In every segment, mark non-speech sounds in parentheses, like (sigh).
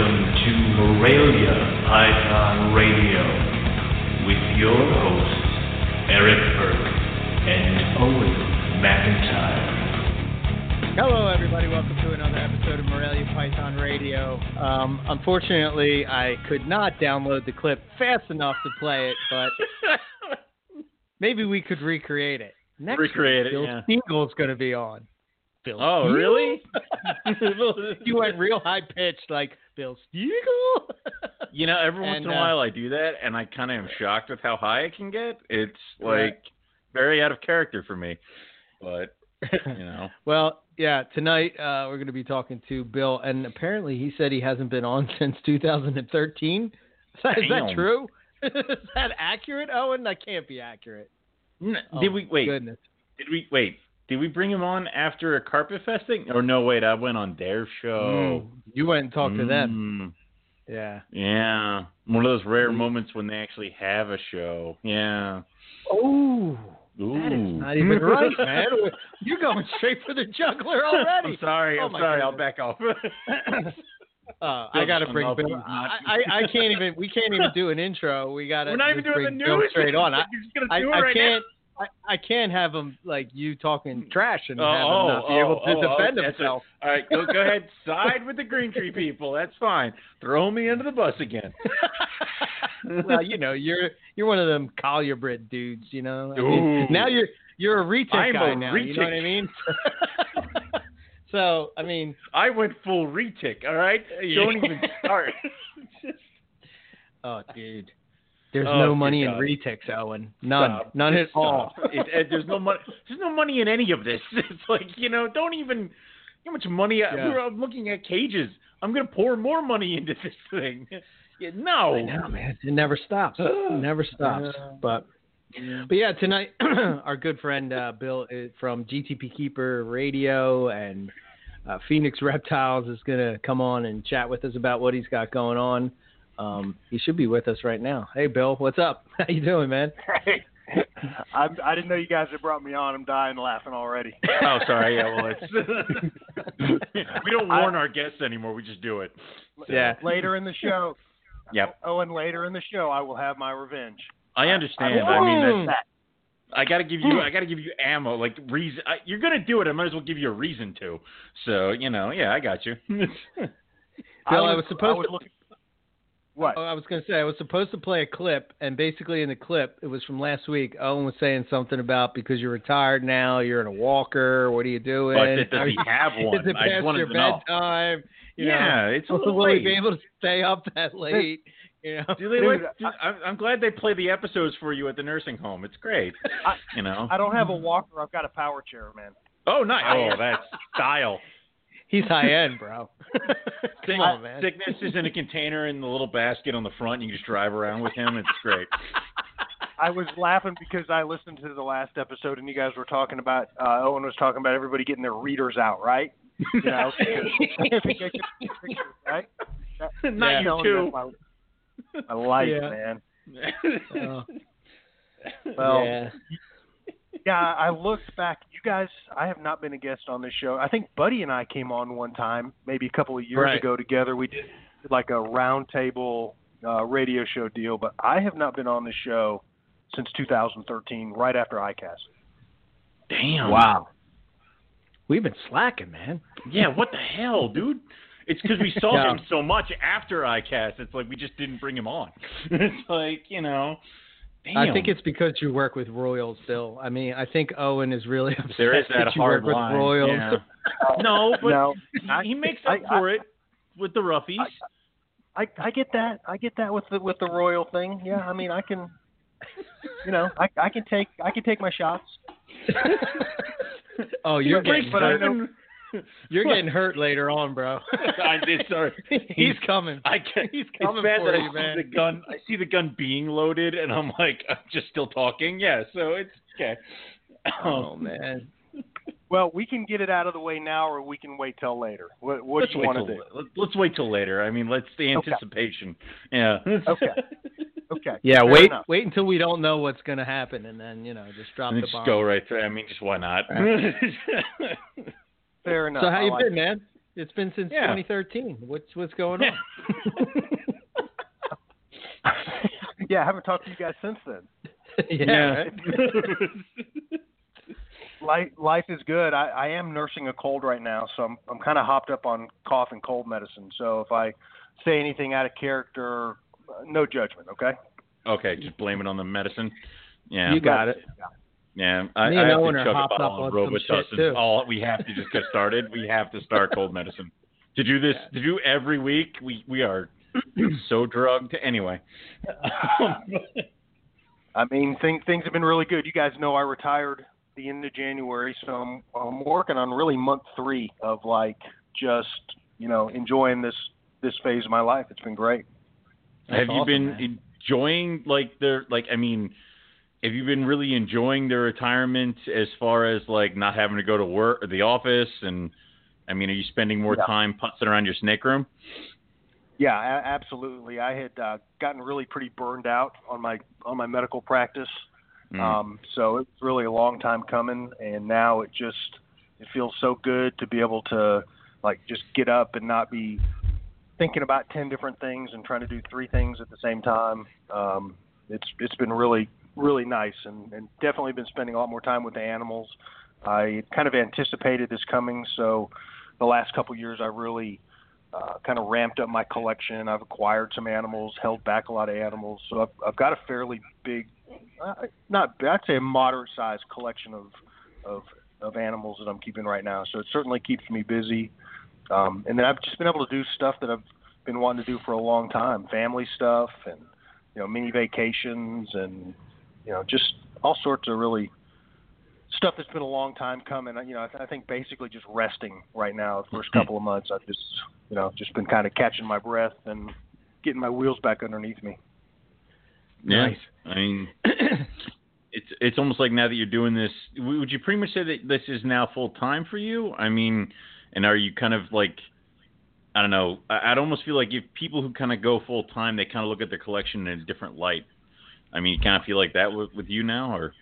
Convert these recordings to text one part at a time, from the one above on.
Welcome to Morelia Python Radio with your hosts, Eric Burke and Owen McIntyre. Hello, everybody. Welcome to another episode of Morelia Python Radio. Um, unfortunately, I could not download the clip fast enough to play it, but (laughs) maybe we could recreate it. Next Recreate week, it, Bill yeah. Stegall's going to be on. Bill Oh, really? (laughs) (laughs) you went real high pitched, like Bill Stegall. (laughs) You know, every once And, in a uh, while I do that, and I kind of am shocked with how high I can get. It's like very out of character for me, but you know, well, yeah. Tonight uh, we're going to be talking to Bill, and apparently he said he hasn't been on since 2013. Is that, is that true? is that accurate, Owen? That can't be accurate. N- Oh, did we wait? Goodness. Did we wait? Did we bring him on after a carpet fest thing? Or no? Wait, I went on their show. Mm, you went and talked to them. Mm, Yeah. Yeah, one of those rare Mm. moments when they actually have a show. Yeah. Oh, Ooh. that is not even (laughs) right, man. You're going straight for the juggler already. I'm sorry. Oh I'm sorry. I'll back off. (laughs) (laughs) Uh, I got to bring Bill. I, I, I can't even. We can't even do an intro. We got to. We're not even doing the news. straight on. I, You're just gonna I, it I can't. I, I can't have him like you talking trash and Oh, have him oh, not be oh, able to oh, oh, defend himself. All right, go, go ahead. (laughs) Side with the Green Tree people. That's fine. Throw me under the bus again. (laughs) well, you know, you're you're one of them Collier Brit dudes, you know. I mean, now you're you're a retic guy a now. You know what I mean? (laughs) so I mean, I went full retic. All right, don't even start. oh, dude, there's Oh, no money in retics, Owen. None, Stop. none at all. It, it- there's no money. There's no money in any of this. (laughs) It's like you know, don't even. How much money? I, Yeah. we're, I'm looking at cages. I'm gonna pour more money into this thing. (laughs) Yeah, no. I know, man. It never stops. (sighs) It never stops. Yeah. But but yeah, tonight (clears throat) our good friend uh, Bill is from GTP Keeper Radio and uh, Phoenix Reptiles is gonna come on and chat with us about what he's got going on. Um, he should be with us right now. Hey, Bill, what's up? (laughs) How you doing, man? (laughs) Hey, I, I didn't know you guys had brought me on. I'm dying laughing already. (laughs) Oh, sorry. Yeah, well, it's we don't warn our guests anymore. We just do it. So, Yeah. Later in the show, Yep. oh, and later in the show, I will have my revenge. I understand. I- I mean, that's, I got to give you. I got to give you ammo. Like reason. I, you're gonna do it. I might as well give you a reason to. So you know. Yeah, I got you. Bill, I was supposed I was to- looking, what? Oh, I was going to say I was supposed to play a clip, and basically in the clip, it was from last week. Owen was saying something about because you're retired now, you're in a walker. What are you doing? but does Are he have (laughs) one? Is it I just past wanted your to know. bedtime? You yeah, it's a know, little will he late. be able to stay up that late? You know, Dude, like, I'm, I'm glad they play the episodes for you at the nursing home. It's great. I- you know. I don't have a walker. I've got a power chair, man. Oh, nice. Oh, that's style. He's high end, bro. Sick- (laughs) Come on, man. Sickness is in a container in the little basket on the front. You can just drive around with him. It's great. I was laughing because I listened to the last episode and you guys were talking about uh, Owen was talking about everybody getting their readers out, right? You know, (laughs) because they pictures, right? That- Not that's you too. My, my life, Yeah. man. Oh, (laughs) Well, yeah. Yeah, I looked back. You guys, I have not been a guest on this show. I think Buddy and I came on one time, maybe a couple of years Right. ago together. We did like a roundtable uh, radio show deal, but I have not been on the show since 2013, right after ICAST. Damn. Wow. We've been slacking, man. Yeah, what the hell, dude? It's because we saw Yeah. him so much after ICAST. It's like we just didn't bring him on. (laughs) it's like, you know. Damn. I think it's because you work with Royals, Bill. I mean, I think Owen is really (laughs) upset there is that you hard work line. with Royals. Yeah. (laughs) no, but no, he, he makes I- up for it with the roughies. I I get that. I get that with the with the Royal thing. Yeah, I mean, I can, you know, I I can take I can take my shots. (laughs) oh, you're But getting but I hurt. know- (laughs) You're getting hurt later on, bro. (laughs) I did. Sorry. He's coming. I can He's It's coming bad for that you, I man. see the gun. I see the gun being loaded, and I'm like, I'm just still talking. Yeah, so it's okay. Oh um, man. Well, we can get it out of the way now, or we can wait till later. What what let's do you wait want till to do? let- let's wait till later. I mean, let's the Okay. anticipation. Yeah. Okay. (laughs) Okay. Yeah, fair wait enough. wait until we don't know what's gonna happen and then, you know, just drop the bomb. Just go right through. I mean, just why not? Fair enough. So how I you like been, it. man? It's been since Yeah. 2013. What's what's going on? (laughs) yeah, I haven't talked to you guys since then. (laughs) yeah. right? Life, life is good. I, I am nursing a cold right now, so I'm I'm kind of hopped up on cough and cold medicine. So if I say anything out of character, uh, no judgment. Okay. okay, just blame it on the medicine. Yeah. You got it. Yeah, I, Me I and have Owen to are chug a hopped bottle up of on some shit, Robitussin. All we have to just get started. we have to start (laughs) cold medicine. To do this, to do every week, we we are (clears throat) so drugged. Anyway, (laughs) I mean, things things have been really good. You guys know I retired the end of January, so I'm I'm working on really month three of like just you know enjoying this this phase of my life. It's been great. That's have you awesome, been man. enjoying like the like? I mean, have you been really enjoying the retirement as far as like not having to go to work or the office? And I mean, are you spending more Yeah. time putzing around your snake room? Yeah, a- absolutely. I had uh, gotten really pretty burned out on my on my medical practice. Mm. Um, so it's really a long time coming, and now it just it feels so good to be able to like just get up and not be thinking about ten different things and trying to do three things at the same time. Um, it's it's been really really nice, and, and definitely been spending a lot more time with the animals. I kind of anticipated this coming, so the last couple years I really uh, kind of ramped up my collection. I've acquired some animals, held back a lot of animals, so I've, I've got a fairly big, uh, not I'd say a moderate sized collection of of of animals that I'm keeping right now. So it certainly keeps me busy. Um, and then I've just been able to do stuff that I've been wanting to do for a long time, family stuff and you know mini vacations and you know just all sorts of really stuff that's been a long time coming. You know, I, th- I think basically just resting right now. The first couple of months, I've just you know just been kind of catching my breath and getting my wheels back underneath me. Yeah. Nice. I mean, (clears throat) it's it's almost like now that you're doing this, would you pretty much say that this is now full time for you? I mean, and are you kind of like, I don't know, I'd almost feel like if people who kind of go full time, they kind of look at their collection in a different light. I mean, you kind of feel like that with, with you now, or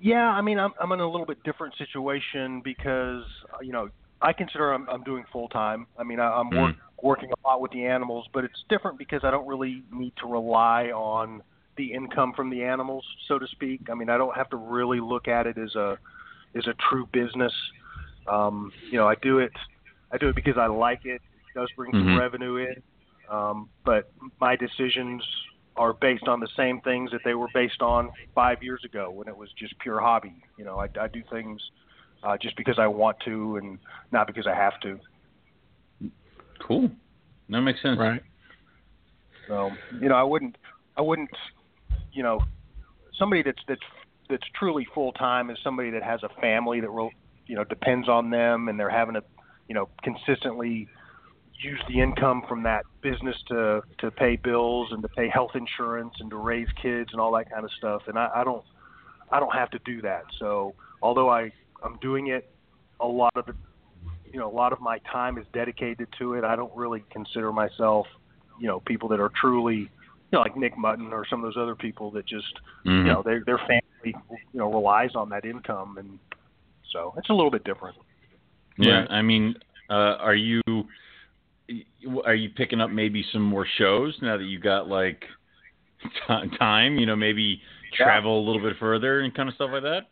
Yeah, I mean, I'm I'm in a little bit different situation because uh, you know I consider I'm I'm doing full time. I mean, I, I'm work, working a lot with the animals, but it's different because I don't really need to rely on the income from the animals, so to speak. I mean, I don't have to really look at it as a as a true business. Um, you know, I do it I do it because I like it. It does bring some Mhm. revenue in, um, but my decisions are based on the same things that they were based on five years ago when it was just pure hobby. You know, I, I do things uh, just because I want to and not because I have to. cool. That makes sense. Right. So, you know, I wouldn't, I wouldn't, you know, somebody that's that's that's truly full time is somebody that has a family that will, you know, depends on them and they're having to, you know, consistently use the income from that business to to pay bills and to pay health insurance and to raise kids and all that kind of stuff. And I, I don't, I don't have to do that. So, although I I'm doing it, a lot of the, you know, a lot of my time is dedicated to it. I don't really consider myself you know people that are truly you know like Nick Mutton or some of those other people that just Mhm. you know their their family you know relies on that income and so it's a little bit different. Yeah, Right. I mean, uh, are you are you picking up maybe some more shows now that you got like (laughs) t- time? You know, maybe Yeah. travel a little bit further and kind of stuff like that.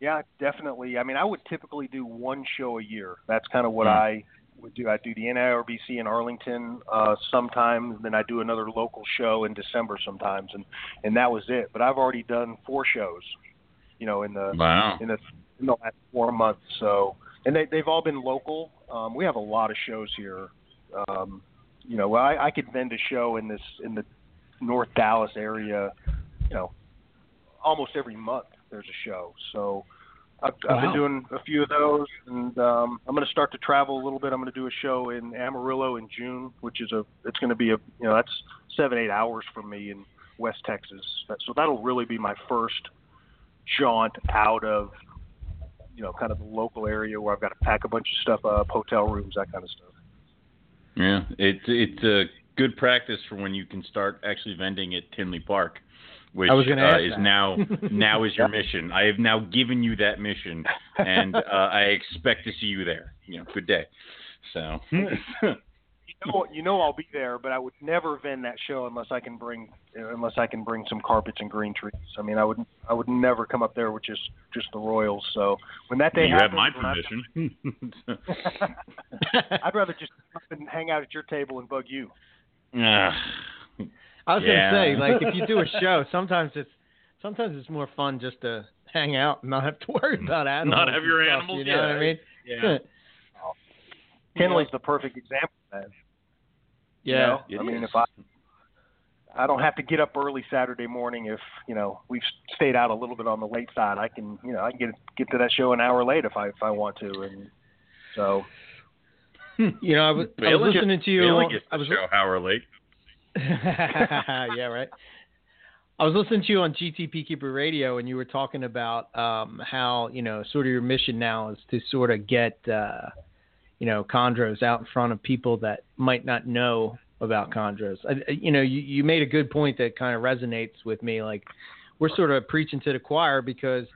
Yeah, definitely. I mean, I would typically do one show a year. That's kind of what Hmm. I would do. I do the NARBC in Arlington uh, sometimes, then I do another local show in December sometimes, and and that was it. But I've already done four shows, you know, in the Wow. in the in the last four months. So, and they they've all been local. Um, we have a lot of shows here. Um, you know, I, I could vend a show in this in the North Dallas area. You know, almost every month there's a show. So. I've, I've been doing a few of those, and um, I'm going to start to travel a little bit. I'm going to do a show in Amarillo in June, which is a it's going to be a you know that's seven eight hours from me in West Texas. So that'll really be my first jaunt out of you know kind of the local area where I've got to pack a bunch of stuff up, hotel rooms, that kind of stuff. Yeah, it's it's a good practice for when you can start actually vending at Tinley Park. which I was gonna uh, is that. now (laughs) now is your mission. I have now given you that mission, and uh, I expect to see you there. You know, good day. So, (laughs) know, you know I'll be there, but I would never vend that show unless I can bring unless I can bring some carpets and green trees. I mean, I would I would never come up there with just just the Royals. So when that day you have my when I- permission. (laughs) (laughs) I'd rather just come up and hang out at your table and bug you. Ah, I was Yeah. gonna say, like, if you do a (laughs) show, sometimes it's sometimes it's more fun just to hang out and not have to worry about animals. Not have your stuff, animals, You know what I mean? yeah. Tinley's the perfect example of that. You yeah. know? It I mean, is. if I I don't have to get up early Saturday morning if you know we've stayed out a little bit on the late side. I can you know I can get get to that show an hour late if I if I want to, and so You know, I was, I was Bailey- listening to you. Bailey on- gets I was show Howard Lake. (laughs) yeah, right. I was listening to you on GTP Keeper Radio, and you were talking about um, how you know sort of your mission now is to sort of get uh, you know chondros out in front of people that might not know about chondros. I, you know, you, you made a good point that kind of resonates with me. Like we're sort of preaching to the choir because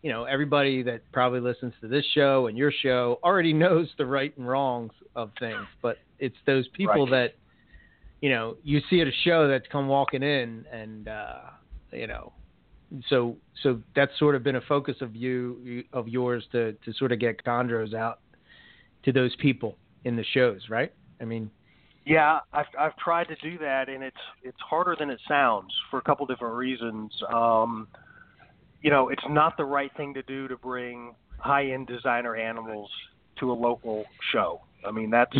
you know everybody that probably listens to this show and your show already (laughs) knows the right and wrongs of things, but it's those people Right. that you know, you see at a show that's come walking in and, uh, you know, so, so that's sort of been a focus of you, of yours to, to sort of get chondros out to those people in the shows, right? I mean, Yeah, I've I've tried to do that, and it's it's harder than it sounds for a couple different reasons. Um, you know, it's not the right thing to do to bring high-end designer animals to a local show. I mean, that's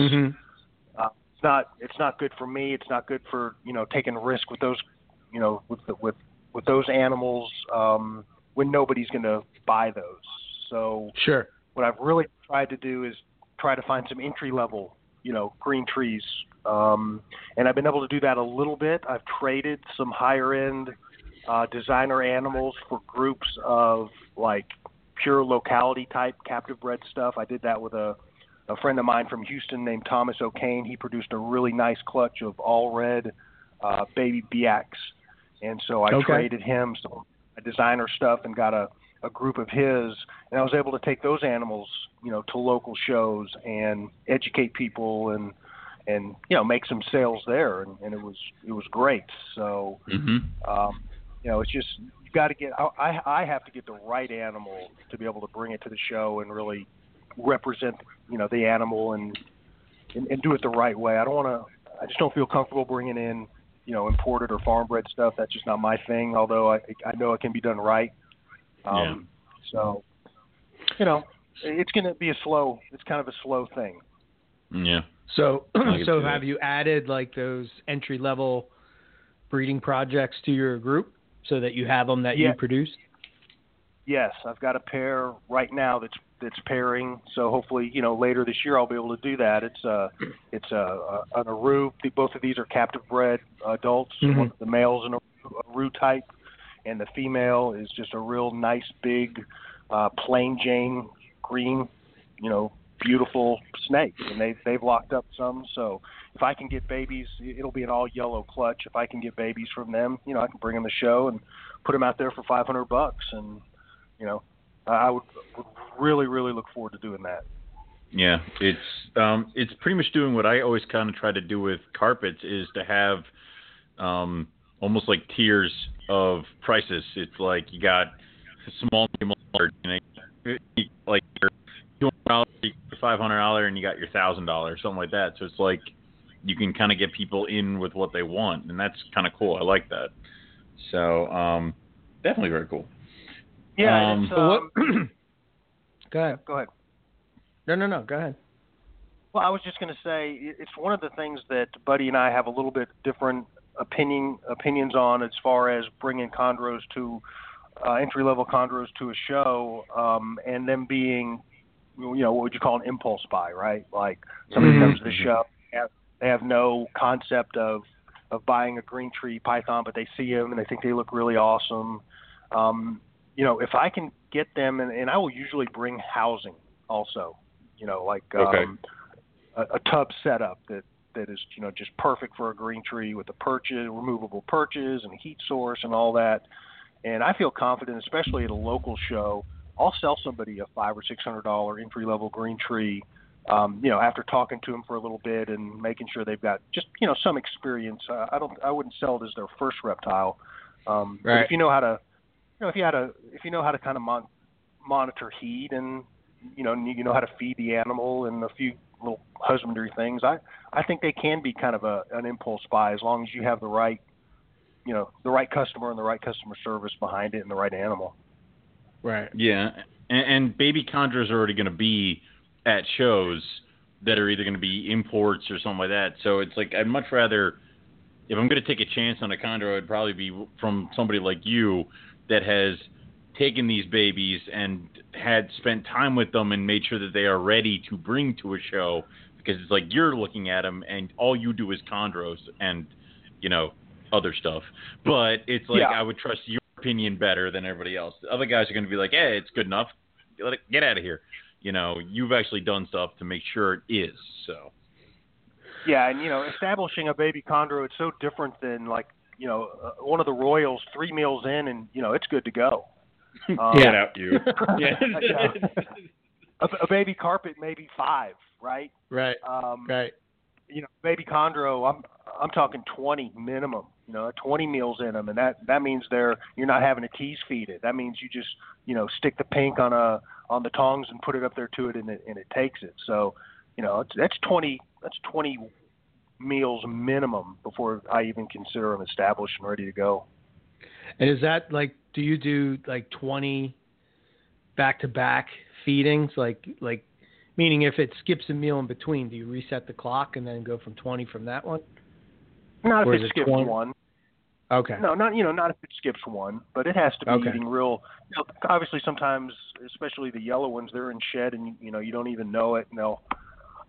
uh, it's not it's not good for me. It's not good for you know taking a risk with those you know with the, with with those animals um, when nobody's going to buy those. So sure. what I've really tried to do is try to find some entry level, you know, green trees. Um, and I've been able to do that a little bit. I've traded some higher end uh, designer animals for groups of like pure locality type captive bred stuff. I did that with a, a friend of mine from Houston named Thomas O'Kane. He produced a really nice clutch of all red uh, baby Biaks. And so I Okay. traded him some designer stuff and got a, a group of his, and I was able to take those animals, you know, to local shows and educate people and and you know make some sales there, and, and it was it was great. So hmm um, you know, it's just you got to get. I I have to get the right animal to be able to bring it to the show and really represent you know the animal and and, and do it the right way. I don't want to. I just don't feel comfortable bringing in you know imported or farm bred stuff. That's just not my thing. Although I I know it can be done right. Um, So you know, it's going to be a slow. It's kind of a slow thing. Yeah. So, (clears throat) so have that. you added like those entry level breeding projects to your group so that you have them that Yeah. you produce? Yes, I've got a pair right now that's that's pairing. So hopefully, you know, later this year I'll be able to do that. It's a it's a, a an Aru. Both of these are captive bred adults. Mhm. One, the male's an Aru type, and the female is just a real nice big uh, plain Jane green, you know, beautiful snake. And they they've locked up some. So if I can get babies, it'll be an all yellow clutch. If I can get babies from them, you know, I can bring them to show and put them out there for 500 bucks and you know, I would, would really, really look forward to doing that. Yeah, it's um, it's pretty much doing what I always kind of try to do with carpets is to have um, almost like tiers of prices. It's like you got small, medium, large, you know, like your two hundred dollars, five hundred dollar, and you got your thousand dollars, something like that. So it's like you can kind of get people in with what they want, and that's kind of cool. I like that. So um, definitely very cool. Yeah, Um, it's, what? um, (clears throat) go ahead. go ahead. No, no, no. Go ahead. Well, I was just going to say it's one of the things that Buddy and I have a little bit different opinion opinions on as far as bringing chondros to uh, entry level chondros to a show, um, and them being, you know, what would you call an impulse buy, right? Like somebody comes to the show, they have, they have no concept of of buying a green tree python, but they see them and they think they look really awesome. Um, you know, if I can get them, and, and I will usually bring housing also, you know, like Okay. um, a, a tub setup that that is you know just perfect for a green tree with the perches, removable perches, and a heat source and all that. And I feel confident, especially at a local show, I'll sell somebody a five or six hundred dollar entry level green tree. Um, you know, after talking to them for a little bit and making sure they've got just you know some experience. Uh, I don't, I wouldn't sell it as their first reptile. Um, Right. But if you know how to, you know, if you had a, if you know how to kind of mon- monitor heat and you know, and you know how to feed the animal and a few little husbandry things. I I think they can be kind of a an impulse buy as long as you have the right, you know, the right customer and the right customer service behind it and the right animal. Right. Yeah, and, and baby chondros are already going to be at shows that are either going to be imports or something like that. So it's like I'd much rather, if I'm going to take a chance on a chondro, it'd probably be from somebody like you that has taken these babies and had spent time with them and made sure that they are ready to bring to a show. Because it's like you're looking at them and all you do is chondros and you know other stuff. But it's like Yeah. I would trust your opinion better than everybody else. The other guys are going to be like, "Hey, it's good enough. Let it get out of here." You know, you've actually done stuff to make sure it is. So Yeah, and you know, establishing a baby chondro, it's so different than like you know uh, one of the royals three meals in and you know it's good to go. (laughs) Um, get out, you. (laughs) yeah. (laughs) a, a baby carpet maybe five, right? Right. Um, Right. you know, baby chondro, I'm I'm talking 20 minimum. You know, 20 meals in them, and that that means they're you're not having to tease feed it. That means you just you know stick the pink on a on the tongs and put it up there to it, and it and it takes it. So, you know, it's, that's 20 that's 20 meals minimum before I even consider them established and ready to go. And is that like, do you do like 20 back to back feedings? Like, like, meaning if it skips a meal in between, do you reset the clock and then go from 20 from that one? Not Or if it it skips 20? one. Okay. No, not you know, not if it skips one, but it has to be Okay. eating real. You know, obviously, sometimes, especially the yellow ones, they're in shed, and you know you don't even know it, and they'll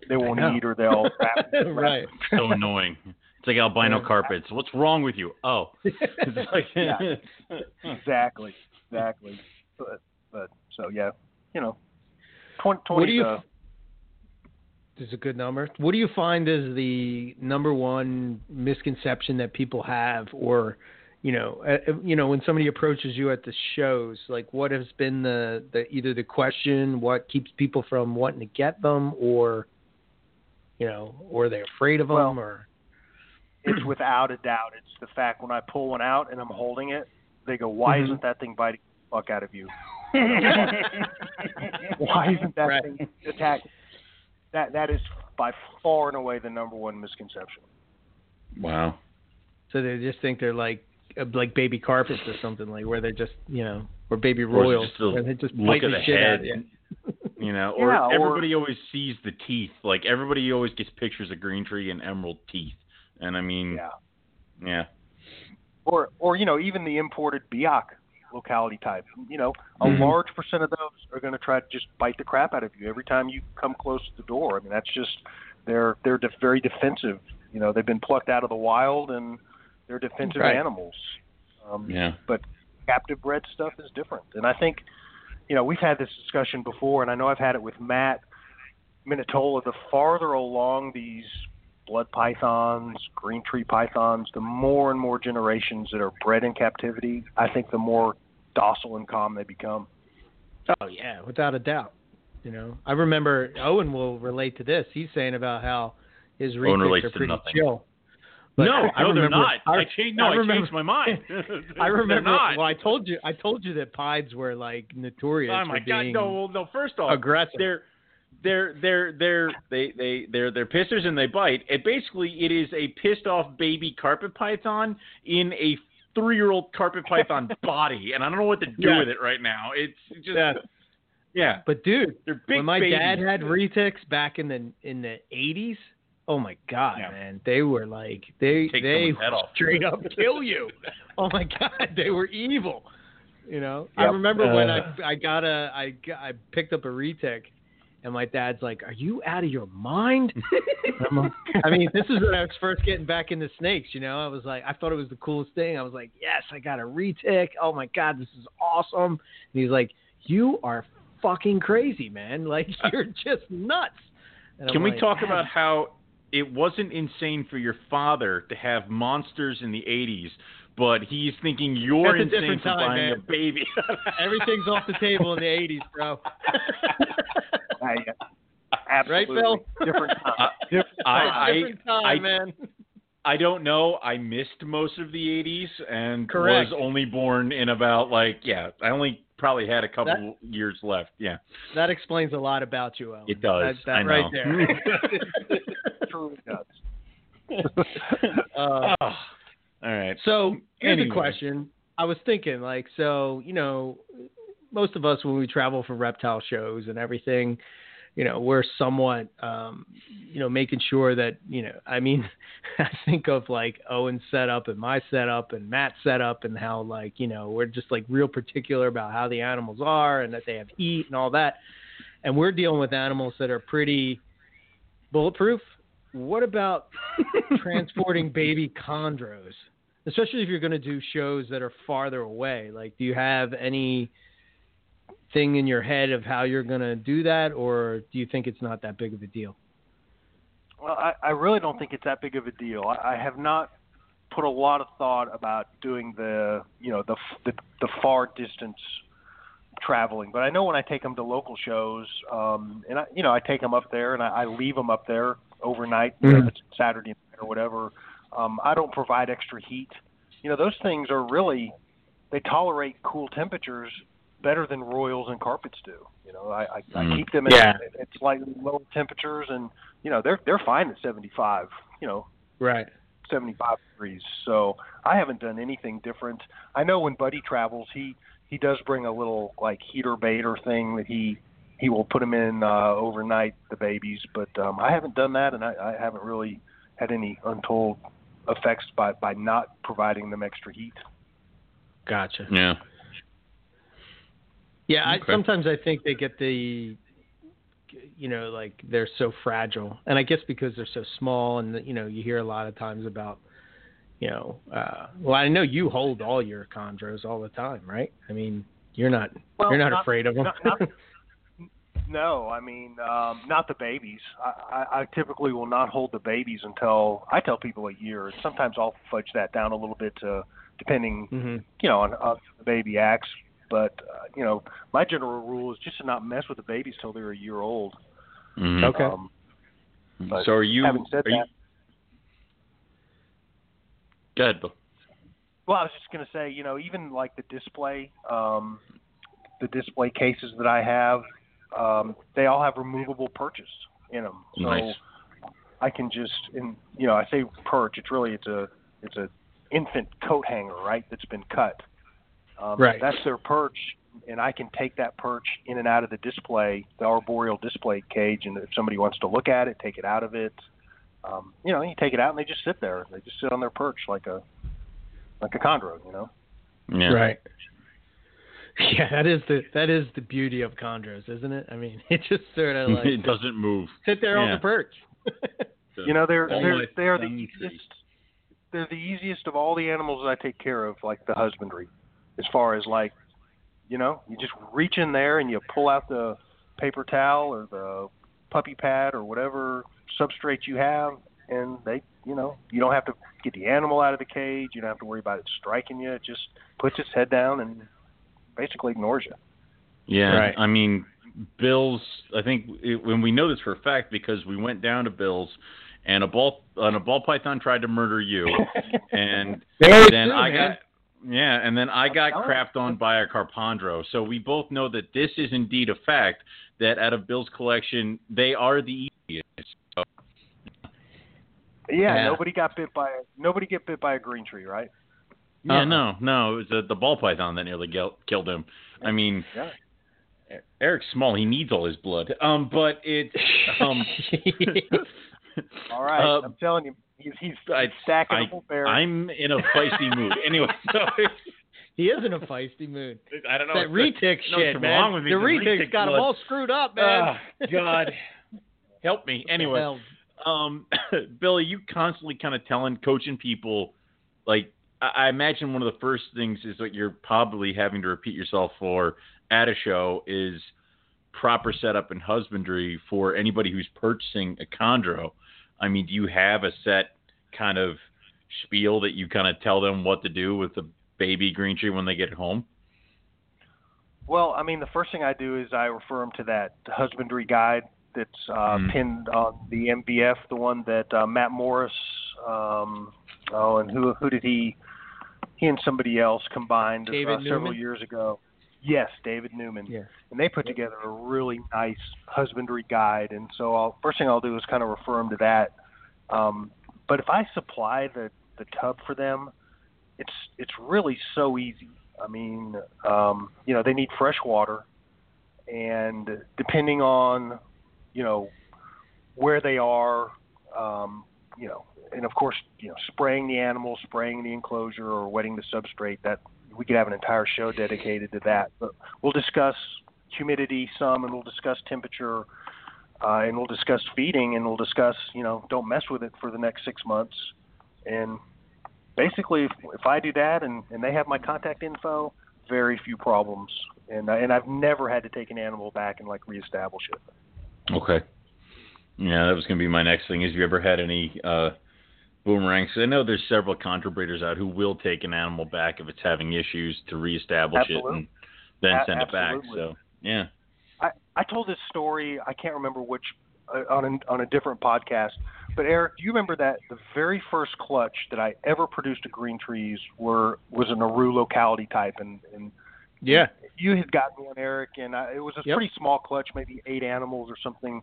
they won't eat or they'll wrap, (laughs) wrap right. so annoying. It's like albino Yeah. carpets. What's wrong with you? Oh, (laughs) (laughs) it's like, Yeah. exactly, exactly. But but so yeah, you know, twenty What do you? uh, This is a good number. What do you find is the number one misconception that people have, or you know, uh, you know, when somebody approaches you at the shows, like what has been the, the either the question, what keeps people from wanting to get them, or you know, or are they afraid of them, Well, or it's (clears throat) without a doubt. It's the fact when I pull one out and I'm holding it, they go, "Why Mhm. isn't that thing biting the fuck out of you? (laughs) Why isn't that Right. thing attacking?" That that is by far and away the number one misconception. wow. so they just think they're like uh, like baby carpets or something like where they're just you know or baby Or royals just a where they just look bite at the the shit out of you. You know, (laughs) or Yeah, or- everybody always sees the teeth. Like everybody always gets pictures of green tree and emerald teeth. And I mean, Yeah. yeah. Or or you know even the imported Biak locality type. You know, a Mhm. large percent of those are going to try to just bite the crap out of you every time you come close to the door. I mean that's just they're they're def- very defensive. You know they've been plucked out of the wild and they're defensive Right. animals. Um, Yeah. but captive bred stuff is different. And I think, you know, we've had this discussion before, and I know I've had it with Matt Minatola. The farther along these blood pythons, green tree pythons, the more and more generations that are bred in captivity, I think the more docile and calm they become. Oh yeah, without a doubt. You know, I remember Owen will relate to this. He's saying about how his Owen relates are to pretty nothing. chill. But no, I no, they're remember- not. I, I, changed. No, I I, changed my mind. (laughs) (laughs) I remember. not. Well, I told you. I told you that pieds were like notorious Oh my for god! being No, well, no. First off, aggressive. they're they're they're they're they they they're they're pissers and they bite. It basically it is a pissed off baby carpet python in a three year old carpet python (laughs) body, and I don't know what to do Yeah. with it right now. It's just Yeah. yeah, But dude, they're big. when my babies. dad had retics back in the in the eighties, oh my god, Yeah. man, they were like they Take they straight up kill you. oh my god, they were evil. You know, I Yep. remember when Uh. I I got a I I picked up a retic, and my dad's like, "Are you out of your mind?" (laughs) I'm like- I mean, this is when I was first getting back into snakes. You know, I was like, I thought it was the coolest thing. I was like, "Yes, I got a retic. Oh my god, this is awesome!" And he's like, "You are fucking crazy, man. (laughs) Like (laughs) you're just nuts." And I'm Can we like, talk "Dad, about how it wasn't insane for your father to have monsters in the '80s, but he's thinking you're That's insane for time, buying man. a baby. Everything's off the table in the '80s, bro. I, (laughs) absolutely. Bill? Different (laughs) time. Uh, Different time. I- different time, I- man. I don't know. I missed most of the '80s and Correct. was only born in about like yeah. I only probably had a couple That- years left. Yeah, That explains a lot about you, Owen. it does. That, that I right know. there. (laughs) truly does. uh, Oh, all right. So here's Anyway. a question. I was thinking, like, so you know, most of us when we travel for reptile shows and everything, you know, we're somewhat, um, you know, making sure that, you know, I mean, (laughs) I think of like Owen's setup and my setup and Matt's setup and how like, you know, we're just like real particular about how the animals are and that they have heat and all that, and we're dealing with animals that are pretty bulletproof. What about (laughs) transporting baby chondros, especially if you're going to do shows that are farther away. Like, do you have any thing in your head of how you're going to do that, or do you think it's not that big of a deal? Well, I, I really don't think it's that big of a deal. I, I have not put a lot of thought about doing the, you know, the the, the far distance traveling. But I know when I take them to local shows, um, and I, you know, I take them up there and I, I leave them up there overnight, you know, Saturday night or whatever. Um, I don't provide extra heat. You know, those things are really they tolerate cool temperatures better than royals and carpets do. You know, I, I, Mm. I keep them at, Yeah. at slightly lower temperatures, and you know they're they're fine at 75. You know, Right. 75 degrees. So I haven't done anything different. I know when Buddy travels, he he does bring a little like heater baiter thing that he he will put them in uh, overnight, the babies. But um, I haven't done that, and I, I haven't really had any untold effects by by not providing them extra heat. Gotcha. Yeah. Yeah, I, sometimes I think they get the, you know, like they're so fragile, and I guess because they're so small, and you know, you hear a lot of times about, you know, uh, well, I know you hold all your chondros all the time, right? I mean, you're not, Well, you're not, not- afraid of them. not- not- (laughs) No, I mean um, not the babies. I, I, I typically will not hold the babies until I tell people a year. Sometimes I'll fudge that down a little bit, to, depending hmm you know, on, on the baby acts. But uh, you know, my general rule is just to not mess with the babies till they're a year old. Mhm. Okay. Um, so are you? having said are you that- go ahead, Bill. well, I was just going to say, you know, even like the display, um, the display cases that I have, um, they all have removable perches in them. So Nice. I can just, in you know, I say perch. It's really it's a it's a infant coat hanger, right? That's been cut. Um, Right. That's their perch, and I can take that perch in and out of the display, the arboreal display cage, and if somebody wants to look at it, take it out of it. Um, you know, you take it out and they just sit there. They just sit on their perch like a like a chondro, you know. Yeah. Right. Yeah, that is the that is the beauty of chondros, isn't it? I mean, (laughs) it just sort of (laughs) like it doesn't move. sit there on the perch. (laughs) You know, they're they're they're the easiest. They're the easiest of all the animals that I take care of, like the husbandry. As far as like, you know, you just reach in there and you pull out the paper towel or the puppy pad or whatever substrate you have, and they, you know, you don't have to get the animal out of the cage. You don't have to worry about it striking you. It just puts its head down and basically ignores you. Yeah, Right. I mean, Bill's. I think it, when we know this for a fact because we went down to Bill's, and a ball and a ball python tried to murder you, (laughs) and then true, I man. got. Yeah, and then I got crapped on by a carpondro. So we both know that this is indeed a fact. That out of Bill's collection, they are the easiest. So, Yeah, Yeah. nobody got bit by a, nobody get bit by a green tree, right? yeah, Uh-uh. no, no, it was the, the ball python that nearly gil- killed him. I mean, Yeah. Eric's small; he needs all his blood. Um, but it's um. (laughs) All right, Uh, I'm telling you, he's he's, I- he's stacking I, a whole bear. I'm in a feisty mood. (laughs) Anyway, so (laughs) he is in a feisty mood. I don't know. that retic no, shit, what's man. wrong with me, the the retic's retic got him all screwed up, man. Oh, God, (laughs) help me. Anyway, um, (coughs) Billy, you constantly kind of telling, coaching people, like I, I imagine one of the first things is that you're probably having to repeat yourself for at a show is proper setup and husbandry for anybody who's purchasing a chondro. I mean, do you have a set kind of spiel that you kind of tell them what to do with the baby green tree when they get home? Well, I mean, the first thing I do is I refer them to that husbandry guide that's uh, Mhm. pinned on the MBF, the one that uh, Matt Morris. Um, oh, and who who did he? He and somebody else combined uh, several years ago. Yes, David Newman. Yeah. And they put together a really nice husbandry guide. And so, I'll, first thing I'll do is kind of refer them to that. Um, but if I supply the the tub for them, it's it's really so easy. I mean, um, you know, they need fresh water, and depending on, you know, where they are, um, you know, and of course, you know, spraying the animal, spraying the enclosure, or wetting the substrate. That we could have an entire show dedicated to that. But we'll discuss humidity some, and we'll discuss temperature, uh, and we'll discuss feeding, and we'll discuss, you know, don't mess with it for the next six months, and basically, if, if I do that and, and they have my contact info, very few problems. And uh, and I've never had to take an animal back and like reestablish it. Okay. Yeah, that was going to be my next thing. Is you ever had any uh, boomerangs? I know there's several chondro breeders out who will take an animal back if it's having issues to reestablish it and then A- send it back. So yeah. I I told this story. I can't remember which uh, on a, on a different podcast. But Eric, do you remember that the very first clutch that I ever produced at green trees were was an Aru locality type, and and Yeah. you had gotten one, Eric, and I, it was a Yep. pretty small clutch, maybe eight animals or something.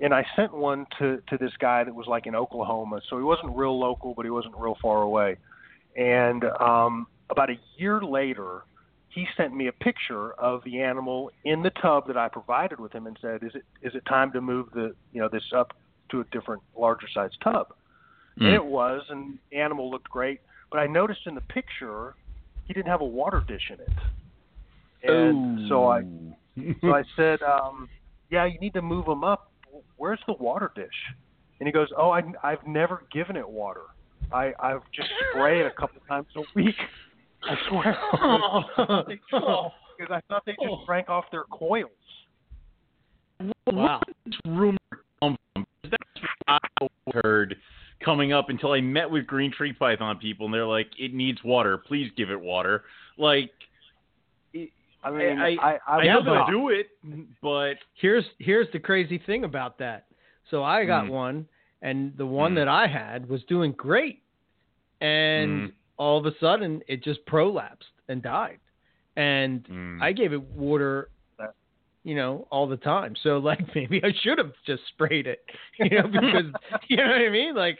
And I sent one to to this guy that was like in Oklahoma, so he wasn't real local, but he wasn't real far away. And um, about a year later, he sent me a picture of the animal in the tub that I provided with him, and said, "Is it is it time to move the you know this up to a different, larger size tub?" And Mm. it was, and the animal looked great. But I noticed in the picture he didn't have a water dish in it. And so I so I said, (laughs) um, "Yeah, you need to move them up. Where's the water dish?" And he goes, "Oh, I, I've never given it water. I I've just spray it a couple times a week. I swear." (laughs) (laughs) Because I thought they just drank off their coils. Wow. Where did rumor come from? That's what I heard coming up until I met with green tree python people, and they're like, "It needs water. Please give it water." Like, I mean, I- I I, I was they'll do it, but Here's here's the crazy thing about that. So I got Mm. one, and the one Mm. that I had was doing great, and Mm. all of a sudden it just prolapsed and died, and Mm. I gave it water, you know, all the time. So (laughs) like maybe I should have just sprayed it, (laughs) you know, because (laughs) you know what I mean. Like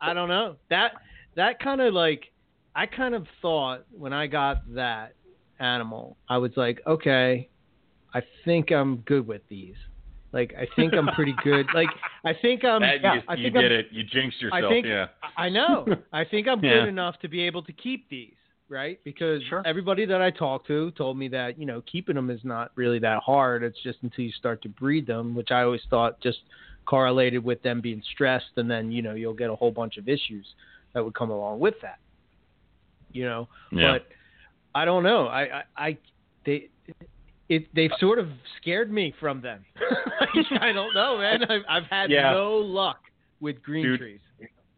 I don't know that that kind of like I kind of thought when I got that animal, I was like, okay, I think I'm good with these. Like I think I'm pretty good. (laughs) Like I think I'm. That- yeah, you, I you think did I'm, it. You jinxed yourself. I yourself. think yeah. I know. I think I'm Yeah. good enough to be able to keep these, right? Because Sure. everybody that I talked to told me that you know keeping them is not really that hard. It's just until you start to breed them, which I always thought just correlated with them being stressed, and then you know you'll get a whole bunch of issues that would come along with that. You know, Yeah. but I don't know. I I, I they. It, they've sort of scared me from them. (laughs) Like, I don't know, man. I've, I've had Yeah. no luck with green Dude, trees.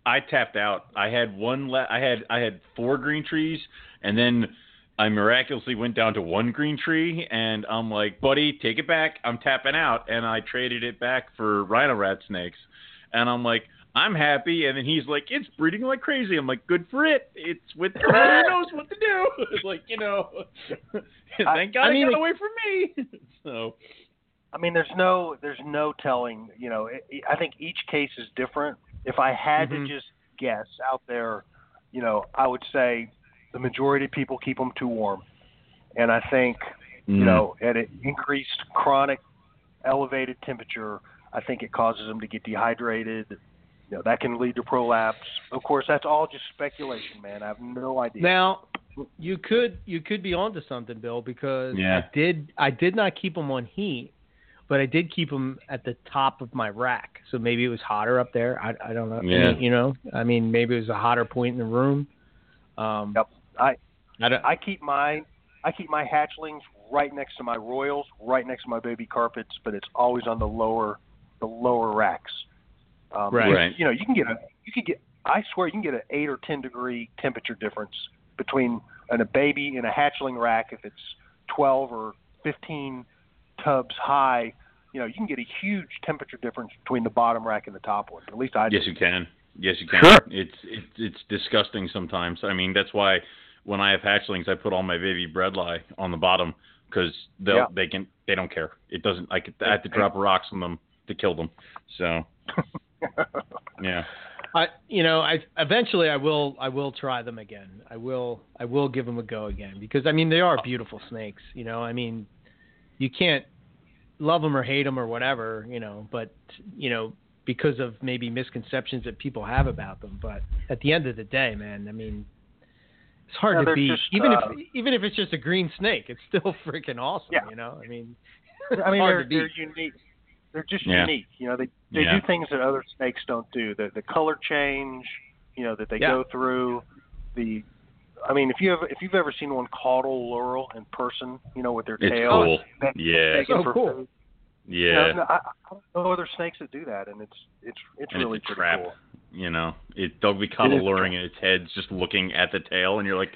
I tapped out. I had one. Le- I had I had four green trees, and then I miraculously went down to one green tree, and I'm like, buddy, take it back. I'm tapping out, and I traded it back for rhino rat snakes, and I'm like. I'm happy, and then he's like, "It's breeding like crazy." I'm like, "Good for it. It's with who knows what to do." (laughs) It's like you know, (laughs) thank God I I, mean, got away from me. (laughs) so I mean, there's no there's no telling. You know, it, I think each case is different. If I had Mhm. to just guess out there, you know, I would say the majority of people keep them too warm, and I think Mm. you know at an increased chronic elevated temperature, I think it causes them to get dehydrated. You know, that can lead to prolapse. Of course, that's all just speculation, man. I have no idea. Now, you could you could be onto something, Bill, because Yeah. I did I did not keep them on heat, but I did keep them at the top of my rack. So maybe it was hotter up there. I, I don't know. I Yeah. mean, you know, I mean, maybe it was a hotter point in the room. Um, Yep. I I don't. I keep my I keep my hatchlings right next to my royals, right next to my baby carpets, but it's always on the lower the lower racks. Um, Right. Right. You know, you can get a you can get I swear you can get an eight or ten degree temperature difference between an, a baby and a hatchling rack if it's twelve or fifteen tubs high. You know, you can get a huge temperature difference between the bottom rack and the top one. At least I do. Yes, you can. Yes, you can. Sure. It's it's it's disgusting sometimes. I mean, that's why when I have hatchlings, I put all my baby bredli on the bottom because they Yeah. they can they don't care. It doesn't. I could I have to drop rocks on them to kill them. So (laughs) yeah. I, you know, I eventually I will I will try them again. I will I will give them a go again because I mean they are beautiful snakes. You know, I mean, you can't love them or hate them or whatever. You know, but you know because of maybe misconceptions that people have about them. But at the end of the day, man, I mean, it's hard Yeah, to they're beat. just, even uh, if even if it's just a green snake, it's still (laughs) freaking awesome. Yeah. You know, I mean, (laughs) I mean, they're they're unique. They're just Yeah. unique. You know, they they Yeah. do things that other snakes don't do. The the color change, you know, that they Yeah. go through. The, I mean, if you have if you've ever seen one caudal luring in person, you know, with their It's tail, cool. that- Yeah. begging So for cool. food. Yeah. You know, I, I don't know other snakes that do that, and it's it's it's And it's really a pretty trap. cool. You know, it they'll be kind It of luring and its head's just looking at the tail, and you're like,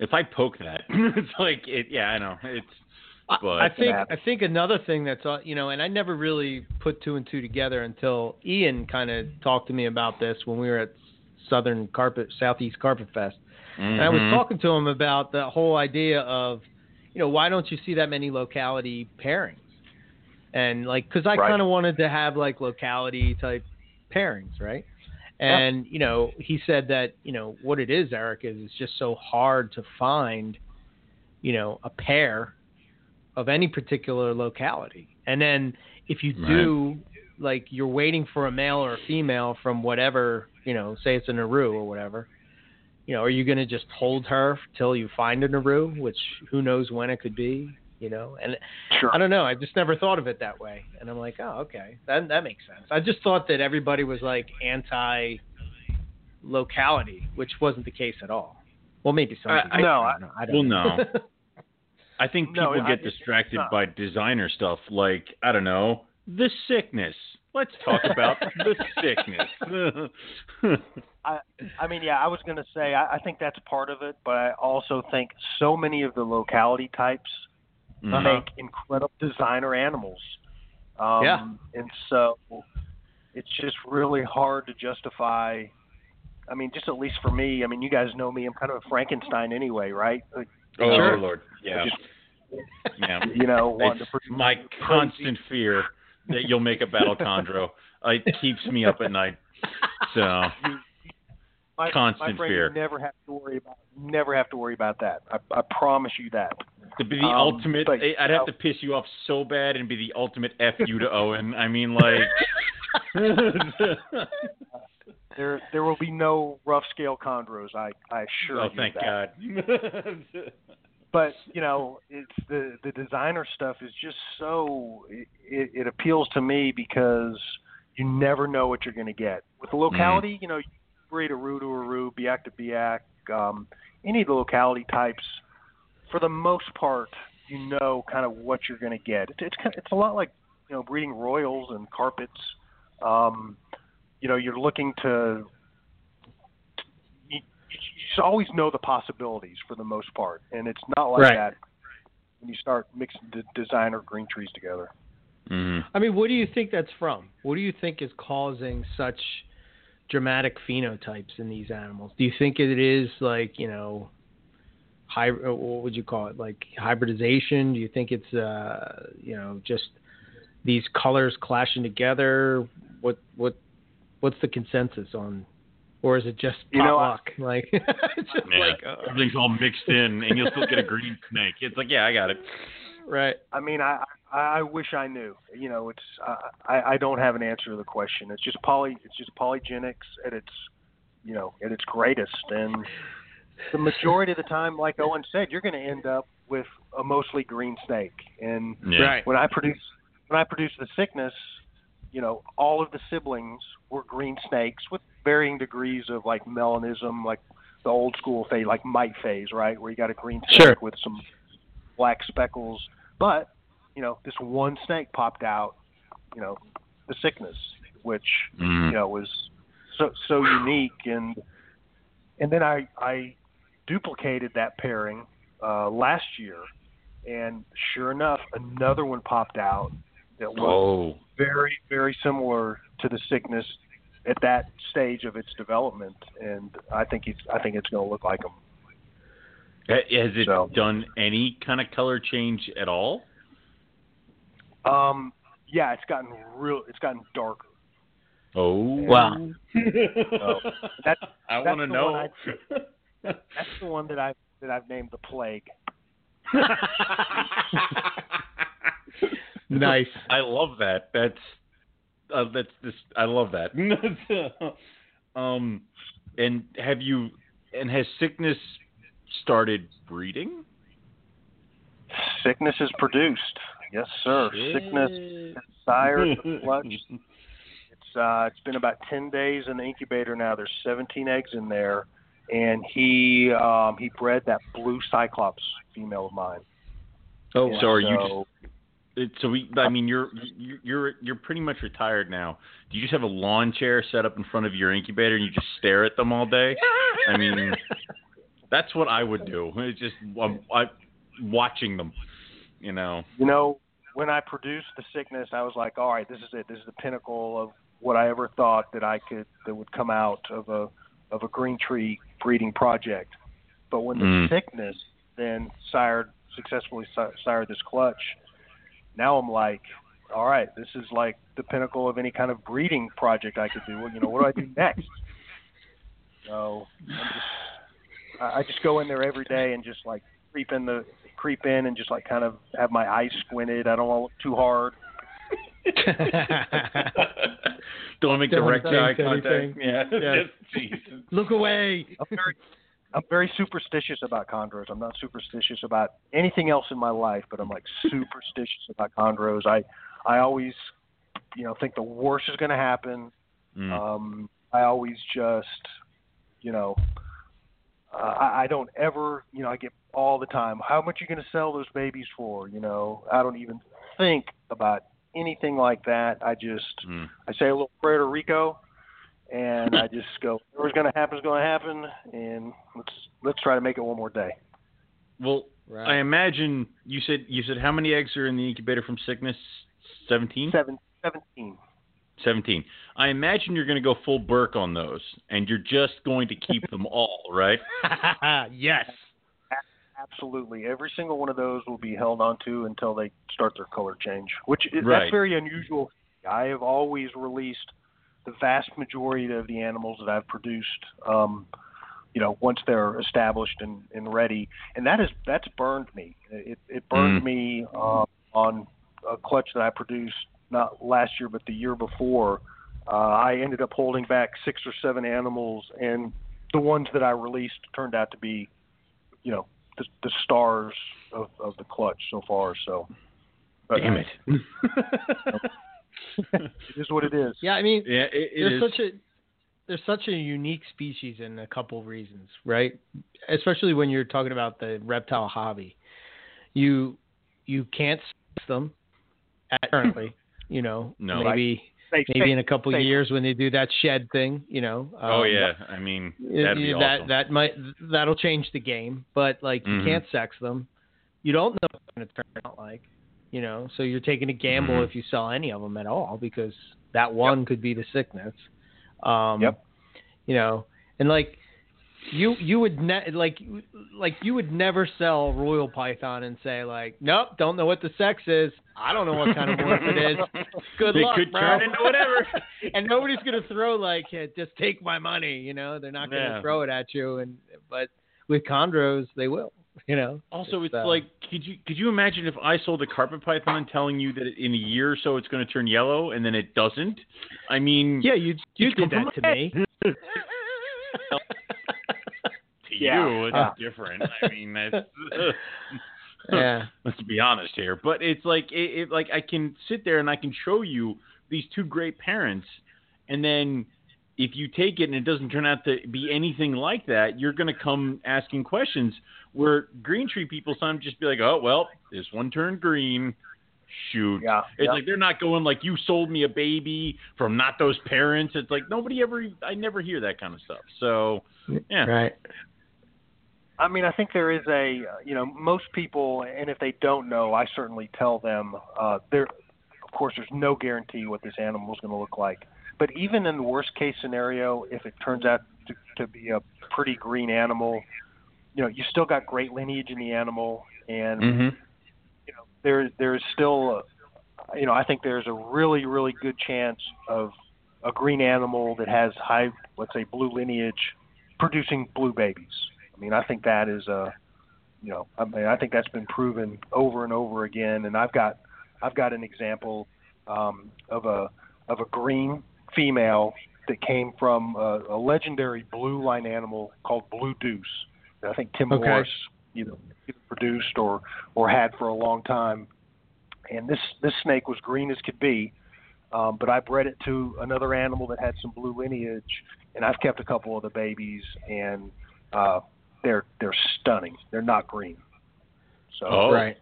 if I poke that, (laughs) it's like it. Yeah, I know. It's I- But- I think I think another thing that's uh, you know, and I never really put two and two together until Ian kind of talked to me about this when we were at Southern Carpet Southeast Carpet Fest, and I was Mhm. talking to him about the whole idea of, you know, why don't you see that many locality pairings, and like because I Right. kind of wanted to have like locality type pairings, right? And you know, he said that you know what it is, Eric, is it's just so hard to find, you know, a pair of any particular locality. And then if you do, like you're waiting for a male or a female from whatever, you know, say it's an Aru or whatever, you know, are you going to just hold her till you find an Aru, which who knows when it could be, you know? And Sure. I don't know. I just never thought of it that way. And I'm like, oh, okay, that that makes sense. I just thought that everybody was like anti locality, which wasn't the case at all. Well, maybe some. I- people. I- no, I I- don't know. I don't well, know. no. (laughs) I think people I- get it's distracted by designer stuff like I don't know the sickness. Let's talk (laughs) about the sickness. (laughs) I, I mean, yeah, I was going to say I, I think that's part of it, but I also think so many of the locality types Mhm. make incredible designer animals. Um, Yeah. And so it's just really hard to justify. I mean, just at least for me. I mean, you guys know me. I'm kind of a Frankenstein anyway, right? Like, Oh Sure. Lord, yeah, yeah. (laughs) you know, wanting to It's my constant fear that you'll make a battle chondro. (laughs) It keeps me up at night. So my, constant my fear. Never have to worry about. Never have to worry about that. I, I promise you that. to be the Um, ultimate, but, I'd have know- to piss you off so bad and be the ultimate f you to Owen. I mean, like. (laughs) There, there will be no rough scale chondros. I, I assure oh, you thank that. God. (laughs) (laughs) but you know it's the the designer stuff is just so it, it, appeals to me because you never know what you're going to get with the locality you know you breed Aru to Aru biak to biak um any of the locality types for the most part you know kind of what you're going to get it's it's kind of, it's a lot like you know breeding royals and carpets um you know you're looking to you, you always know the possibilities for the most part, and it's not like Right. that when you start mixing the designer green trees together. Mhm. I mean, what do you think that's from? What do you think is causing such dramatic phenotypes in these animals? Do you think it is like you know, hy- uh, what would you call it? Like hybridization? Do you think it's uh, you know, just these colors clashing together? What what what's the consensus on? Or is it just You know, I- like, (laughs) it's just Yeah. like uh, Everything's all mixed in, and you'll still get a green snake. It's like, yeah, I got it. right. I mean, I I, I wish I knew. You know, it's I I don't have an answer to the question. It's just poly it's just polygenics at its you know at its greatest, and the majority of the time, like Owen said, you're going to end up with a mostly green snake. And Yeah. Right. when I produce when I produce the sickness, you know, all of the siblings were green snakes with varying degrees of like melanism, like the old school phase, like mite phase, right, where you got a green snake Sure. with some black speckles. But you know, this one snake popped out, you know, the sickness, which Mm. you know was so so unique and and then I I duplicated that pairing uh, last year, and sure enough, another one popped out that was Oh, very very similar to the sickness at that stage of its development, and I think it's I think it's going to look like them. Has it So- done any kind of color change at all? Um, yeah, it's gotten real. It's gotten darker. Oh, Wow. So (laughs) that's I want to know. one that's the one that I that I've named the plague. (laughs) (laughs) nice. (laughs) I love that. That's uh, that's this. I love that. (laughs) um, and have you? And has sickness started breeding? Sickness is produced. Yes, sir. Sickness sired the clutch. It's uh, it's been about ten days in the incubator now. There's 17 eggs in there, and he um, he bred that blue cyclops female of mine. Oh, So are you So- It, so we, I mean, you're you're you're you're pretty much retired now. Do you just have a lawn chair set up in front of your incubator and you just stare at them all day? I mean, (laughs) that's what I would do. It's just I'm, I'm watching them, you know. you know, when I produced the sickness, I was like, all right, this is it. This is the pinnacle of what I ever thought that I could that would come out of a of a green tree breeding project. But when the Mm. sickness then sired successfully sired this clutch, now I'm like, all right, this is like the pinnacle of any kind of breeding project I could do. Well, you know, what do I do (laughs) next? So I'm just, I I just go in there every day and just like creep in the creep in and just like kind of have my eyes squinted. I don't want to look too hard. (laughs) Don't make Don't direct eye contact. anything. Yeah. (laughs) Yeah. Jesus. Look away. I'm very, I'm very superstitious about chondros. I'm not superstitious about anything else in my life, but I'm like (laughs) superstitious about chondros. I, I always, you know, think the worst is going to happen. Mm. Um, I always just, you know, uh, I, I don't ever, you know, I get all the time. How much are you going to sell those babies for? You know, I don't even think about anything like that. I just, Mm. I say a little prayer to Rico, and I just go, whatever's going to happen is going to happen, and let's let's try to make it one more day. Well, I imagine you said you said how many eggs are in the incubator from sickness? Seventeen. Seven, 17. 17. I imagine you're going to go full Burke on those, and you're just going to keep them all, right? (laughs) yes. Absolutely, every single one of those will be held onto until they start their color change, which is, Right. that's very unusual. I have always released the vast majority of the animals that I've produced. Um, you know, once they're established and, and ready, and that is that's burned me. It it burned Mm. me um, on a clutch that I produced not last year but the year before. Uh, I ended up holding back six or seven animals, and the ones that I released turned out to be, you know, the, the stars of, of the clutch so far. So, but Damn it. (laughs) it is what it is. Yeah, I mean, Yeah, it, it there's is. such a there's such a unique species in a couple of reasons, right? Especially when you're talking about the reptile hobby. You you can't sex them at currently, you know. (laughs) No. maybe Safe- maybe in a safe- couple of years when they do that shed thing, you know. oh um, yeah, I mean that'd be that awesome. that might that'll change the game, but like you Mhm. can't sex them. You don't know what it's going to turn out like, you know. So you're taking a gamble Mhm. if you sell any of them at all because that one could be the sickness. Um, Yep. You know, and like you you would ne- like like you would never sell royal python and say like nope don't know what the sex is I don't know what kind of morph it is (laughs) good it luck could bro turn (laughs) into whatever. and nobody's gonna throw like "Hey, just take my money you know they're not gonna Yeah. throw it at you and but with chondros they will (laughs) you know Also, it's, uh, like, could you could you imagine if I sold a carpet python telling you that in a year or so it's going to turn yellow and then it doesn't? I mean, yeah you you It's did that to me (laughs) to Yeah. you it's Yeah. different. I mean, that's, (laughs) yeah let's be honest here. But it's like it, it like I can sit there and I can show you these two great parents, and then if you take it and it doesn't turn out to be anything like that, you're going to come asking questions. Where green tree people sometimes just be like, oh well, this one turned green. shoot. Yeah, It's yeah. like they're not going like you sold me a baby from not those parents. It's like nobody ever. I never hear that kind of stuff. So yeah, Right. I mean, I think there is a, uh, you know, most people, and if they don't know, I certainly tell them. Uh, there, of course, there's no guarantee what this animal is going to look like. But even in the worst case scenario, if it turns out to, to be a pretty green animal, you know, you still got great lineage in the animal, and hmm you know, there there's still, uh, you know, I think there's a really really good chance of a green animal that has high, let's say, blue lineage, producing blue babies. I mean, I think that is a, you know, I mean, I think that's been proven over and over again. And I've got, I've got an example um, of a of a green female that came from a, a legendary blue line animal called Blue Deuce. That I think Tim Okay. Morris either either produced or or had for a long time. And this this snake was green as could be, um, but I bred it to another animal that had some blue lineage, and I've kept a couple of the babies, and uh, they're they're stunning. They're not green. So Oh. Right.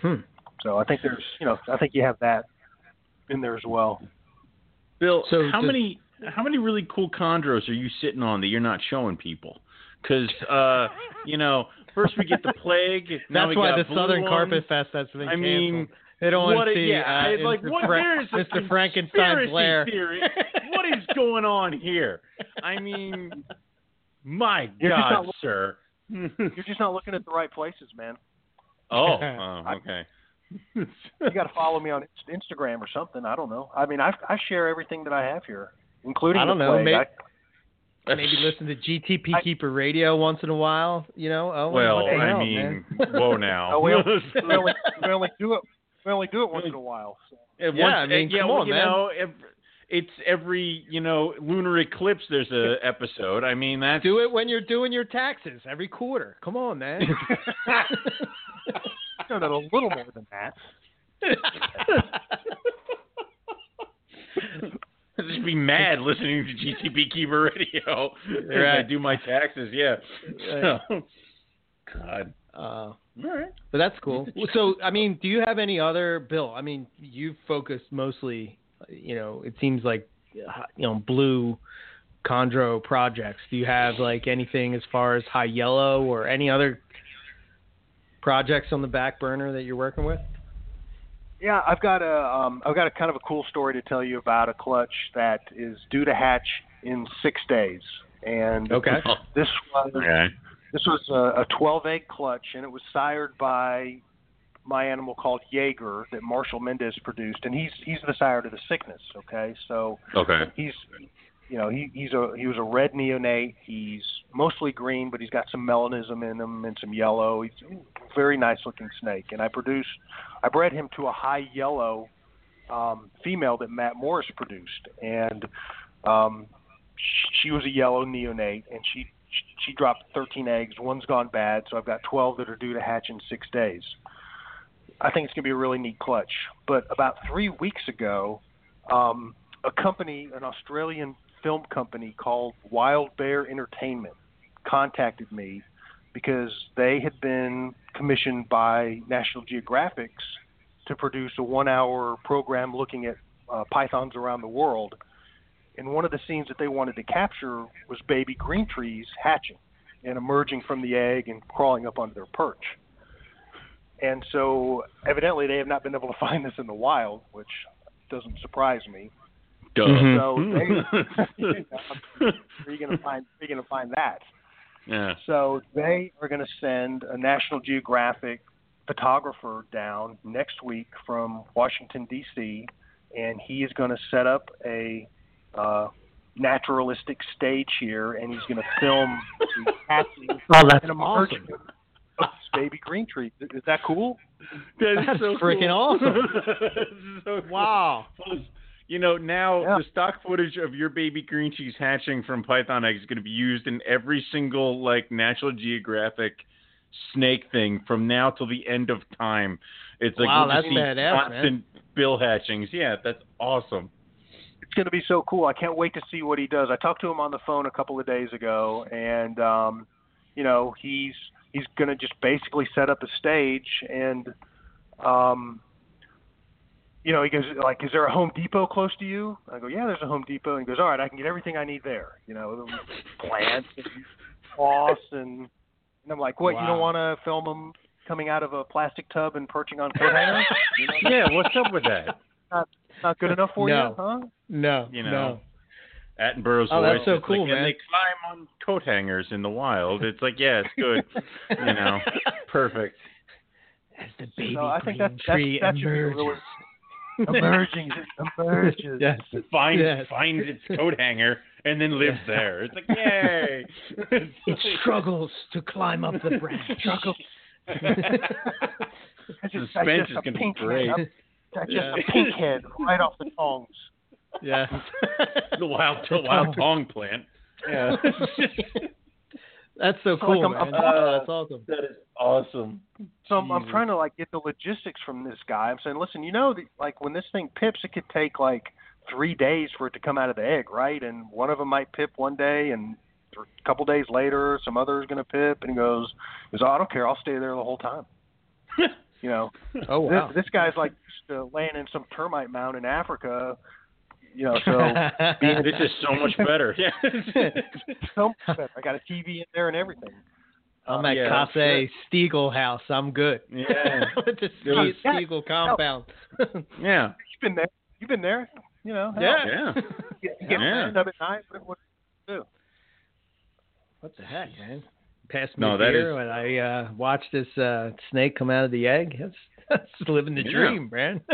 Hmm. so I think there's you know I think you have that in there as well. Bill, So how does- many how many really cool chondros are you sitting on that you're not showing people? Because uh, you know, first we get the plague. (laughs) now That's we why got the Southern ones. Carpet Fest that's been I canceled. mean, they don't want to see yeah, uh, like Mr. what Fra- there is a Mr. Frankenstein's conspiracy lair. theory. (laughs) what is going on here? I mean, my You're God, not- sir. (laughs) You're just not looking at the right places, man. oh, oh, okay. You got to follow me on Instagram or something. I don't know. I mean, I I share everything that I have here, including I don't the know, plague. maybe- I- Maybe listen to GTP I- Keeper Radio once in a while. You know. Oh, well, I hell, mean, man? (laughs) whoa now. Oh, we, only, (laughs) we, only, we only do it. We only do it once in a while. So. Yeah, once- I mean, yeah, come well, on, you man. know, ev it's every you know lunar eclipse. There's a episode. I mean, that's Do it when you're doing your taxes every quarter. Come on, man. (laughs) No, no, a little more than that. I'd just be mad listening to GTP Keeper Radio I do my taxes. Yeah. Right. So, God. Uh, All right. but that's cool. So, I mean, do you have any other Bill? I mean, you've focused mostly, you know, it seems like, uh, you know, blue chondro projects. Do you have like anything as far as high yellow or any other projects on the back burner that you're working with? Yeah, I've got a um, I've got a kind of a cool story to tell you about a clutch that is due to hatch in six days, and Okay. this was Okay. this was a, a 12 egg clutch, and it was sired by my animal called Jaeger that Marshall Mendez produced, and he's he's the sire to the sickness. Okay, so Okay. he's you know he he's a he was a red neonate. He's mostly green, but he's got some melanism in him and some yellow. He's a very nice looking snake, and I produced I bred him to a high yellow um, female that Matt Morris produced, and um, sh- she was a yellow neonate, and she she dropped 13 eggs. One's gone bad, so I've got 12 that are due to hatch in six days. I think it's going to be a really neat clutch. But about three weeks ago, um, a company, an Australian film company called Wild Bear Entertainment, contacted me because they had been commissioned by National Geographics to produce a one-hour program looking at uh, pythons around the world. And one of the scenes that they wanted to capture was baby green trees hatching and emerging from the egg and crawling up onto their perch. And so, evidently, they have not been able to (laughs) find this in the wild, which doesn't surprise me. Duh. Mhm. So they, (laughs) where are you going to find? Where are you going to find that? yeah. So they are going to send a National Geographic photographer down next week from Washington D.C. and he is going to set up a uh, naturalistic stage here, and he's going to film the (laughs) hatching Oh, that's and emerging of baby green tree. Is is that cool? That is That's so freaking cool. awesome. (laughs) so cool. Wow. You know, now Yeah. the stock footage of your baby green trees hatching from python eggs is going to be used in every single like National Geographic snake thing from now till the end of time. It's like Wow, we'll that's see badass, constant bill hatchings. Yeah, that's awesome. it's going to be so cool. I can't wait to see what he does. I talked to him on the phone a couple of days ago, and um, you know he's he's going to just basically set up a stage and um, you know, he goes like, "Is there a Home Depot close to you?" I go, "Yeah, there's a Home Depot." And he goes, "All right, I can get everything I need there." You know, plants and moss and, and I'm like, "What? You don't want to film them coming out of a plastic tub and perching on coat hangers? You know, Yeah, what's up with that? not good enough for No. you, huh?" No, You know. no. Attenborough's Oh, that's voice. so cool, like, man. And they climb on coat hangers in the wild. It's like, yeah, it's good. you know, (laughs) perfect. As the baby So I think green that that, tree that should emerges. Really emerging, emerges. yes. Finds Yes. finds its coat hanger and then lives Yeah. there. It's like, yay! (laughs) It struggles to climb up the branch. (laughs) Struggle. That's just, Suspense is a gonna be pink great. Head. That's just Yeah. a pink head right off the tongs. yeah. (laughs) the wild the wild tong plant. Yeah. That's so So, cool, like, I'm- man. I'm- oh, that's awesome. that is awesome. So I'm, I'm trying to like get the logistics from this guy. I'm saying, listen, you know, the, like when this thing pips, it could take like three days for it to come out of the egg, right? And one of them might pip one day, and a couple days later, some other is going to pip. And he goes, he goes, oh, I don't care, I'll stay there the whole time. (laughs) You know, Oh wow. this, this guy's like used to laying in some termite mound in Africa. You know, so (laughs) This is so much better. (laughs) Yeah. so much better. I got a TV in there and everything. I'm at Yeah, Casa Stegall house. I'm good. (laughs) Yeah. With the was- Ste- Stegall compound. Yeah. You've been there. You've been there. You know. hell, yeah. Yeah. You get, you get Yeah. manned up at night. What, what do? What the heck, man? Passed me No, a beer is- when I uh, watched this uh, snake come out of the egg. That's (laughs) that's living the Yeah. dream, man. (laughs)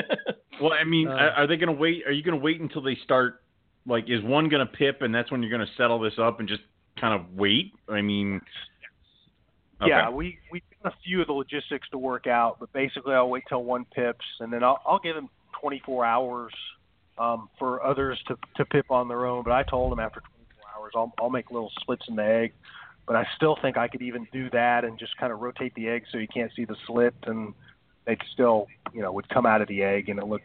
Well, I mean, Uh, are are they going to wait? Are you going to wait until they start? Like, is one going to pip, and that's when you're going to settle this up and just kind of wait? I mean, okay. Yeah, we we got a few of the logistics to work out, but basically I'll wait till one pips, and then I'll I'll give them 24 hours um, for others to to pip on their own. But I told them after 24 hours I'll I'll make little slits in the egg, but I still think I could even do that and just kind of rotate the egg so you can't see the slit, and they'd still you know would come out of the egg and it looked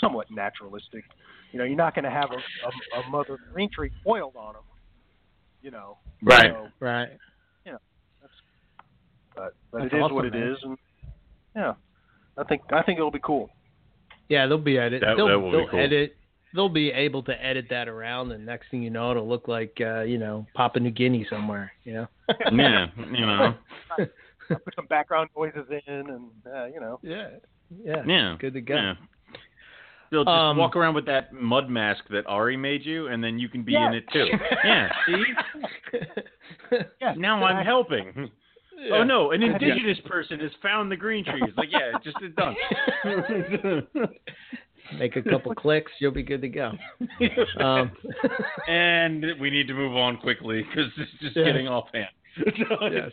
somewhat naturalistic. You know, you're not going to have a, a, a mother green tree foiled on them. You know, Right. So, right. but but That's it is awesome, what it man. is, and yeah, I think I think it'll be cool. Yeah, they'll be edit. That- they'll that will they'll cool. edit. They'll be able to edit that around, and next thing you know, it'll look like uh, you know Papua New Guinea somewhere. You know. (laughs) yeah, you know, (laughs) I put some background noises in, and uh, you know, Yeah. Yeah. yeah, Good to go. Yeah. Bill, just Um, walk around with that mud mask that Ari made you, and then you can be Yeah. in it too. Yeah. (laughs) See, (laughs) yeah. now I'm helping. Yeah. Oh no, an indigenous person has found the green trees. Like, yeah, just it's done. (laughs) Make a couple clicks, you'll be good to go. Um, and we need to move on quickly because it's just Yes. getting off hand. yes.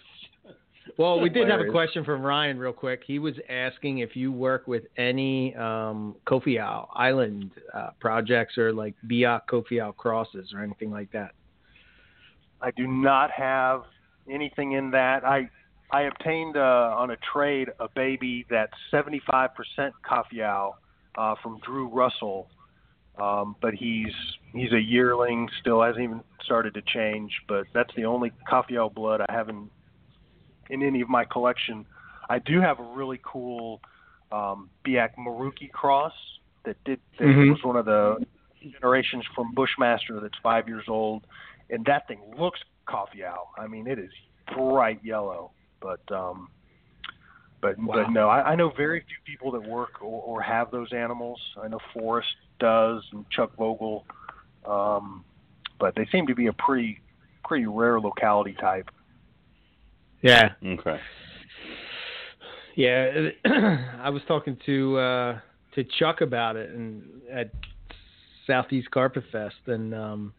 Well, we did have a question from Ryan, real quick. He was asking if you work with any um, Kofiau Island uh, projects or like Biak Kofiau crosses or anything like that. I do not have anything in that. I I obtained uh, on a trade a baby that's 75% Kofiau uh, from Drew Russell, um, but he's he's a yearling, still hasn't even started to change. But that's the only Kofiau blood I have in any of my collection. I do have a really cool um, Biak Merauke cross that did that Mhm. was one of the generations from Bushmaster that's five years old, and that thing looks Kofiau. I mean, it is bright yellow, but um, but Wow. but no, I, I know very few people that work or, or have those animals. I know Forrest does and Chuck Vogel, um, but they seem to be a pretty pretty rare locality type. Yeah. Okay. Yeah, (clears throat) I was talking to uh, to Chuck about it and at Southeast Carpet Fest, and um,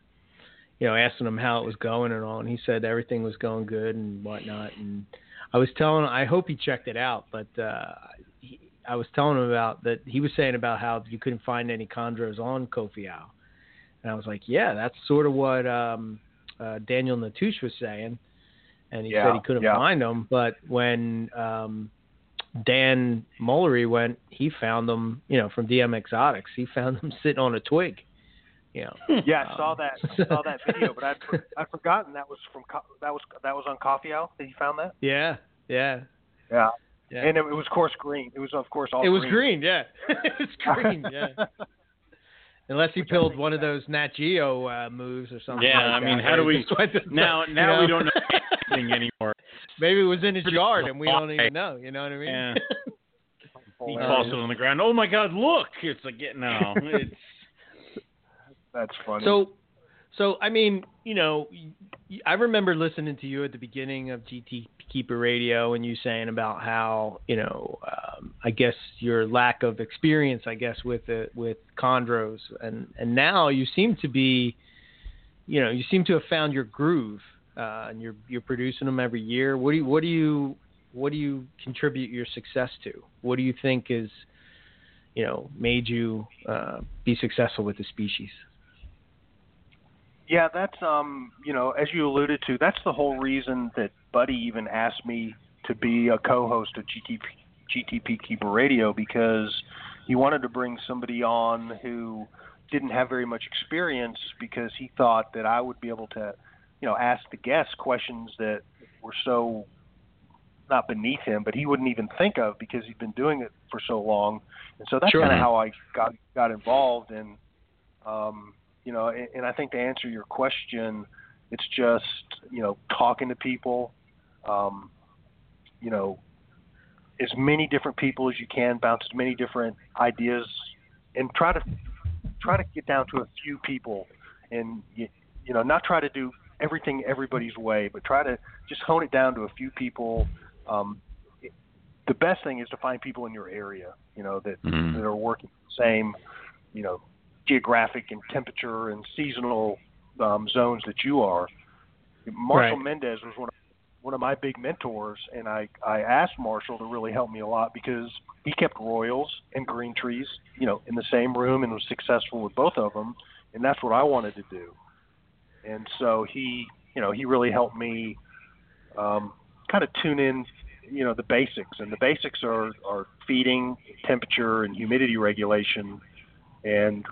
you know, asking him how it was going and all, and he said everything was going good and whatnot. And I was telling, I hope he checked it out, but uh, he, I was telling him about that. He was saying about how you couldn't find any chondros on Kofiau, and I was like, yeah, that's sort of what um, uh, Daniel Natouche was saying. And he Yeah, said he couldn't yeah. find them, but when um, Dan Mullery went, he found them, you know, from DM Exotics. He found them (laughs) sitting on a twig, you know. Yeah, I saw Um, that I saw that (laughs) video, but I'd I'd forgotten that was from that was that was on Kofiau that you found that. Yeah, yeah. Yeah, Yeah. And it, it was course green. It was of course all. it was green. Yeah, (laughs) it's green. Yeah. Unless he pulled one of those Nat Geo uh, moves or something. Yeah, like I mean, that, how do we- just went to- now you now we don't know anything anymore. Maybe it was in his yard and we don't even know. You know what I mean? Yeah. (laughs) He tosses it on the ground. Oh my God! Look, it's like yeah, no, it's (laughs) That's funny. So, so I mean, you know, I remember listening to you at the beginning of GT Keeper Radio, and you saying about how, you know, um, I guess your lack of experience, I guess, with the with chondros, and and now you seem to be, you know, you seem to have found your groove, uh, and you're you're producing them every year. What do you what do you what do you contribute your success to? What do you think is, you know, made you uh, be successful with the species? Yeah, that's um, you know, as you alluded to, that's the whole reason that Buddy even asked me to be a co-host of GTP GTP Keeper Radio because he wanted to bring somebody on who didn't have very much experience because he thought that I would be able to, you know, ask the guests questions that were so not beneath him, but he wouldn't even think of because he'd been doing it for so long. And so that's Sure. kind of how I got got involved and um you know, and, and I think to answer your question, it's just you know talking to people, um, you know, as many different people as you can, bounce as many different ideas, and try to try to get down to a few people, and you, you know, not try to do everything everybody's way, but try to just hone it down to a few people. Um, it- the best thing is to find people in your area, you know, that Mhm. that are working the same, you know, geographic and temperature and seasonal um, zones that you are. Marshall Right. Mendez was one of, one of my big mentors, and I I asked Marshall to really help me a lot because he kept Royals and Green Trees, you know, in the same room and was successful with both of them, and that's what I wanted to do. And so he, you know, he really helped me um, kind of tune in, you know, the basics, and the basics are are feeding, temperature, and humidity regulation, and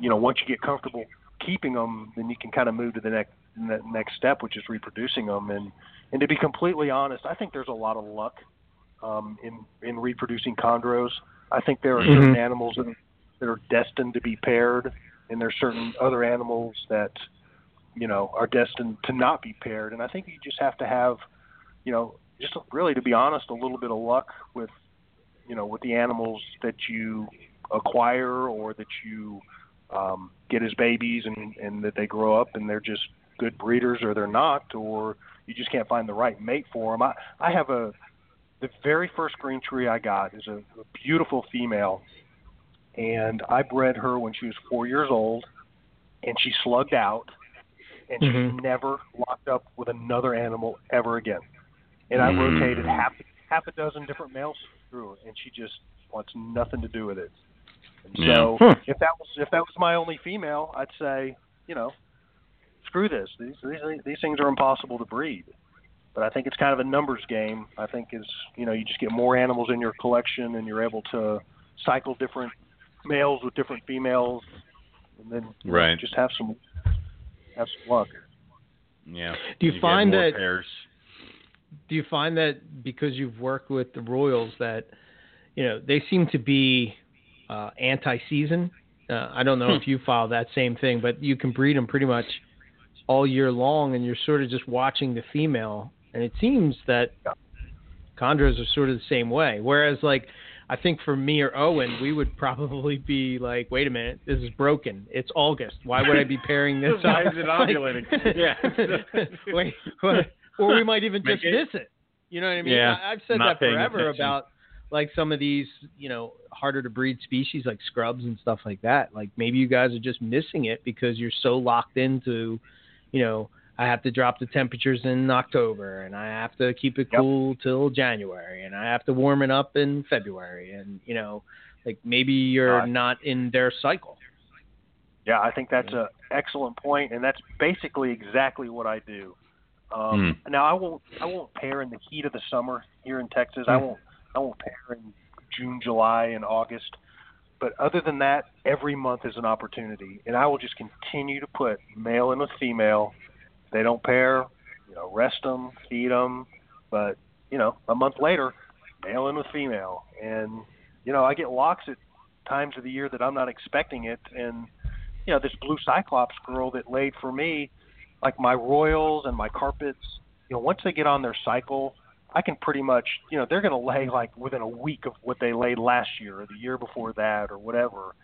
you know, once you get comfortable keeping them, then you can kind of move to the next ne- next step, which is reproducing them. And and to be completely honest, I think there's a lot of luck um, in in reproducing chondros. I think there are certain animals that are, that are destined to be paired, and there's certain other animals that you know are destined to not be paired. And I think you just have to have, you know, just really to be honest, a little bit of luck with you know with the animals that you acquire or that you um, get as babies and, and that they grow up and they're just good breeders or they're not or you just can't find the right mate for them. I, I have a the very first green tree I got is a, a beautiful female and I bred her when she was four years old and she slugged out and Mhm. she never locked up with another animal ever again. And I Mm. rotated half half a dozen different males through it and she just wants nothing to do with it. And Yeah. so Huh. if that was if that was my only female, I'd say, you know, screw this. These these these things are impossible to breed. But I think it's kind of a numbers game. I think is you know you just get more animals in your collection and you're able to cycle different males with different females, and then Right. just have some have some luck. Yeah. Do you get find that- pairs. do you find that because you've worked with the Royals that you know they seem to be uh, anti-season? Uh, I don't know if you follow that same thing, but you can breed them pretty much all year long, and you're sort of just watching the female. And it seems that chondros are sort of the same way. Whereas, like, I think for me or Owen, we would probably be like, "Wait a minute, this is broken. It's August. Why would I be pairing this (laughs) Why up?" is it (laughs) Like- ovulating? Yeah. (laughs) Wait, what? or we might even Make just it- miss it. You know what I mean? Yeah, I, I've said that forever attention. about like some of these, you know, harder to breed species like scrubs and stuff like that. Like maybe you guys are just missing it because you're so locked into, you know, I have to drop the temperatures in October and I have to keep it Yep. cool till January and I have to warm it up in February and you know, like maybe you're Right. not in their cycle. Yeah, I think that's a excellent point, and that's basically exactly what I do. Um, Now I won't I won't pair in the heat of the summer here in Texas. I Hmm. won't I won't pair in June, July, and August. But other than that, every month is an opportunity, and I will just continue to put male and a female. They don't pair, you know, rest them, feed them, but you know, a month later, male in with female, and you know I get locks at times of the year that I'm not expecting it, and you know this blue cyclops girl that laid for me, like my royals and my carpets. You know, once they get on their cycle, I can pretty much, you know, they're going to lay like within a week of what they laid last year or the year before that or whatever.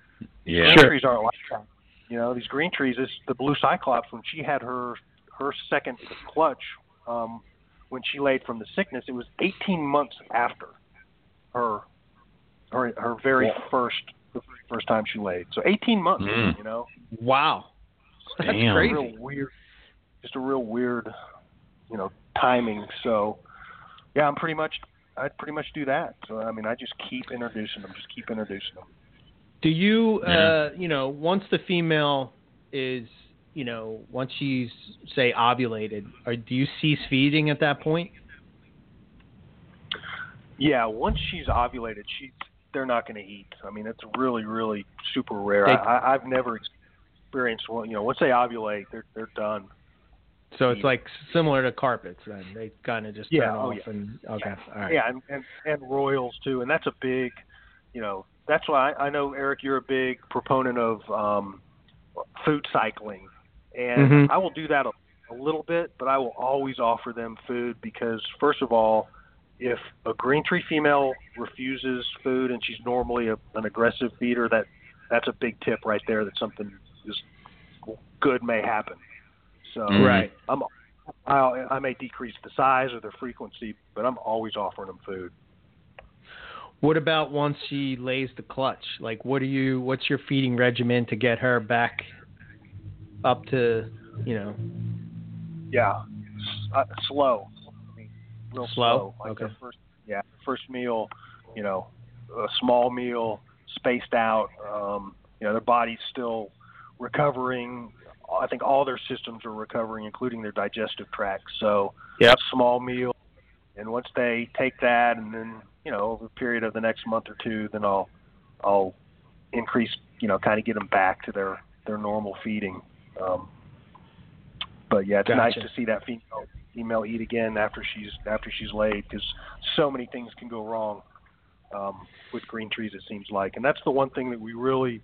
Yeah. Green Sure. trees aren't like that. You know, these green trees. This the blue cyclops when she had her her second clutch, um, when she laid from the sickness, it was 18 months after her her her very first the first time she laid. So 18 months. Mm. You know, Wow. That's Damn. crazy. real weird. Just a real weird, you know, timing. So, yeah, I'm pretty much. I'd pretty much do that. So I mean, I just keep introducing them. Just keep introducing them. Do you, Yeah. uh, you know, once the female is, you know, once she's say ovulated, or do you cease feeding at that point? Yeah, once she's ovulated, she's they're not going to eat. I mean, it's really, really super rare. They- I, I've never experienced one. You know, once they ovulate, they're they're done. So it's Yeah. like similar to carpets. Then they kind of just Yeah, turn oh, off yeah. and okay, all right. Yeah, and, and and royals too, and that's a big, you know, that's why I, I know Eric, you're a big proponent of um, food cycling, and Mhm. I will do that a, a little bit, but I will always offer them food because first of all, if a green tree female refuses food and she's normally a, an aggressive feeder, that that's a big tip right there that something is good may happen. So Mhm. Right. I'm I, I may decrease the size or the frequency, but I'm always offering them food. What about once she lays the clutch? Like, what do you? What's your feeding regimen to get her back up to, you know, Yeah, S- uh, slow, I mean, real Slow? Like Okay. first, yeah, first meal, you know, a small meal, spaced out. Um, you know, their body's still recovering. I think all their systems are recovering, including their digestive tract. So, Yep. small meal, and once they take that, and then you know, over a period of the next month or two, then I'll I'll increase, you know, kind of get them back to their their normal feeding. Um, but yeah, it's nice to see that female female eat again after she's after she's laid because so many things can go wrong um, with green trees. It seems like, and that's the one thing that we really,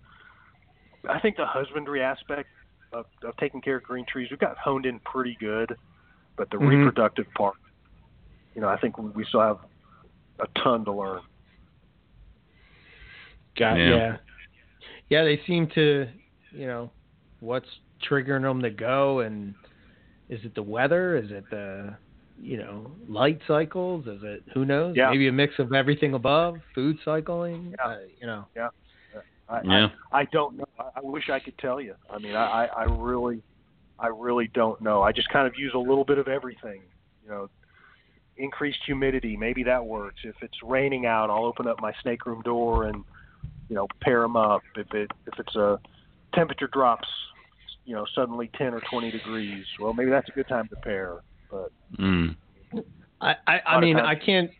I think, the husbandry aspect of, of taking care of green trees, we've got honed in pretty good, but the Mhm. reproductive part, you know, I think we we still have a ton to learn. got Yeah. yeah. yeah, They seem to, you know, what's triggering them to go, and is it the weather? Is it the, you know, light cycles? Is it who knows? Yeah. Maybe a mix of everything above, food cycling. Yeah. Uh, you know. I, Yeah. I, I don't know. I, I wish I could tell you. I mean, I, I I really, I really don't know. I just kind of use a little bit of everything. You know, increased humidity, maybe that works. If it's raining out, I'll open up my snake room door and, you know, pair them up. If it if it's a temperature drops, you know, suddenly ten or twenty degrees, well, maybe that's a good time to pair. But Mm. I, I, I mean, times- I can't.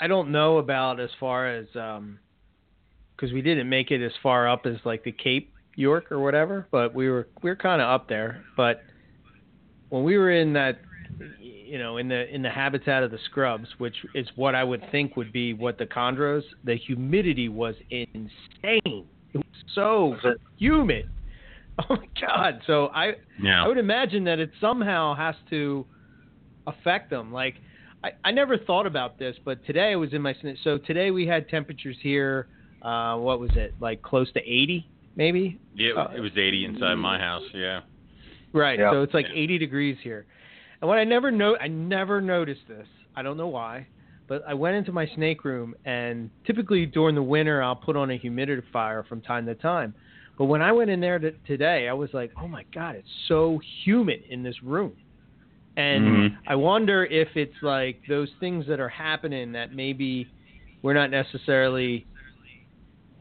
I don't know about as far as um, because we didn't make it as far up as like the Cape York or whatever, but we were we were kind of up there. But when we were in that, you know, in the in the habitat of the scrubs, which is what I would think would be what the chondros, the humidity was insane. It was so Was humid. (laughs) Oh my god! So I I would imagine that it somehow has to affect them. Like, I, I never thought about this, but today I was in my sn- so today we had temperatures here. Uh, what was it like? Close to 80, maybe. Yeah, it was 80 inside my house. Yeah. Right. Yeah. So it's like Yeah. 80 degrees here. And what I never know, I never noticed this. I don't know why, but I went into my snake room, and typically during the winter I'll put on a humidifier from time to time. But when I went in there to, today, I was like, oh my god, it's so humid in this room. And Mhm. I wonder if it's like those things that are happening that maybe we're not necessarily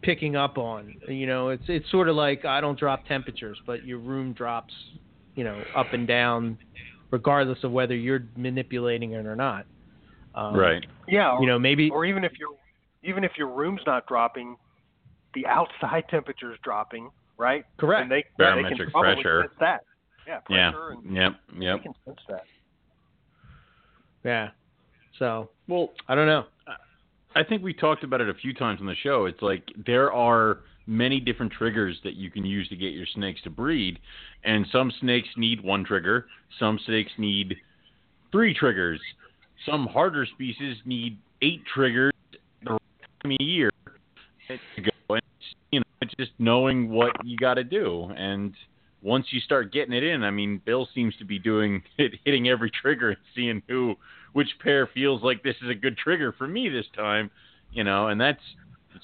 picking up on. You know, it's it's sort of like I don't drop temperatures, but your room drops, you know, up and down, regardless of whether you're manipulating it or not. Um, Right. yeah, or, You know, maybe or even if your even if your room's not dropping, the outside (laughs) temperature is dropping, right? correct. And they, they can Barometric probably pressure. sense that. Yeah, Yeah. pressure, and Yep. Yep. they can sense that. yeah. So Well, I don't know. I think we talked about it a few times on the show. It's like there are many different triggers that you can use to get your snakes to breed, and some snakes need one trigger, some snakes need three triggers, some harder species need eight triggers the right time of year to go. And you know, it's just knowing what you got to do, and once you start getting it in, I mean, Bill seems to be doing it, (laughs) hitting every trigger and seeing who which pair feels like this is a good trigger for me this time, you know, and that's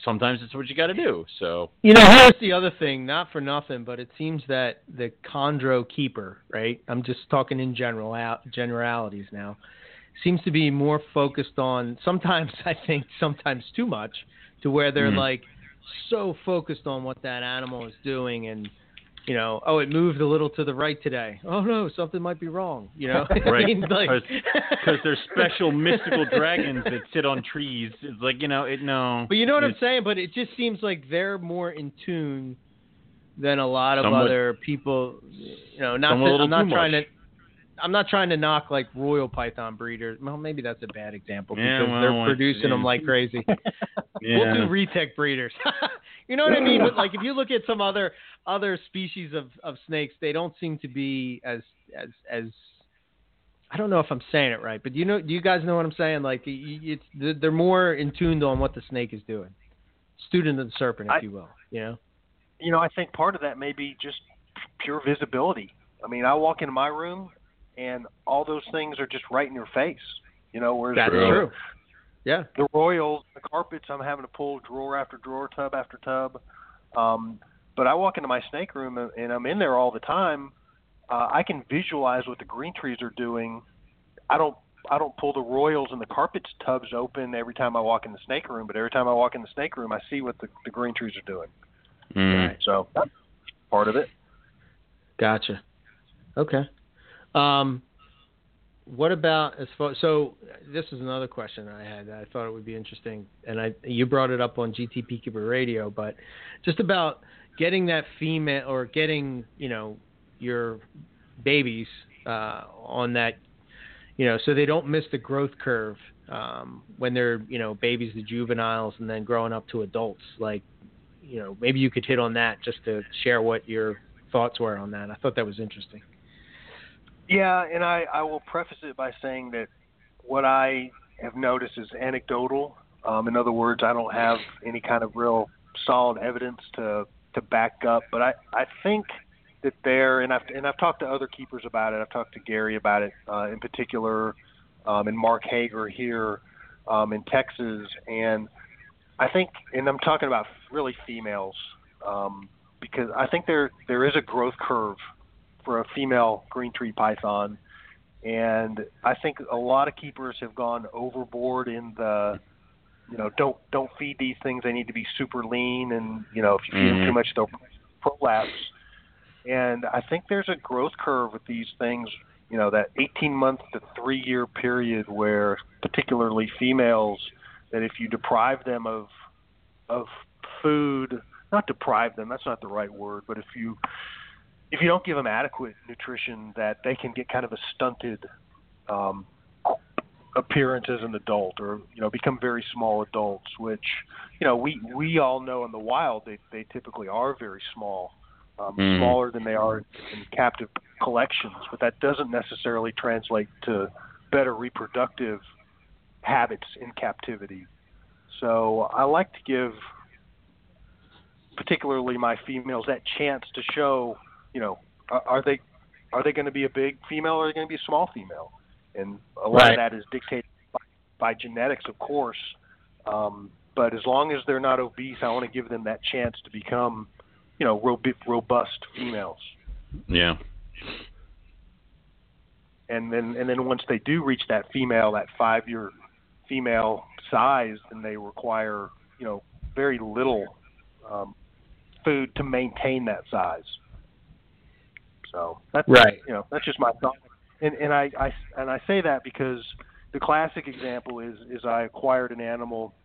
sometimes it's what you got to do. So you know, here's the other thing. Not for nothing, but it seems that the chondro keeper, right? I'm just talking in general generalities now. Seems to be more focused on sometimes (laughs) I think sometimes too much to where they're mm-hmm. like so focused on what that animal is doing and you know, oh, it moved a little to the right today. Oh no, something might be wrong. You know, (laughs) (laughs) right? Because like... there's special mystical dragons that sit on trees. It's like you know, it no. But you know what I'm saying. But it just seems like they're more in tune than a lot of somewhat, other people. You know, not that, I'm not trying much. to. I'm not trying to knock like royal python breeders. Well, maybe that's a bad example yeah, because well, they're producing yeah. them like crazy. yeah. (laughs) We'll do retic breeders. (laughs) you know what I mean? But like if you look at some other other species of, of snakes, they don't seem to be as as as I don't know if I'm saying it right, but do you know? Do you guys know what I'm saying? Like, it's they're more in tuned on what the snake is doing, student of the serpent, if I, you will. You know. You know, I think part of that may be just pure visibility. I mean, I walk into my room, and all those things are just right in your face. You know, whereas that's the, true. Yeah. The royals, the carpets, I'm having to pull drawer after drawer, tub after tub. Um, but I walk into my snake room and I'm in there all the time. Uh, I can visualize what the green trees are doing. I don't I don't pull the royals and the carpets tubs open every time I walk in the snake room, but every time I walk in the snake room, I see what the, the green trees are doing. Mm. So that's part of it. Gotcha. Okay. Um, what about as far? So this is another question I had. I thought it would be interesting, and I you brought it up on GTP Keeper Radio, but just about getting that female or getting you know your babies uh, on that you know so they don't miss the growth curve um, when they're you know babies to juveniles and then growing up to adults like you know maybe you could hit on that just to share what your thoughts were on that i thought that was interesting yeah and i i will preface it by saying that what i have noticed is anecdotal um, in other words i don't have any kind of real solid evidence to to back up. But I, I think that there, and I've and I've talked to other keepers about it. I've talked to Gary about it uh, in particular, um, and Mark Hager here um, in Texas, and I think, and I'm talking about really females, um, because I think there there is a growth curve for a female green tree python, and I think a lot of keepers have gone overboard in the you know, don't don't feed these things. They need to be super lean, and you know, if you feed mm-hmm. them too much, they'll prolapse. And I think there's a growth curve with these things. You know, that 18 month to three year period where, particularly females, that if you deprive them of of food, not deprive them, that's not the right word, but if you if you don't give them adequate nutrition, that they can get kind of a stunted um, appearance as an adult or you know become very small adults which you know we we all know in the wild they they typically are very small um, mm. smaller than they are in captive collections but that doesn't necessarily translate to better reproductive habits in captivity so i like to give particularly my females that chance to show you know are, they are they going to be a big female or are they going to be a small female and a lot right. of that is dictated by, by genetics, of course. Um, but as long as they're not obese, I want to give them that chance to become, you know, robust females. Yeah. And then, and then once they do reach that female, that five-year female size, then they require, you know, very little um, food to maintain that size. So that's right. You know, that's just my thought and and I, I and I say that because the classic example is is I acquired an animal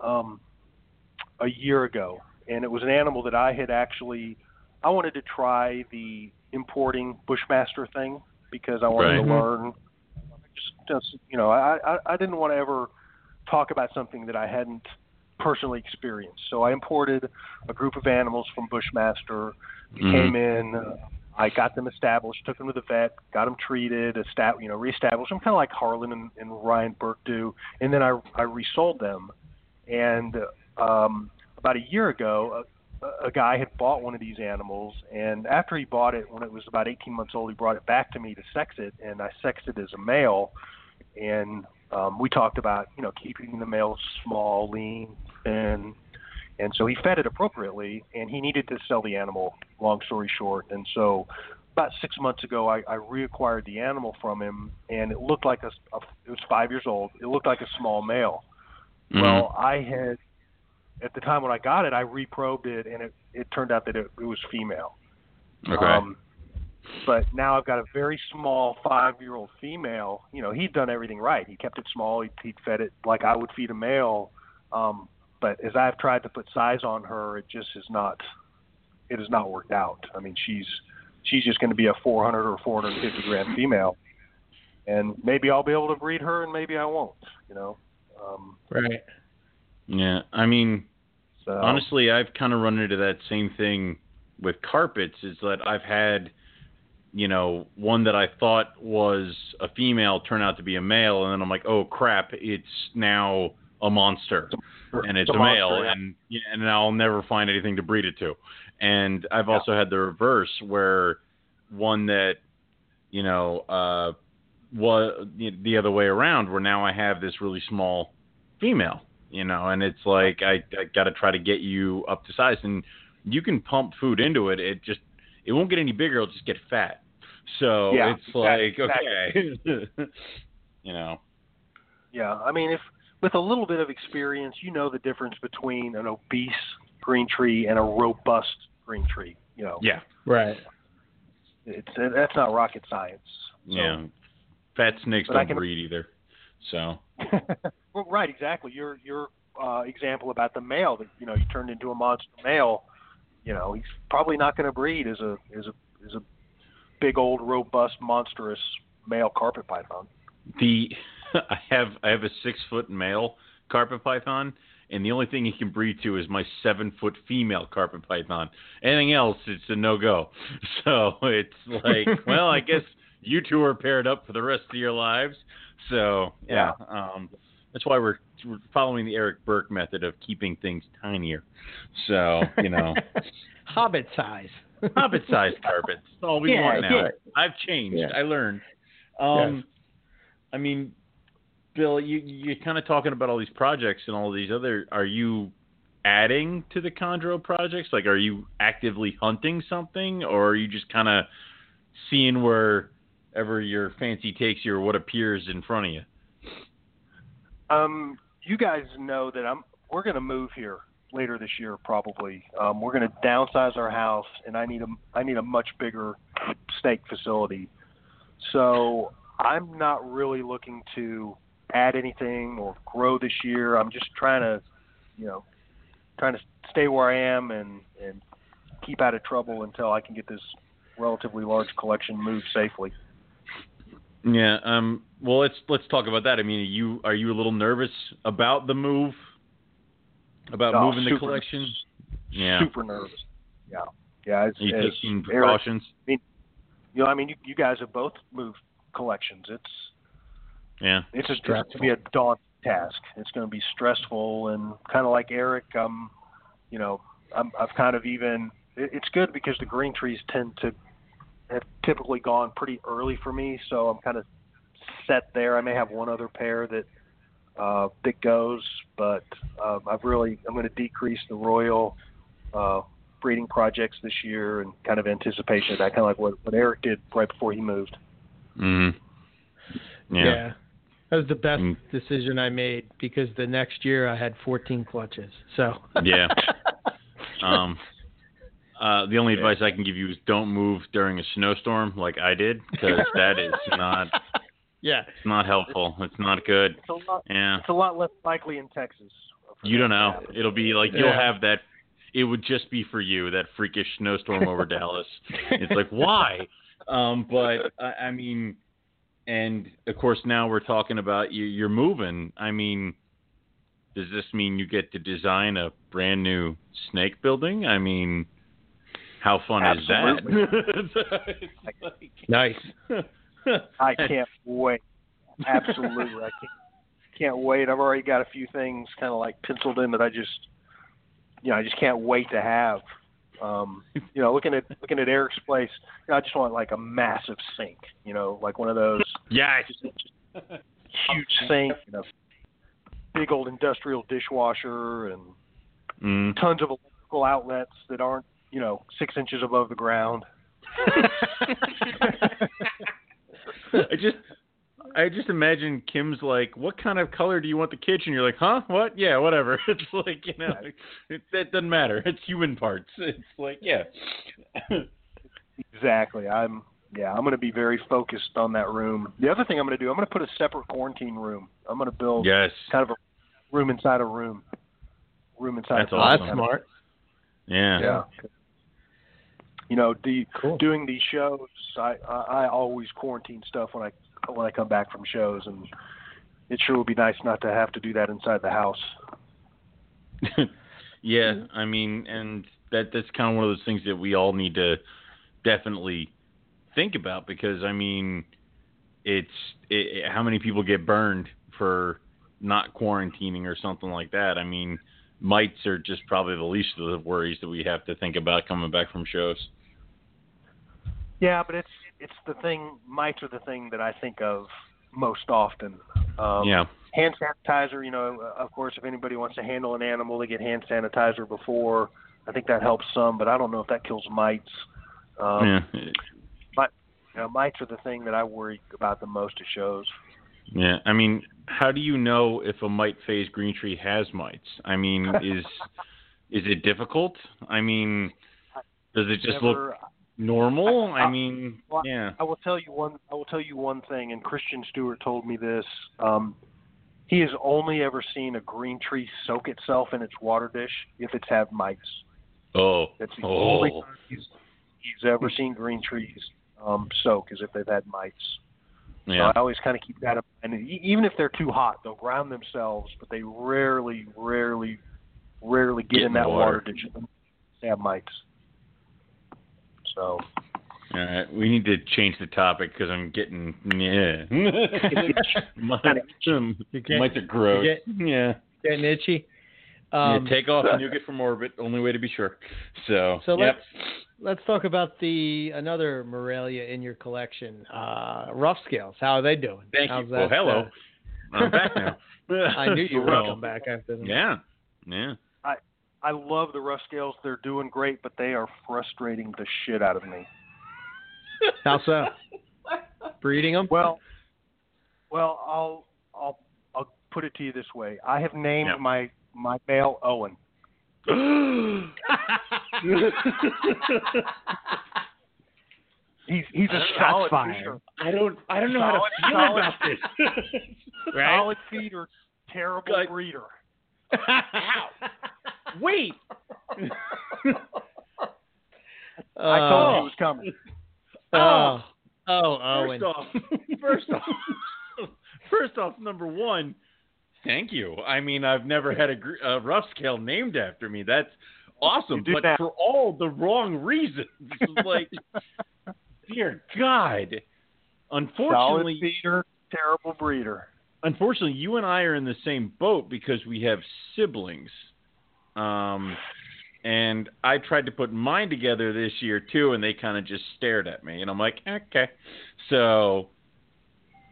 um, a year ago, and it was an animal that I had actually I wanted to try the importing Bushmaster thing because I wanted right. to learn. Just, just you know, I, I I didn't want to ever talk about something that I hadn't personally experienced. So I imported a group of animals from Bushmaster. They Mhm. came in. Uh, I got them established, took them to the vet, got them treated, estab- you know, reestablished them, kind of like Harlan and, and Ryan Burke do. And then I, I resold them. And um, about a year ago, a, a guy had bought one of these animals, and after he bought it, when it was about 18 months old, he brought it back to me to sex it, and I sexed it as a male. And um, we talked about, you know, keeping the male small, lean, thin, and so he fed it appropriately, and he needed to sell the animal. Long story short, and so about six months ago, I, I reacquired the animal from him, and it looked like a, a it was five years old. It looked like a small male. Mhm. Well, I had at the time when I got it, I reprobed it, and it it turned out that it, it was female. okay. Um, but now I've got a very small five-year-old female. You know, he'd done everything right. He kept it small. He, he'd fed it like I would feed a male. Um, but as I've tried to put size on her, it just is not. It has not worked out. I mean, she's she's just going to be a 400 or 450 gram female, and maybe I'll be able to breed her, and maybe I won't. You know. Um, Right. yeah. I mean, so, honestly, I've kind of run into that same thing with carpets. Is that I've had, you know, one that I thought was a female turn out to be a male, and then I'm like, oh crap, it's now a monster, and it's a, monster, male, yeah. and yeah, and I'll never find anything to breed it to. And I've Yeah. also had the reverse where one that, you know, uh, was the other way around, where now I have this really small female, you know, and it's like I, I got to try to get you up to size, and you can pump food into it. It just it won't get any bigger. It'll just get fat. So Yeah, it's like exactly. okay, (laughs) you know. Yeah, I mean, if with a little bit of experience, you know the difference between an obese green tree and a robust green tree. You know, Yeah, Right. it's that's not rocket science. So- yeah. Fat snakes But don't can- breed either. So (laughs) well, right, exactly. Your your uh, example about the male that you know you turned into a monster male. You know, he's probably not going to breed as a as a as a big old robust monstrous male carpet python. the (laughs) I have I have a six foot male carpet python, and the only thing he can breed to is my seven foot female carpet python. Anything else, it's a no go. (laughs) So it's like, (laughs) well, I guess you two are paired up for the rest of your lives. So yeah, um, that's why we're, we're following the Eric Burke method of keeping things tinier. So you know, Hobbit size. hobbit sized carpets. That's all we Yeah, want now. yeah. I've changed. Yeah. I learned. Um, I mean, Bill, you you're kind of talking about all these projects and all these other. Are you adding to the Chondro projects? Like, are you actively hunting something, or are you just kind of seeing wherever your fancy takes you or what appears in front of you? Um, you guys know that I'm. We're going to move here later this year, probably. Um, we're going to downsize our house, and I need a I need a much bigger snake facility. So I'm not really looking to add anything or grow this year. I'm just trying to, you know, trying to stay where I am and and keep out of trouble until I can get this relatively large collection moved safely. Yeah. Um. Well, let's let's talk about that. I mean, are you are you a little nervous about the move? About Oh, moving the collection? Yeah. Super nervous. Yeah. Yeah. It's, Are you taking Eric- precautions? you know, I mean, you, you guys have both moved collections. It's Yeah. it's, a, it's going to be a daunting task. It's going to be stressful and kind of like Eric. Um, you know, I'm, I've kind of even. It, it's good because the green trees tend to have typically gone pretty early for me, so I'm kind of set there. I may have one other pair that uh, that goes, but um, I've really I'm going to decrease the royal uh, breeding projects this year and kind of anticipation of that, kind of like what, what Eric did right before he moved. Mm-hmm. Yeah. That was the best Mm. decision I made because the next year I had 14 clutches. So Yeah. (laughs) Um, uh, the only advice I can give you is don't move during a snowstorm like I did because that is not (laughs) yeah. it's not helpful. It's not good. It's a lot. Yeah. It's a lot less likely in Texas. You don't know. happen. It'll be like you'll Yeah. have that. It would just be for you that freakish snowstorm over (laughs) Dallas. It's like why? Um, but I, I mean, and of course now we're talking about you. You're moving. I mean, does this mean you get to design a brand new snake building? I mean, how fun Absolutely. is that? (laughs) Like- (laughs) Nice. (laughs) I can't wait. Absolutely, I can't can't wait. I've already got a few things kind of like penciled in that I just, you know, I just can't wait to have. Um, you know, looking at looking at Eric's place, you know, I just want like a massive sink. You know, like one of those (laughs) yeah, just, just huge sink. You know, big old industrial dishwasher and mm. tons of electrical outlets that aren't, you know, six inches above the ground. (laughs) (laughs) I just I just imagine Kim's like, "What kind of color do you want the kitchen?" You're like, "Huh? What? Yeah, whatever." (laughs) It's like you know, it, that doesn't matter. It's human parts. (laughs) It's like yeah. Exactly. I'm yeah, I'm going to be very focused on that room. The other thing I'm going to do, I'm going to put a separate quarantine room. I'm going to build yes, kind of a room inside a room. Room inside That's a room. that's awesome. smart. yeah, Yeah. You know, the Cool. doing these shows, I, I I always quarantine stuff when I when I come back from shows, and it sure would be nice not to have to do that inside the house. (laughs) yeah. I mean, and that that's kind of one of those things that we all need to definitely think about because I mean, it's it, it- how many people get burned for not quarantining or something like that. I mean, mites are just probably the least of the worries that we have to think about coming back from shows. Yeah, but it's it's the thing. Mites are the thing that I think of most often. Um, yeah. hand sanitizer, you know, of course, if anybody wants to handle an animal, they get hand sanitizer before. I think that helps some, but I don't know if that kills mites. Um, yeah. you know, mites are the thing that I worry about the most at shows. Yeah, I mean, how do you know if a mite phase green tree has mites? I mean, (laughs) is is it difficult? I mean, does it just look Never- normal? I- I I- mean, well, yeah. I will tell you one. I will tell you one thing, and Christian Stewart told me this. Um, he has only ever seen a green tree soak itself in its water dish if it's had mites. Oh, That's the only oh, time he's, he's ever seen green trees um, soak is if they've had mites. So yeah. I always kind of keep that in mind. And even if they're too hot, they'll ground themselves, but they rarely, rarely, rarely get, Get in in that water water. dish. They have mites. So All right, we need to change the topic because I'm getting yeah. (laughs) mites, um, You get- mites are gross. you yeah. Getting itchy. Um, yeah. Take off and you get from orbit. Only way to be sure. So. So yep. let's let's talk about the another Morelia in your collection, uh, rough scales. How are they doing? Thank How's you. Well, that, hello. I'm back now. uh, (laughs) I knew you were So, come back after them. Yeah. Yeah. I love the rough scales. They're doing great, but they are frustrating the shit out of me. How so? (laughs) Breeding them? Well, well, I'll I'll I'll put it to you this way. I have named Yeah. my my male Owen. (gasps) He's he's a Shots solid fired. feeder. I don't. I don't know how to feel solid- about this. right? Solid feeder, terrible Like- breeder. (laughs) Wait. (laughs) I Uh, told you it was coming. Oh, oh, Owen. (laughs) First off, first (laughs) off, first off, number one, thank you. I mean, I've never had a, a rough scale named after me. That's awesome, but that. for all the wrong reasons. like, dear God. Solid Unfortunately, feeder, terrible breeder. unfortunately, you and I are in the same boat because we have siblings. Um, and I tried to put mine together this year too, and they kind of just stared at me, and I'm like, okay. So,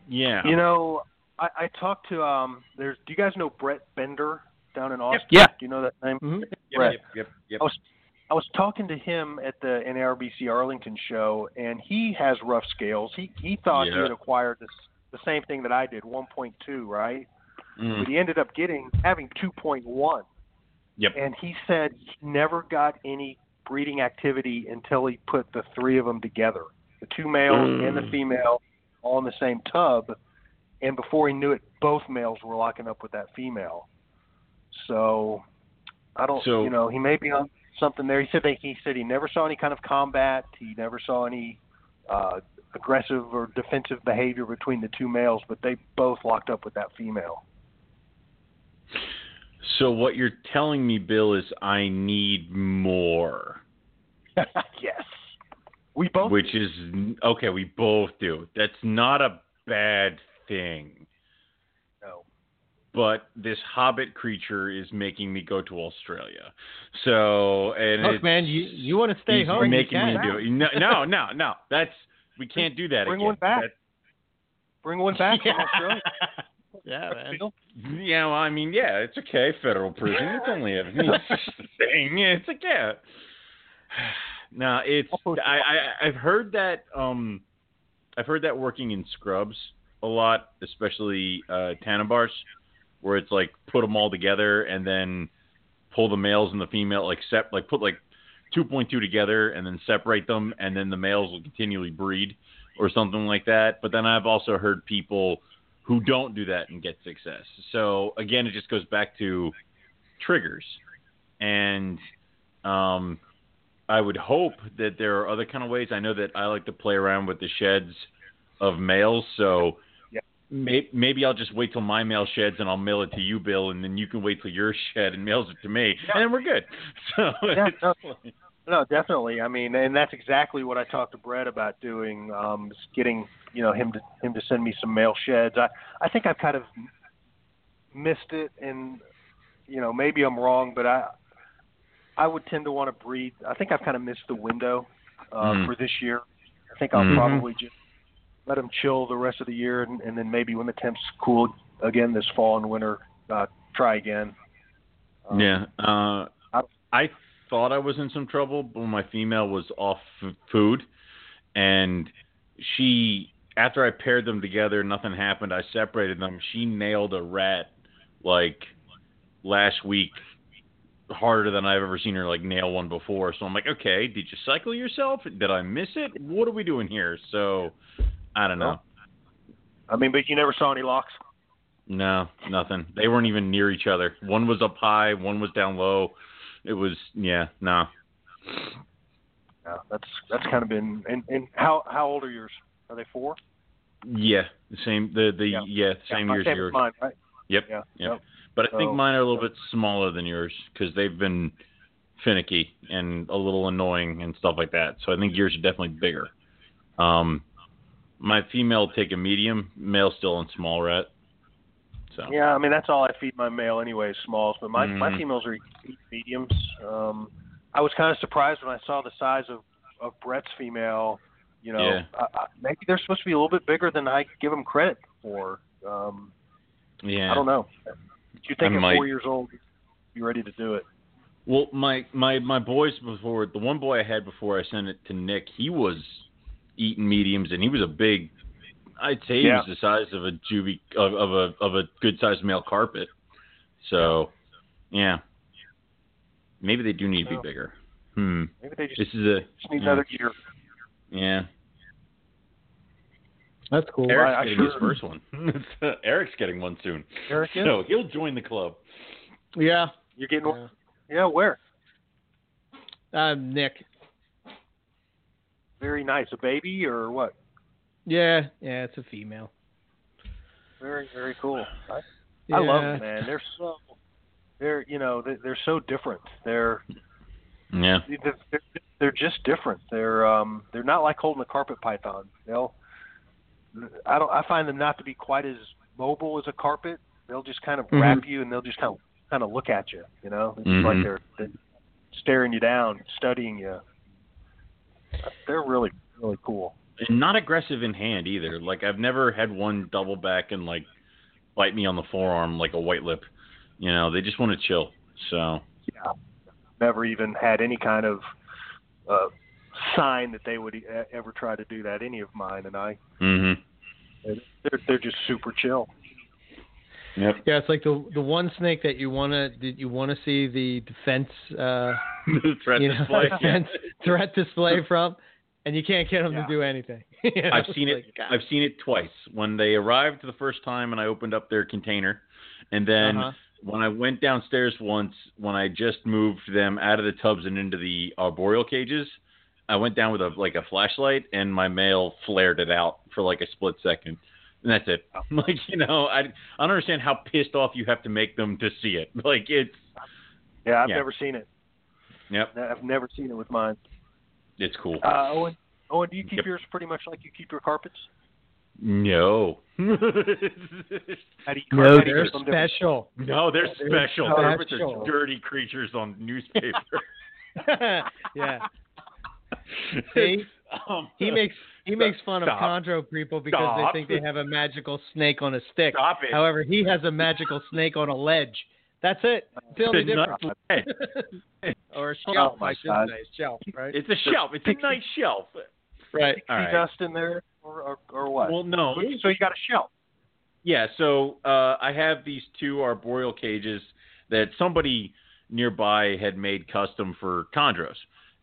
yeah. You know, I, I talked to um. There's. Do you guys know Brett Bender down in Austin? Yeah. Do you know that name? Mhm. yep, Brett. yep, yep, yep. I was I was talking to him at the NARBC Arlington show, and he has rough scales. He he thought he had acquired this the same thing that I did, 1.2, right? Mm, But he ended up getting having 2.1, yep. and he said he never got any breeding activity until he put the three of them together, the two males and the Mm. female, all in the same tub. And before he knew it, both males were locking up with that female. So I don't, So- you know, he may be on something there. He said that he said he never saw any kind of combat. He never saw any uh, aggressive or defensive behavior between the two males, but they both locked up with that female. So what you're telling me, Bill, is I need more. (laughs) yes, we both. Which is okay. We both do. That's not a bad thing. No. But this hobbit creature is making me go to Australia. So and Look, man, you you want to stay he's home? making you me do it. No, no, no, no. That's we can't do that Bring again. one back. That- Bring one back from (laughs) Australia. Yeah, man. Yeah, well, I mean, yeah, it's okay. Federal prison. It's only a it's just a thing. It's a cat. (sighs) No, it's I'll post it. I, I I've heard that um I've heard that working in scrubs a lot, especially uh Tanimbars, where it's like put them all together and then pull the males and the female like sep like put like 2.2 together and then separate them and then the males will continually breed or something like that. But then I've also heard people who don't do that and get success. So again, it just goes back to triggers, and um, I would hope that there are other kind of ways. I know that I like to play around with the sheds of males, so. Yeah. may- Maybe I'll just wait till my mail sheds and I'll mail it to you, Bill, and then you can wait till your (laughs) shed and mails it to me, Yeah. and then we're good. (laughs) So Yeah, it's no. No, definitely. I mean, and that's exactly what I talked to Brett about doing. Um, is getting you know him to him to send me some male sheds. I I think I've kind of missed it, and you know maybe I'm wrong, but I I would tend to want to breed. I think I've kind of missed the window uh, Mm. for this year. I think I'll Mhm. probably just let them chill the rest of the year, and, and then maybe when the temps cool again this fall and winter, uh, try again. Um, Yeah. Uh, I- I thought I was in some trouble when my female was off f- food, and she after I paired them together, nothing happened. I separated them. She nailed a rat like last week harder than I've ever seen her like nail one before. So I'm like, okay, did you cycle yourself? Did I miss it? What are we doing here? So I don't know. I mean, but you never saw any locks. No, nothing. They weren't even near each other. One was up high, one was down low. It was yeah, no. Yeah, that's that's kind of been. And, and how how old are yours? Are they four? Yeah, the same the the Yeah. yeah, same yeah, years same as as yours. mine, right? Yep. Yeah. Yep. Yep. But I think mine are a little bit smaller than yours because they've been finicky and a little annoying and stuff like that. So I think yours are definitely bigger. Um, my female take a medium, male still in small rat. So Yeah, I mean that's all I feed my male anyway, smalls. But my my Mhm. females are eat mediums. Um, I was kind of surprised when I saw the size of of Brett's female. You know, Yeah. I, I, maybe they're supposed to be a little bit bigger than I give them credit for. Um, yeah. I don't know. You think I at might- four years old, you're ready to do it? Well, my my my boys before the one boy I had before I sent it to Nick, he was eating mediums and he was a big. I'd say he Yeah. was the size of a juvie of, of a of a good sized male carpet. So, yeah, maybe they do need to be bigger. Hmm. Maybe they just, This is a just need yeah. another year. yeah. That's cool. Eric's I- I getting sure- his first one. (laughs) Eric's getting one soon, Eric, yeah? so he'll join the club. Yeah. you're getting yeah. one. Yeah, where? Uh, Nick. Very nice. A baby or what? Yeah, yeah, it's a female. Very, very cool. I, Yeah. I love them, man. They're so, they're you know they're, they're so different. They're Yeah. they're, they're they're just different. They're um they're not like holding a carpet python. They'll I don't I find them not to be quite as mobile as a carpet. They'll just kind of Mhm. wrap you and they'll just kind of kind of look at you. You know, it's Mhm. like they're, they're staring you down, studying you. They're really really cool. And not aggressive in hand either. Like I've never had one double back and like bite me on the forearm like a white lip. You know, they just want to chill. So Yeah, never even had any kind of uh, sign that they would e- ever try to do that. Any of mine and I, mhm. they're they're just super chill. Yep. Yeah, it's like the the one snake that you wanna did you wanna see the defense uh the (laughs) threat you know, display. defense (laughs) threat display from, and you can't get them Yeah. to do anything. (laughs) You know, I've seen it. like, I've seen it twice. When they arrived the first time, and I opened up their container, and then Uh-huh. when I went downstairs once, when I just moved them out of the tubs and into the arboreal cages, I went down with a like a flashlight, and my male flared it out for like a split second. and that's it. (laughs) I'm Like you know, I I don't understand how pissed off you have to make them to see it. (laughs) Like it's Yeah, I've Yeah. never seen it. yep, I've never seen it with mine. It's cool. Uh, Owen, Owen, do you keep Yep. yours pretty much like you keep your carpets? no, (laughs) How do you, No, how do you they're keep them different? special. no, they're They're special. Carpets are dirty creatures on newspaper. (laughs) yeah. (laughs) See? Um, He makes he makes fun Stop. of chondro people because Stop. they think they have a magical snake on a stick. Stop it. However, he has a magical snake on a ledge. That's it. It's the only It's a difference. nice (laughs) or a shelf, my I should God. say. Shelf, right? It's a shelf. It's a nice shelf. right. All Pixie right. dust in there, or, or, or what? Well, no. so you got a shelf. Yeah, so uh, I have these two arboreal cages that somebody nearby had made custom for chondros,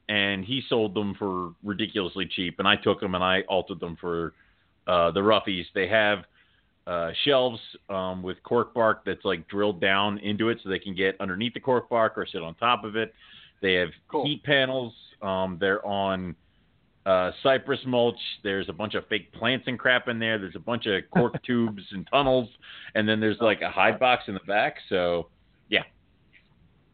and he sold them for ridiculously cheap, and I took them and I altered them for uh, the roughies. They have uh, shelves um, with cork bark that's like drilled down into it, so they can get underneath the cork bark or sit on top of it. They have Cool. heat panels. Um, they're on uh, cypress mulch. There's a bunch of fake plants and crap in there. There's a bunch of (laughs) cork tubes and tunnels, and then there's like a hide box in the back. So yeah.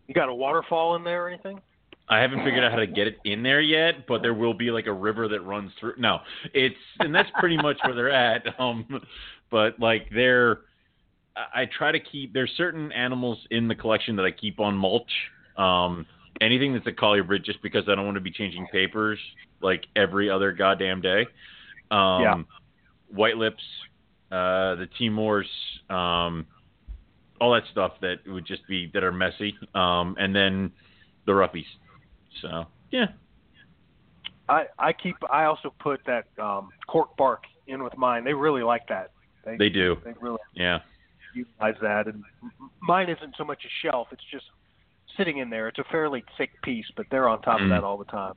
You got a waterfall in there or anything? I haven't figured out how to get it in there yet, but there will be like a river that runs through. No, it's and that's pretty much where they're at. (laughs) Um, but like they're, I try to keep. There's certain animals in the collection that I keep on mulch. Um, anything that's a colubrid, just because I don't want to be changing papers like every other goddamn day. Um, Yeah. White lips, uh, the Timors, um, all that stuff that would just be that are messy. Um, and then the roughies. So yeah, I I keep. I also put that um, cork bark in with mine. They really like that. They they do. they really Yeah, utilize that. And mine isn't so much a shelf. It's just sitting in there. It's a fairly thick piece, but they're on top Mm. of that all the time.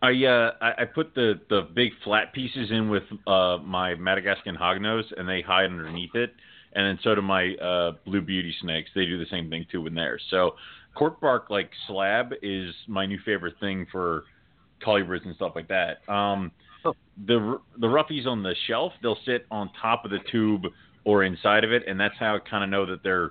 I uh I, I put the the big flat pieces in with uh my Madagascan hognose, and they hide underneath it. And then so do my uh blue beauty snakes. They do the same thing too in there. So cork bark like slab is my new favorite thing for colubrids and stuff like that. Um. The the roughies on the shelf, they'll sit on top of the tube or inside of it, and that's how I kind of know that they're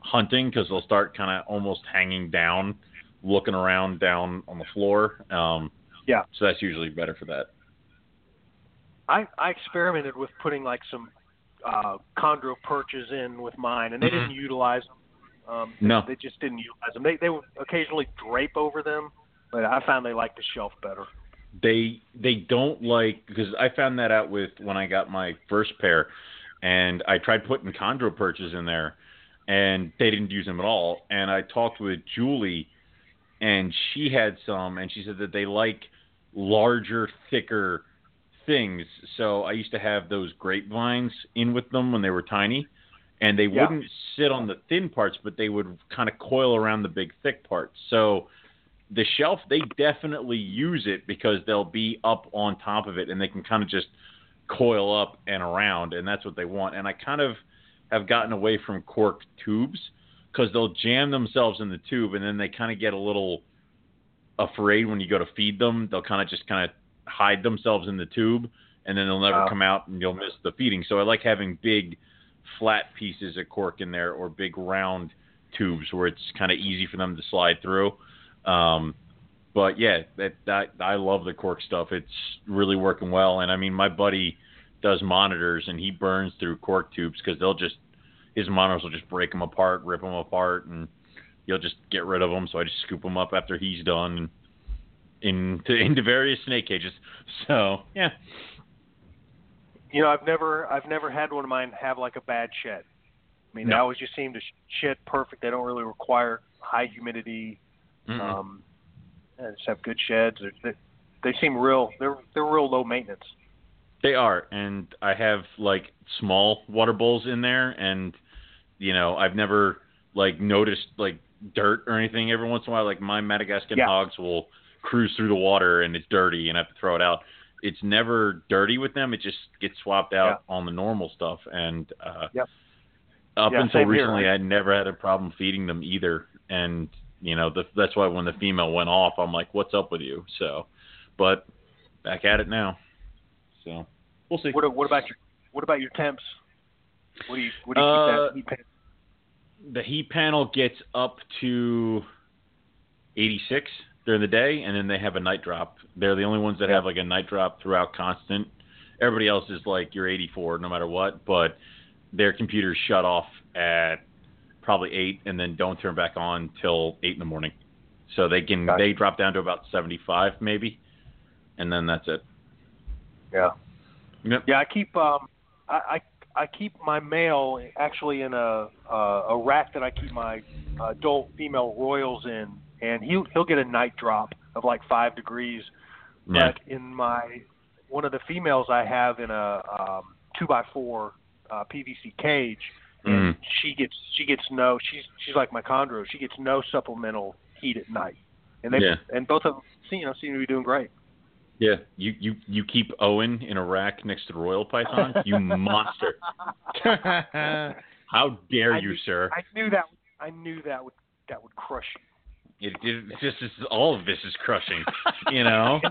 hunting because they'll start kind of almost hanging down, looking around down on the floor. Um, Yeah. So that's usually better for that. I I experimented with putting like some uh, chondro perches in with mine, and they didn't utilize them. Um, Mm-hmm. No. they just didn't utilize them. They they would occasionally drape over them, but I found they liked the shelf better. They they don't like because I found that out with when I got my first pair, and I tried putting chondro perches in there, and they didn't use them at all. And I talked with Julie, and she had some, and she said that they like larger, thicker things. So I used to have those grapevines in with them when they were tiny, and they Yeah. wouldn't sit on the thin parts, but they would kind of coil around the big thick parts. So the shelf they definitely use it because they'll be up on top of it and they can kind of just coil up and around and that's what they want. And i kind of have gotten away from cork tubes because they'll jam themselves in the tube and then they kind of get a little afraid when you go to feed them. They'll kind of just kind of hide themselves in the tube and then they'll never Oh. come out and you'll miss the feeding. So i like having big flat pieces of cork in there or big round tubes where it's kind of easy for them to slide through um, but yeah, that, that I love the cork stuff. It's really working well. And I mean, my buddy does monitors and he burns through cork tubes because they'll just his monitors will just break them apart, rip them apart, and he'll just get rid of them. So I just scoop them up after he's done and into (laughs) into various snake cages. So yeah, You know, I've never I've never had one of mine have like a bad shed. I mean, No. they always just seem to shed perfect. They don't really require high humidity. Mm-mm. Um, and just have good sheds. They, they seem real. They're they're real low maintenance. They are, and I have like small water bowls in there, and you know I've never like noticed like dirt or anything. Every once in a while, like my Madagascan Yeah. hogs will cruise through the water and it's dirty, and I have to throw it out. It's never dirty with them. It just gets swapped out on the normal stuff, and uh, Yep. up Yeah, until same here, recently, right? I never had a problem feeding them either, and you know the, that's why when the female went off, I'm like, "What's up with you?" So, but back at it now. So we'll see. What what about your What about your temps? What do you what do you Uh, keep that heat pan- the heat panel gets up to 86 during the day, and then they have a night drop. They're the only ones that have like a night drop throughout constant. Everybody else is like you're 84 no matter what, but their computers shut off at probably eight, and then don't turn back on till eight in the morning. So they can Gotcha. they drop down to about 75 maybe, and then that's it. Yeah. Yep. Yeah, I keep um I, I I keep my mail actually in a uh, a rack that I keep my adult female royals in, and he'll he'll get a night drop of like five degrees. Yeah. But in my one of the females I have in a um, two by four uh, PVC cage, and Mm. she gets she gets no she's she's like my chondro. She gets no supplemental heat at night, and they Yeah. and both of them you know seem to be doing great. Yeah, you, you you keep Owen in a rack next to the royal python. You (laughs) monster! How dare I you, knew- sir? I knew that I knew that would that would crush you. It, it it's just it's, all of this is crushing. You know. (laughs)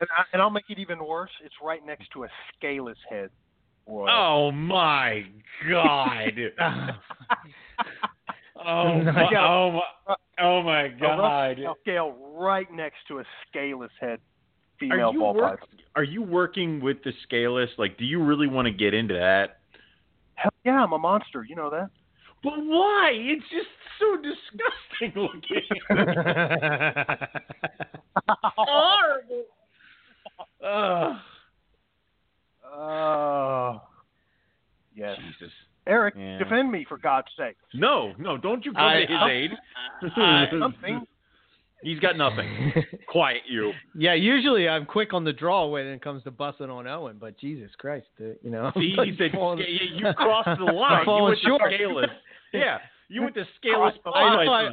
And, I, and I'll make it even worse. It's right next to a scaleless head. Oh my God! (laughs) Oh my, Yeah. oh my, oh my A God! rough scale right next to a scaleless head female Are you ball work. Are you working with the scaleless? Like, do you really want to get into that? Hell yeah, I'm a monster. You know that. But why? It's just so disgusting looking. (laughs) (laughs) Horrible. Ugh. Oh. yes. Jesus. Eric, Yeah. defend me for God's sake. No, no, don't you come I- to his I- aid. I- (laughs) Something. He's got nothing. (laughs) Quiet you. yeah, usually I'm quick on the draw when it comes to busting on Owen, but Jesus Christ, uh, you know. (laughs) See, I'm he said falling- sca- you you crossed the line. You falling went to short. scaleless. Yeah, you went to (laughs) oh, scaleless I know, I-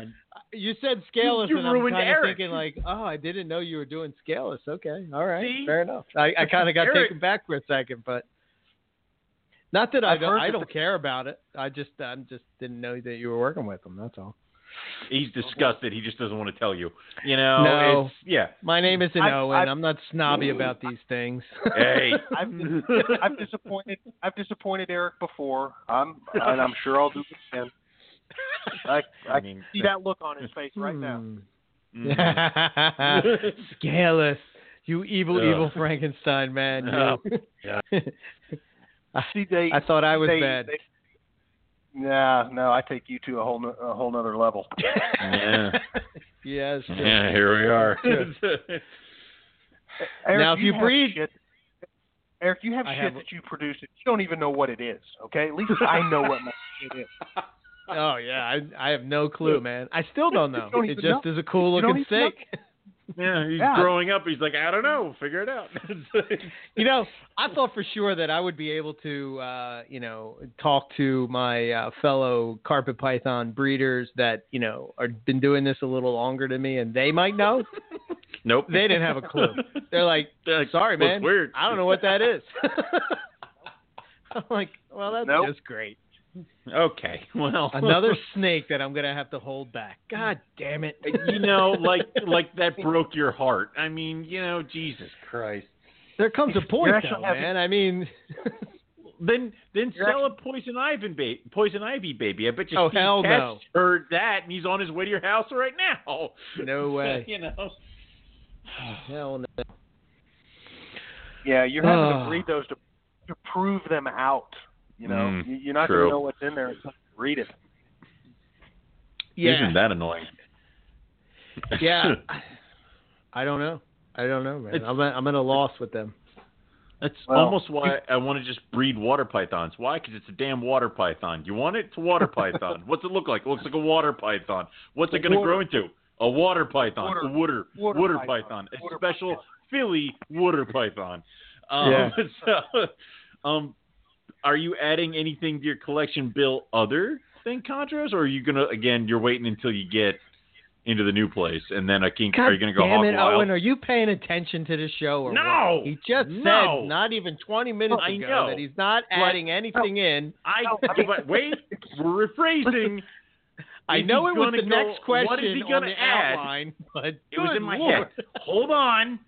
You said scaleless, You and I'm kind of thinking like, oh, I didn't know you were doing scaleless. Okay, all right, See? fair enough. I, I kind of got Eric- taken back for a second, but not that I I've don't, I don't care about it. I just I just didn't know that you were working with them. That's all. He's disgusted. He just doesn't want to tell you. You know. No. It's, yeah. My name isn't I- Owen. I- I'm not snobby about these things. Hey. (laughs) I've I've disappointed I've disappointed Eric before. I'm and I'm sure I'll do it again. I (laughs) I, I mean, see that look on his face right now. Hmm. (laughs) mm. Scaleless. You evil, Ugh. evil Frankenstein man. Oh, you. (laughs) See, they, I thought I was they, bad. They, nah, no, I take you to a whole no, a whole nother level. Yeah. yes. Yeah, here we are. Eric, Now, if you have breed- shit, Eric, you have I shit have- that you produce that you don't even know what it is. Okay, at least I know what my shit is. Oh yeah, I I have no (laughs) clue, man. I still don't know. Don't it even just is a cool looking even know. steak. (laughs) yeah, he's Yeah. growing up. He's like, I don't know. Figure it out. (laughs) You know, I thought for sure that I would be able to, uh, you know, talk to my uh, fellow carpet python breeders that you know are been doing this a little longer than me, and they might know. nope. They didn't have a clue. They're like, They're like, "Sorry, man, Weird. I don't know what that is." I'm like, "Well, that's Nope. just great. Okay. (laughs) Well, Another snake that I'm gonna have to hold back. God damn it! you know, like like that broke your heart. I mean, you know, Jesus Christ. There comes a point, though, having- man. I mean, (laughs) Then then You're sell a poison ivy baby. Poison ivy baby. I bet you Oh, Steve hell Katz no. heard that and he's on his way to your house right now. no (laughs) way. you know. (sighs) Hell no. Yeah, you're having Ah. to breed those to to prove them out. You know, Mm, You- you're not going to know what's in there until you read it. Yeah. Isn't that annoying? Yeah. (laughs) I don't know. I don't know, man. It's- I'm at, I'm at a loss with them. That's Well, almost why I want to just breed water pythons. Why? Because it's a damn water python. You want it? It's a water (laughs) python. What's it look like? It looks like a water python. What's it going to grow into? A water python. Water- a water, water water python. python. A Water special python. Philly water python. Um, Yeah. (laughs) So, um, are you adding anything to your collection, Bill, other than chondros, or are you gonna again? You're waiting until you get into the new place, and then I can. God are you gonna go damn hog it, wild? Owen. Are you paying attention to the show or No! what? He just No! said not even 20 minutes I ago know. that he's not But- adding anything in. I, No, I mean- but wait, we're rephrasing. (laughs) I know it was the go- next question what is he gonna the add? outline, but It was in my Lord. head. Hold on.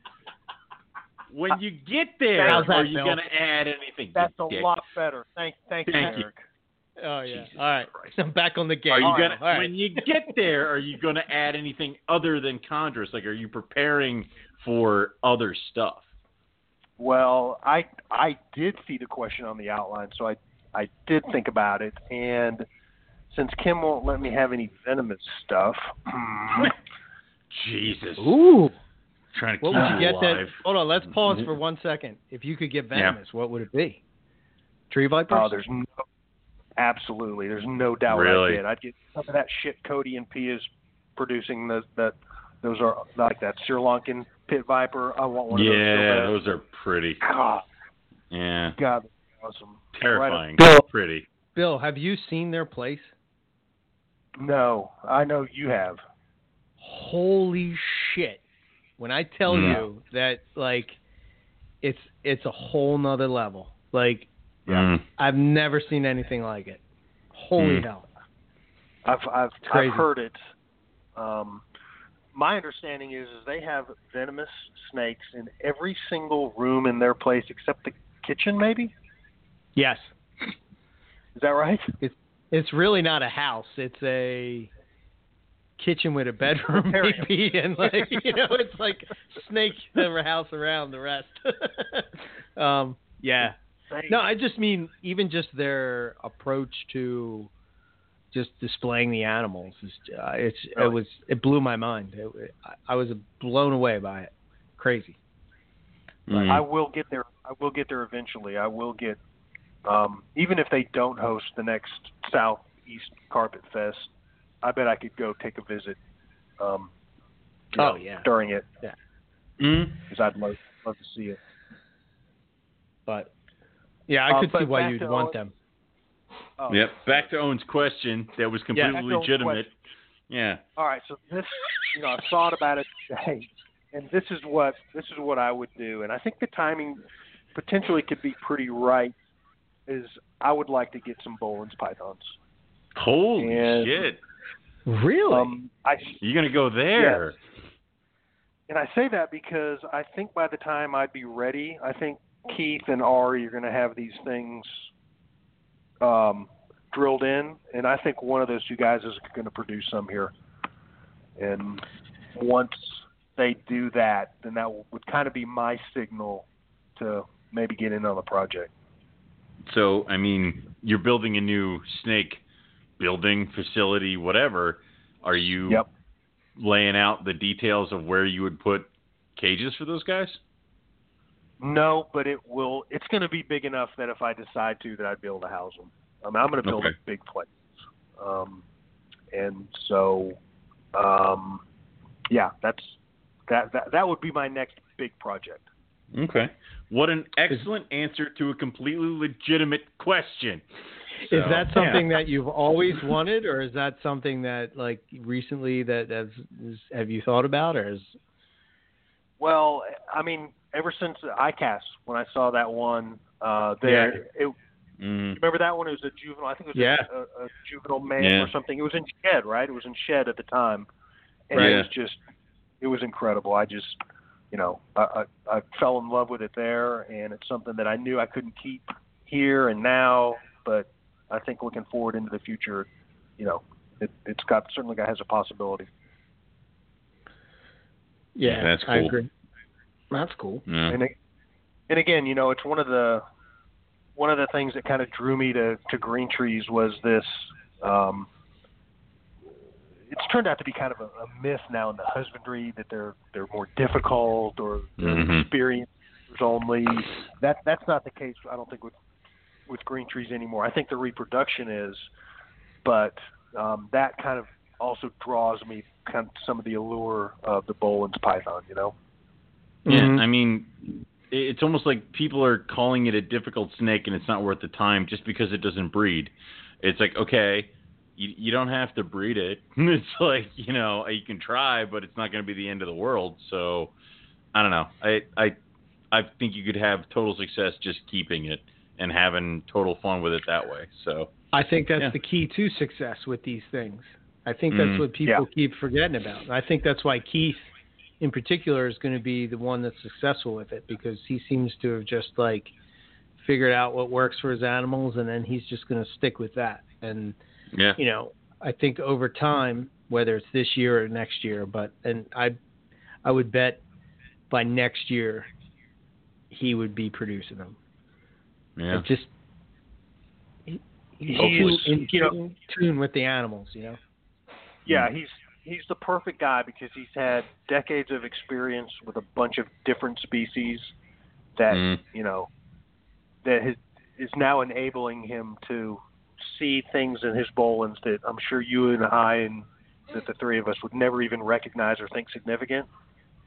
When uh, you get there, How's that, are you going to add anything? That's a dick? lot better. Thank, thank, Thank you, you. Eric. Oh yeah. Jesus All right. Christ. I'm back on the game. Are you All gonna right, when you get there? Are you gonna add anything other than chondros? Like, are you preparing for other stuff? Well, I I did see the question on the outline, so I I did think about it, and since Kim won't let me have any venomous stuff, (clears throat) Jesus, Ooh. Trying to What keep would you you get that? Hold on. Let's pause mm-hmm. for one second. If you could get venomous, what would it be? Tree vipers. oh, there's no absolutely, there's no doubt Really? I did. I'd get some of that shit Cody and P is producing. Those that those are like that Sri Lankan pit viper. I want one of those. Yeah, bad. those are pretty. God, Yeah, God, awesome. terrifying. Bill. Pretty. Bill, have you seen their place? No, I know you have. Holy shit! When I tell you that, like, it's it's a whole nother level. Like, Mm. I've never seen anything like it. Holy Mm. hell! I've I've crazy. I've heard it. Um, my understanding is is they have venomous snakes in every single room in their place except the kitchen. Maybe Yes, is that right? It's it's really not a house. It's a kitchen with a bedroom, (laughs) maybe, and like you know, it's (laughs) like snake the house around the rest. (laughs) um, yeah. No, I just mean even just their approach to just displaying the animals is uh, it's it was it blew my mind. It, I, I was blown away by it. Crazy. Mm. I will get there. I will get there eventually. I will get. Um, even if they don't host the next Southeast Carpet Fest, I bet I could go take a visit. Um, Oh, know, yeah. during it Mm. because I'd love love to see it. But yeah, I Uh, could see why you'd want Owen- them. Oh, Yep. Back to Owen's question. That was completely back to Owen's legitimate. Yeah. All right, so this, you know, I thought about it today, and this is what this is what I would do, and I think the timing potentially could be pretty right. Is I would like to get some Boelen's pythons. Holy And- shit! Really? Um, I You're gonna go there? and I say that because I think by the time I'd be ready, I think Keith and Ari are going to have these things um, drilled in, and I think one of those two guys is going to produce some here. And once they do that, then that would kind of be my signal to maybe get in on the project. So, I mean, you're building a new snake building facility, whatever. Are you Yep. laying out the details of where you would put cages for those guys? No, but it will. It's going to be big enough that if I decide to, that I'd be able to house them. I mean, I'm going to build Okay. a big place, um, and so, um, yeah, that's that, that. That would be my next big project. Okay. What an excellent answer to a completely legitimate question. Is So, that yeah. something that you've always wanted, or is that something that like recently that has is, have you thought about, or is Well, I mean, ever since ICAST, when I saw that one uh, there, it, Mm. remember that one? It was a juvenile. I think it was Yeah. a, a, a juvenile man Yeah. or something. It was in Shed, right? It was in Shed at the time, and Right. it was just, it was incredible. I just, you know, I, I I fell in love with it there, and it's something that I knew I couldn't keep here and now, but I think looking forward into the future, you know, it, it's got certainly got has a possibility. yeah, That's I cool. agree. That's cool. Yeah. and it, and again, you know, it's one of the one of the things that kind of drew me to to green trees was this. Um, it's turned out to be kind of a, a myth now in the husbandry that they're they're more difficult or they're Mhm. experiencers only. That that's not the case. I don't think with with green trees anymore. I think the reproduction is, but um, that kind of also draws me kind of some of the allure of the Boelen's python. You know. Yeah, Mhm. I mean, it's almost like people are calling it a difficult snake, and it's not worth the time just because it doesn't breed. It's like, okay, you you don't have to breed it. (laughs) It's like, you know, you can try, but it's not going to be the end of the world. So, I don't know. I I I think you could have total success just keeping it and having total fun with it that way. So, I think that's Yeah. the key to success with these things. I think that's Mhm. what people Yeah. keep forgetting about. And I think that's why Keith in particular is going to be the one that's successful with it because he seems to have just like figured out what works for his animals and then he's just going to stick with that. And Yeah. you know, I think over time, whether it's this year or next year, but and I, I would bet by next year he would be producing them. Yeah. It just he, he's Hopefully. in You know- tune, tune with the animals, you know. Yeah, he's he's the perfect guy because he's had decades of experience with a bunch of different species that Mm. you know that his, is now enabling him to see things in his Boelens that I'm sure you and I and that the three of us would never even recognize or think significant.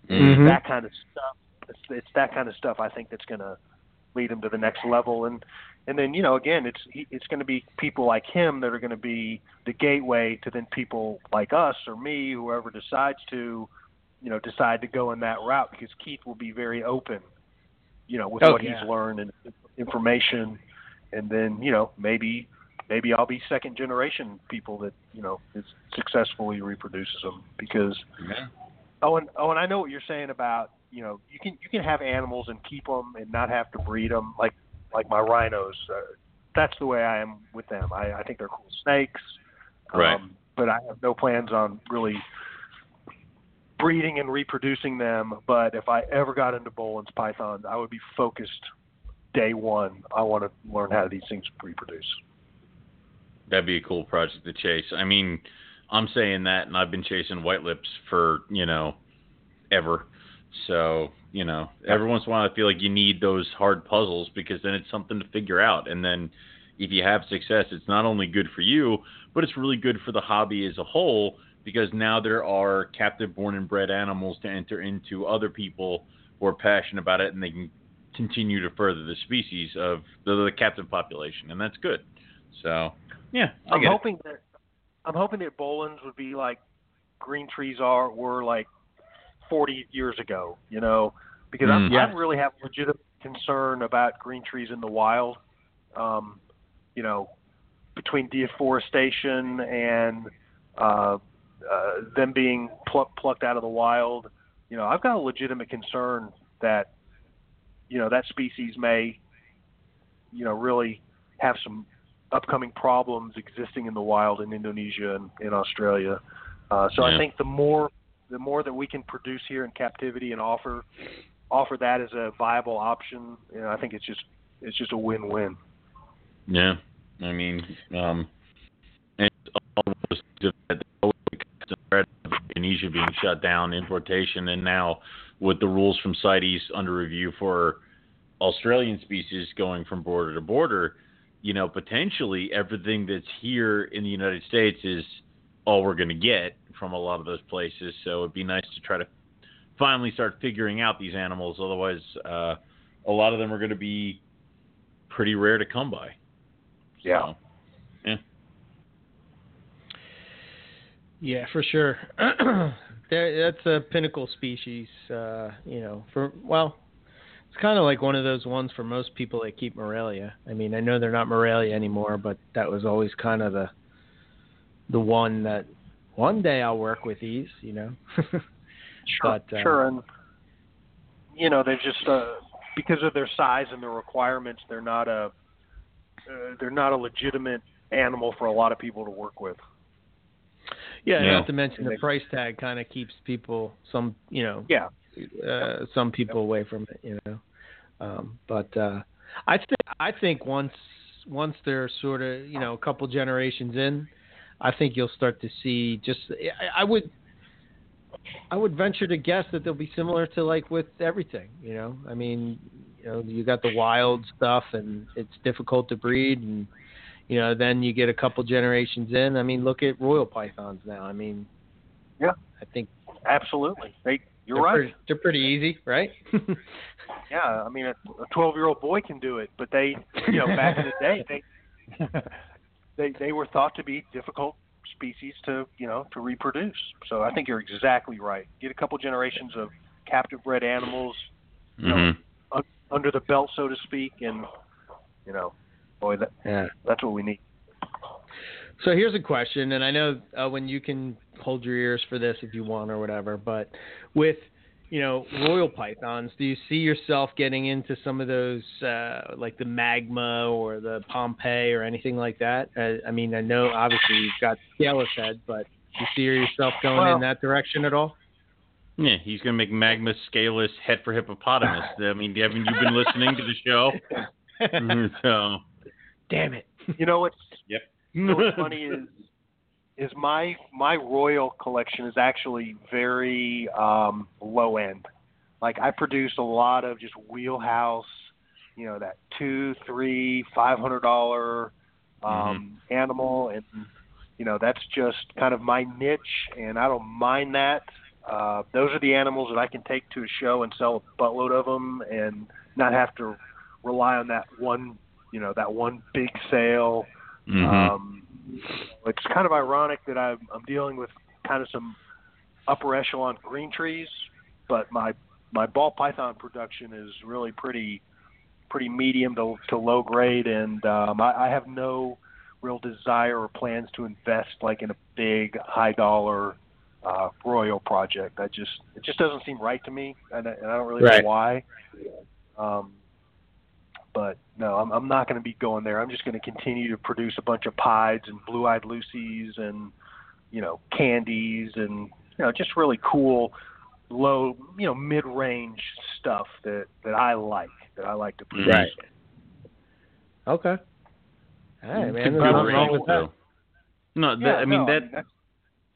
Mm. Mhm. That kind of stuff. It's, it's that kind of stuff I think that's going to lead him to the next level. And and then you know again, it's he- it's going to be people like him that are going to be the gateway to then people like us or me, whoever decides to, you know, decide to go in that route because Keith will be very open, you know, with Oh, what yeah. he's learned and information, and then you know maybe maybe I'll be second generation people that you know is successfully reproduces them because Yeah. Oh, and oh, and I know what you're saying about you know you can you can have animals and keep them and not have to breed them like like my rhinos. Uh, that's the way I am with them. I, I think they're cool snakes, Right. um, but I have no plans on really breeding and reproducing them. But if I ever got into Boelen's pythons, I would be focused day one. I want to learn how these things reproduce. That'd be a cool project to chase. I mean, I'm saying that, and I've been chasing white lips for you know, ever. So you know, every once in a while, I feel like you need those hard puzzles because then it's something to figure out. And then if you have success, it's not only good for you, but it's really good for the hobby as a whole because now there are captive born and bred animals to enter into other people who are passionate about it, and they can continue to further the species of the, the captive population, and that's good. So yeah, I I'm get it. hoping that I'm hoping that Boelens would be like green trees are were like 40 years ago. You know, because I'm, Mm. Yeah. I really have legitimate concern about green trees in the wild. Um, you know, between deforestation and uh, uh, them being pluck, plucked out of the wild, you know, I've got a legitimate concern that you know that species may, you know, really have some upcoming problems existing in the wild in Indonesia and in Australia. Uh, so Yeah. I think the more the more that we can produce here in captivity and offer offer that as a viable option, you know, I think it's just it's just a win-win. Yeah, I mean, um, and all those Indonesia being shut down, importation, and now with the rules from CITES under review for Australian species going from border to border, you know, potentially everything that's here in the United States is all we're going to get from a lot of those places. So it'd be nice to try to finally start figuring out these animals. Otherwise, uh, a lot of them are going to be pretty rare to come by. Yeah. So, yeah. Yeah, for sure. (clears throat) that's a pinnacle species. Uh, you know, for well, it's kind of like one of those ones for most people that keep Morelia. I mean, I know they're not Morelia anymore, but that was always kind of the the one that one day I'll work with these. You know. (laughs) Sure, But, uh, sure, and you know they're just uh, because of their size and their requirements, they're not a uh, they're not a legitimate animal for a lot of people to work with. yeah, Yeah. not to mention the price tag kind of keeps people some you know Yeah, uh, some people away from it, you know. Um, but uh, I think I think once once they're sort of you know a couple generations in, I think you'll start to see just I, I would I would venture to guess that they'll be similar to like with everything, you know. I mean, you know, you got the wild stuff and it's difficult to breed and you know, then you get a couple generations in. I mean, look at royal pythons now. I mean, Yeah. I think absolutely. They, you're they're right. Pretty, they're pretty easy, right? (laughs) Yeah, I mean, a 12 year old boy can do it, but they, you know, back in the day, they, (laughs) they, they were thought to be difficult species to, you know, to reproduce. So I think you're exactly right. Get a couple generations of captive bred animals Mhm. un- under the belt, so to speak, and, you know, boy, that, yeah. that's what we need. So here's a question, and I know uh, when you can hold your ears for this if you want or whatever, but with you know, royal pythons, do you see yourself getting into some of those, uh, like the magma or the Pompeii or anything like that? Uh, I mean, I know obviously you've got scaleless head, but do you see yourself going Well- in that direction at all? Yeah, he's gonna make magma scaleless head for hippopotamus. I mean, haven't you been listening to the show? (laughs) (laughs) so, Damn it. You know what's yep. you know what's funny is is my my royal collection is actually very um low end. Like I produce a lot of just wheelhouse, you know, that two, three, five hundred dollar um animal and you know, that's just kind of my niche and I don't mind that. Uh those are the animals that I can take to a show and sell a buttload of them and not have to rely on that one, you know, that one big sale. Mhm. Um, it's kind of ironic that I'm, I'm dealing with kind of some upper echelon green trees, but my my ball python production is really pretty pretty medium to, to low grade, and um, I, I have no real desire or plans to invest like in a big high dollar uh, royal project. I just it just doesn't seem right to me, and I, and I don't really Right. know why. Um, but no, I'm, I'm not going to be going there. I'm just going to continue to produce a bunch of pieds and blue-eyed Lucies and you know candies and you know just really cool, low you know mid-range stuff that that I like that I like to produce. Right. Okay. All right, man. Good There's nothing range, wrong with that. though. No, that, Yeah, I mean no, that that's-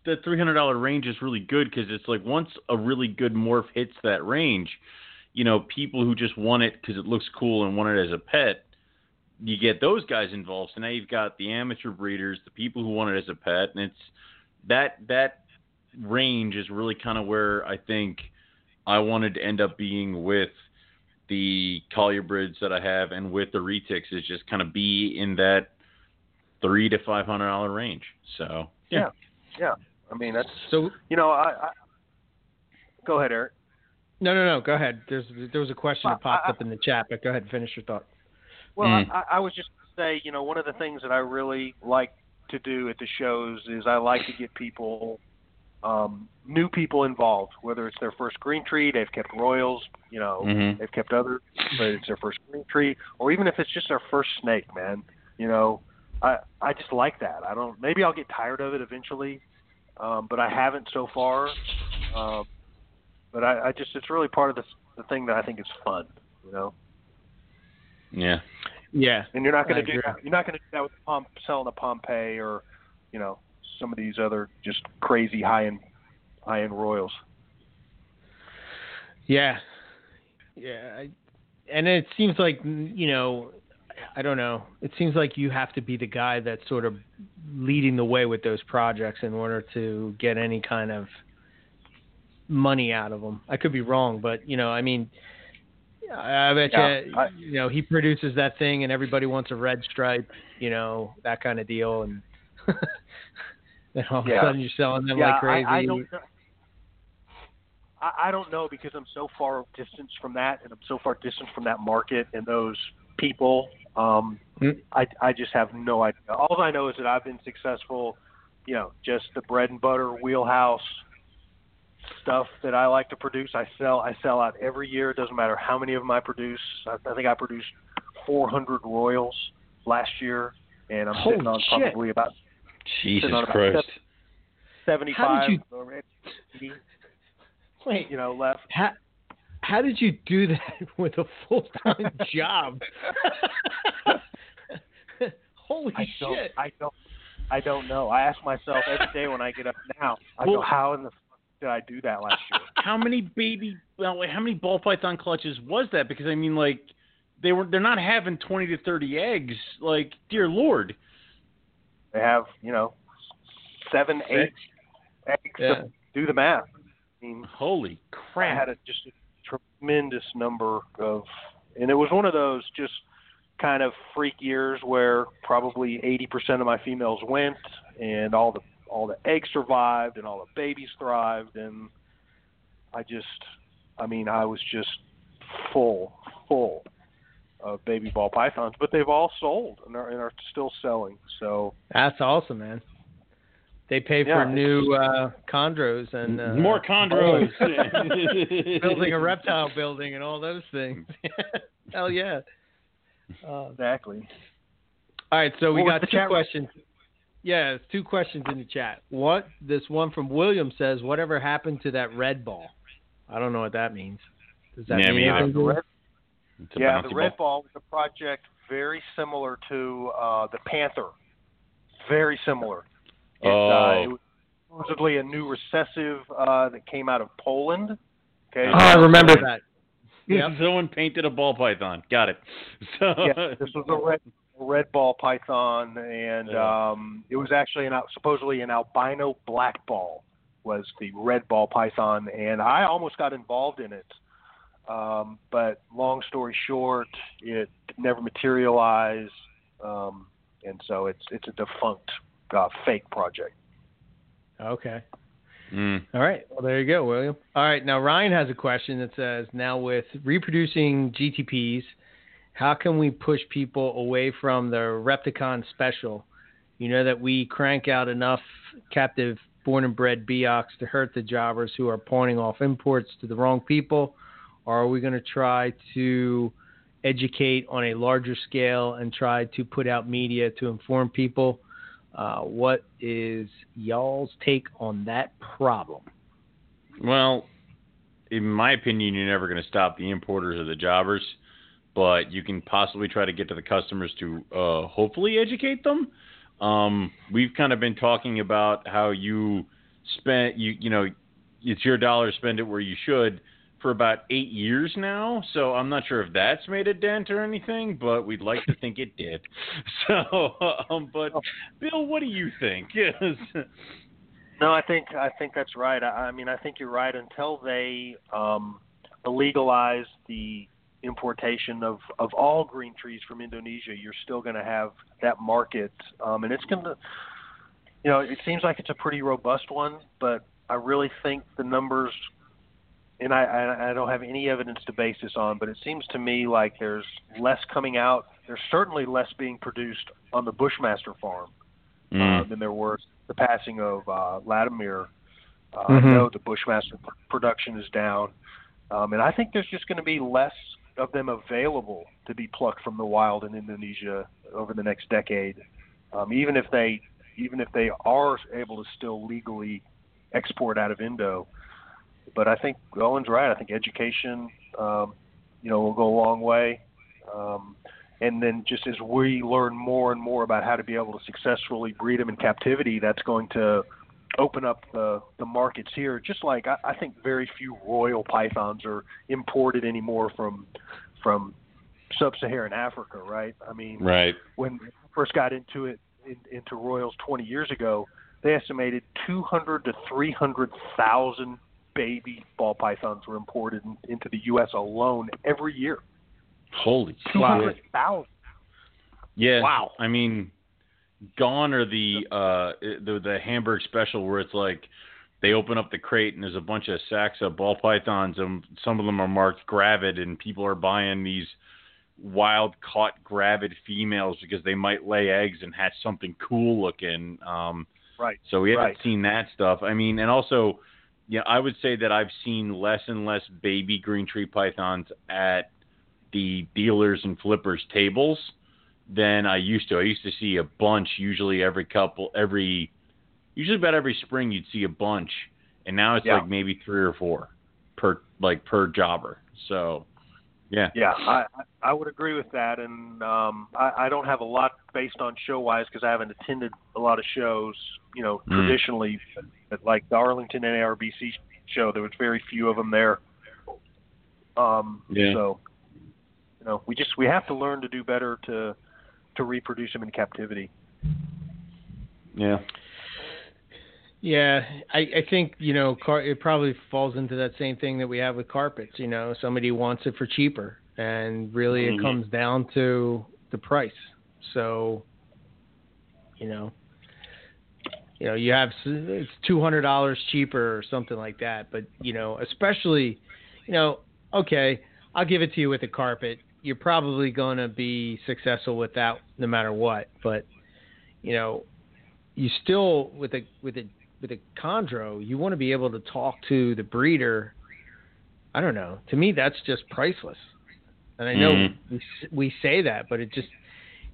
the three hundred dollar range is really good because it's like once a really good morph hits that range, you know, people who just want it because it looks cool and want it as a pet, you get those guys involved. So now you've got the amateur breeders, the people who want it as a pet, and it's that that range is really kind of where I think I wanted to end up being with the collier brids that I have and with the retics is just kind of be in that three to five hundred dollar range. So Yeah. Yeah. I mean that's So you know I, I go ahead Eric. No, no, no. Go ahead. There's there was a question that popped I- up in the chat, but go ahead and finish your thought. Well, Mm. I, I was just going to say, you know, one of the things that I really like to do at the shows is I like to get people, um, new people involved, whether it's their first green tree, they've kept royals, you know, Mhm. they've kept other, but it's their first green tree, or even if it's just their first snake, man, you know, I I just like that. I don't. Maybe I'll get tired of it eventually, um, but I haven't so far. Um, but I, I just it's really part of the the thing that I think is fun, you know. yeah. Yeah. And you're not going to do that. You're not going to do that with Pomp selling a Pompeii or, you know, some of these other just crazy high end high end royals. Yeah, yeah, I, and it seems like you know, I don't know. It seems like you have to be the guy that's sort of leading the way with those projects in order to get any kind of money out of them. I could be wrong, but you know, I mean, I bet Yeah, you, I- you know, he produces that thing, and everybody wants a red stripe, you know, that kind of deal, and (laughs) then all of a sudden you're selling them yeah, like crazy. I, I don't. know- I, I don't know because I'm so far distanced from that, and I'm so far distanced from that market and those people. Um, Mm. I I just have no idea. All I know is that I've been successful. You know, just the bread and butter wheelhouse stuff that I like to produce. I sell. I sell out every year. It doesn't matter how many of them I produce. I, I think I produced 400 Royals last year, and I'm sitting Holy on shit. probably about Jesus Sitting on about Christ. 75 you- or 80, (laughs) Wait, you know left. How how did you do that (laughs) with a full time (laughs) job? Holy I don't. shit! I don't. I don't know. I ask myself every day when I get up now. I Well- go, how in the fuck did I do that last year? (laughs) How many baby uh, well, how many ball python clutches was that? Because I mean like they were they're not having twenty to thirty eggs. Like, dear Lord. They have you know seven, eight eggs. Yeah. To do the math. I mean, Holy I crap. had a, just a tremendous number of, and it was one of those just kind of freak years where probably 80% of my females went, and all the all the eggs survived, and all the babies thrived, and I just, I mean, I was just full, full of baby ball pythons, but they've all sold and are, and are still selling. So That's awesome, man. They pay Yeah. for new uh, chondros and uh, More chondros. (laughs) building a reptile building and all those things. (laughs) Hell yeah. Uh, Exactly. all right, so we What was got two chat- questions. Yeah, it's two questions in the chat. What this one from William says, whatever happened to that red ball? I don't know what that means. Does that Yeah, mean me either. anything? to you? Yeah, the Red ball. Ball was a project very similar to uh, the Panther. Very similar. It, uh, Oh. it was supposedly a new recessive uh, that came out of Poland. Okay. Oh, I remember that. Yeah, Someone painted a ball python. Got it. (laughs) So yeah, this was a red a red ball python, and Yeah. um, it was actually an supposedly an albino black ball was the red ball python, and I almost got involved in it. Um, but long story short, it never materialized, um, and so it's it's a defunct uh, fake project. Okay. Mm. All right. Well, there you go, William. All right. Now, Ryan has a question that says Now, with reproducing GTPs, how can we push people away from the Repticon special? You know that we crank out enough captive born and bred Biaks to hurt the jobbers who are pointing off imports to the wrong people? Or are we going to try to educate on a larger scale and try to put out media to inform people? Uh, what is y'all's take on that problem? Well, in my opinion, you're never going to stop the importers or the jobbers, but you can possibly try to get to the customers to uh, hopefully educate them. Um, we've kind of been talking about how you spend you you know it's your dollar, spend it where you should for about eight years now. So I'm not sure if that's made a dent or anything, but we'd like to think it did. (laughs) So, um, but Bill, what do you think? Yes. No, I think I think that's right. I, I mean, I think you're right. Until they um, legalize the importation of of all green trees from Indonesia, you're still going to have that market, um, and it's going to, you know, it seems like it's a pretty robust one, but I really think the numbers, and I I, I don't have any evidence to base this on, but it seems to me like there's less coming out. There's certainly less being produced on the Bushmaster farm uh, Mm. than there were the passing of uh, Latimer. Uh, Mhm. I know the Bushmaster pr- production is down, um, and I think there's just going to be less of them available to be plucked from the wild in Indonesia over the next decade. Um, even if they, even if they are able to still legally export out of Indo, but I think Owen's right. I think education, um, you know, will go a long way. Um, and then just as we learn more and more about how to be able to successfully breed them in captivity, that's going to open up the, the markets here. Just like I, I think very few royal pythons are imported anymore from from sub-Saharan Africa, right? I mean, Right. when I first got into it in, into royals 20 years ago, they estimated 200 to 300,000 baby ball pythons were imported in, into the U.S. alone every year. Holy Wow. 200,000. Yeah. Wow. I mean, gone are the uh the the Hamburg special where it's like they open up the crate and there's a bunch of sacks of ball pythons and some of them are marked gravid and people are buying these wild caught gravid females because they might lay eggs and hatch something cool looking. Um Right. so we haven't Right. seen that stuff. I mean, and also, yeah, I would say that I've seen less and less baby green tree pythons at the dealers and flippers tables than I used to. I used to see a bunch usually every couple every usually about every spring you'd see a bunch and now it's Yeah. like maybe 3 or 4 per like per jobber. So, yeah. Yeah, I I- would agree with that, and um, I, I don't have a lot based on show wise because I haven't attended a lot of shows. You know, Mm. traditionally, at like the Arlington NARBC show, there was very few of them there. Um, Yeah. So, you know, we just we have to learn to do better to to reproduce them in captivity. Yeah. Yeah, I, I think you know car- it probably falls into that same thing that we have with carpets. You know, somebody wants it for cheaper, and really it mm-hmm. comes down to the price. So, you know, you know, you have it's two hundred dollars cheaper or something like that. But you know, especially, you know, okay, I'll give it to you with a carpet. You're probably going to be successful with that no matter what. But you know, you still with a with a with a chondro, you want to be able to talk to the breeder. I don't know. To me, that's just priceless. And I know Mhm. we we say that, but it just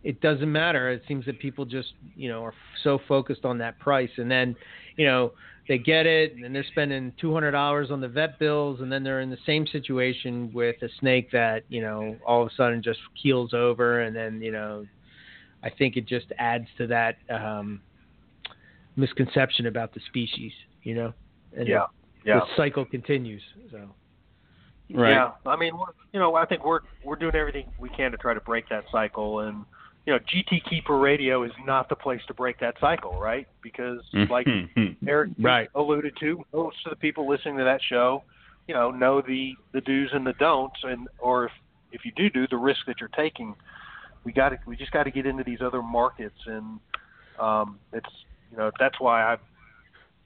it doesn't matter. It seems that people just you know are so focused on that price, and then you know they get it, and they're spending two hundred dollars on the vet bills, and then they're in the same situation with a snake that you know all of a sudden just keels over, and then you know I think it just adds to that um, misconception about the species, you know, and Yeah, the, yeah. the cycle continues. So Right. Yeah, I mean, we're, you know, I think we're we're doing everything we can to try to break that cycle, and you know, GT Keeper Radio is not the place to break that cycle, right? Because like Mhm. (laughs) Eric Right. alluded to, most of the people listening to that show, you know, know the the do's and the don'ts, and or if if you do do the risk that you're taking, we got to we just got to get into these other markets, and um, it's you know that's why I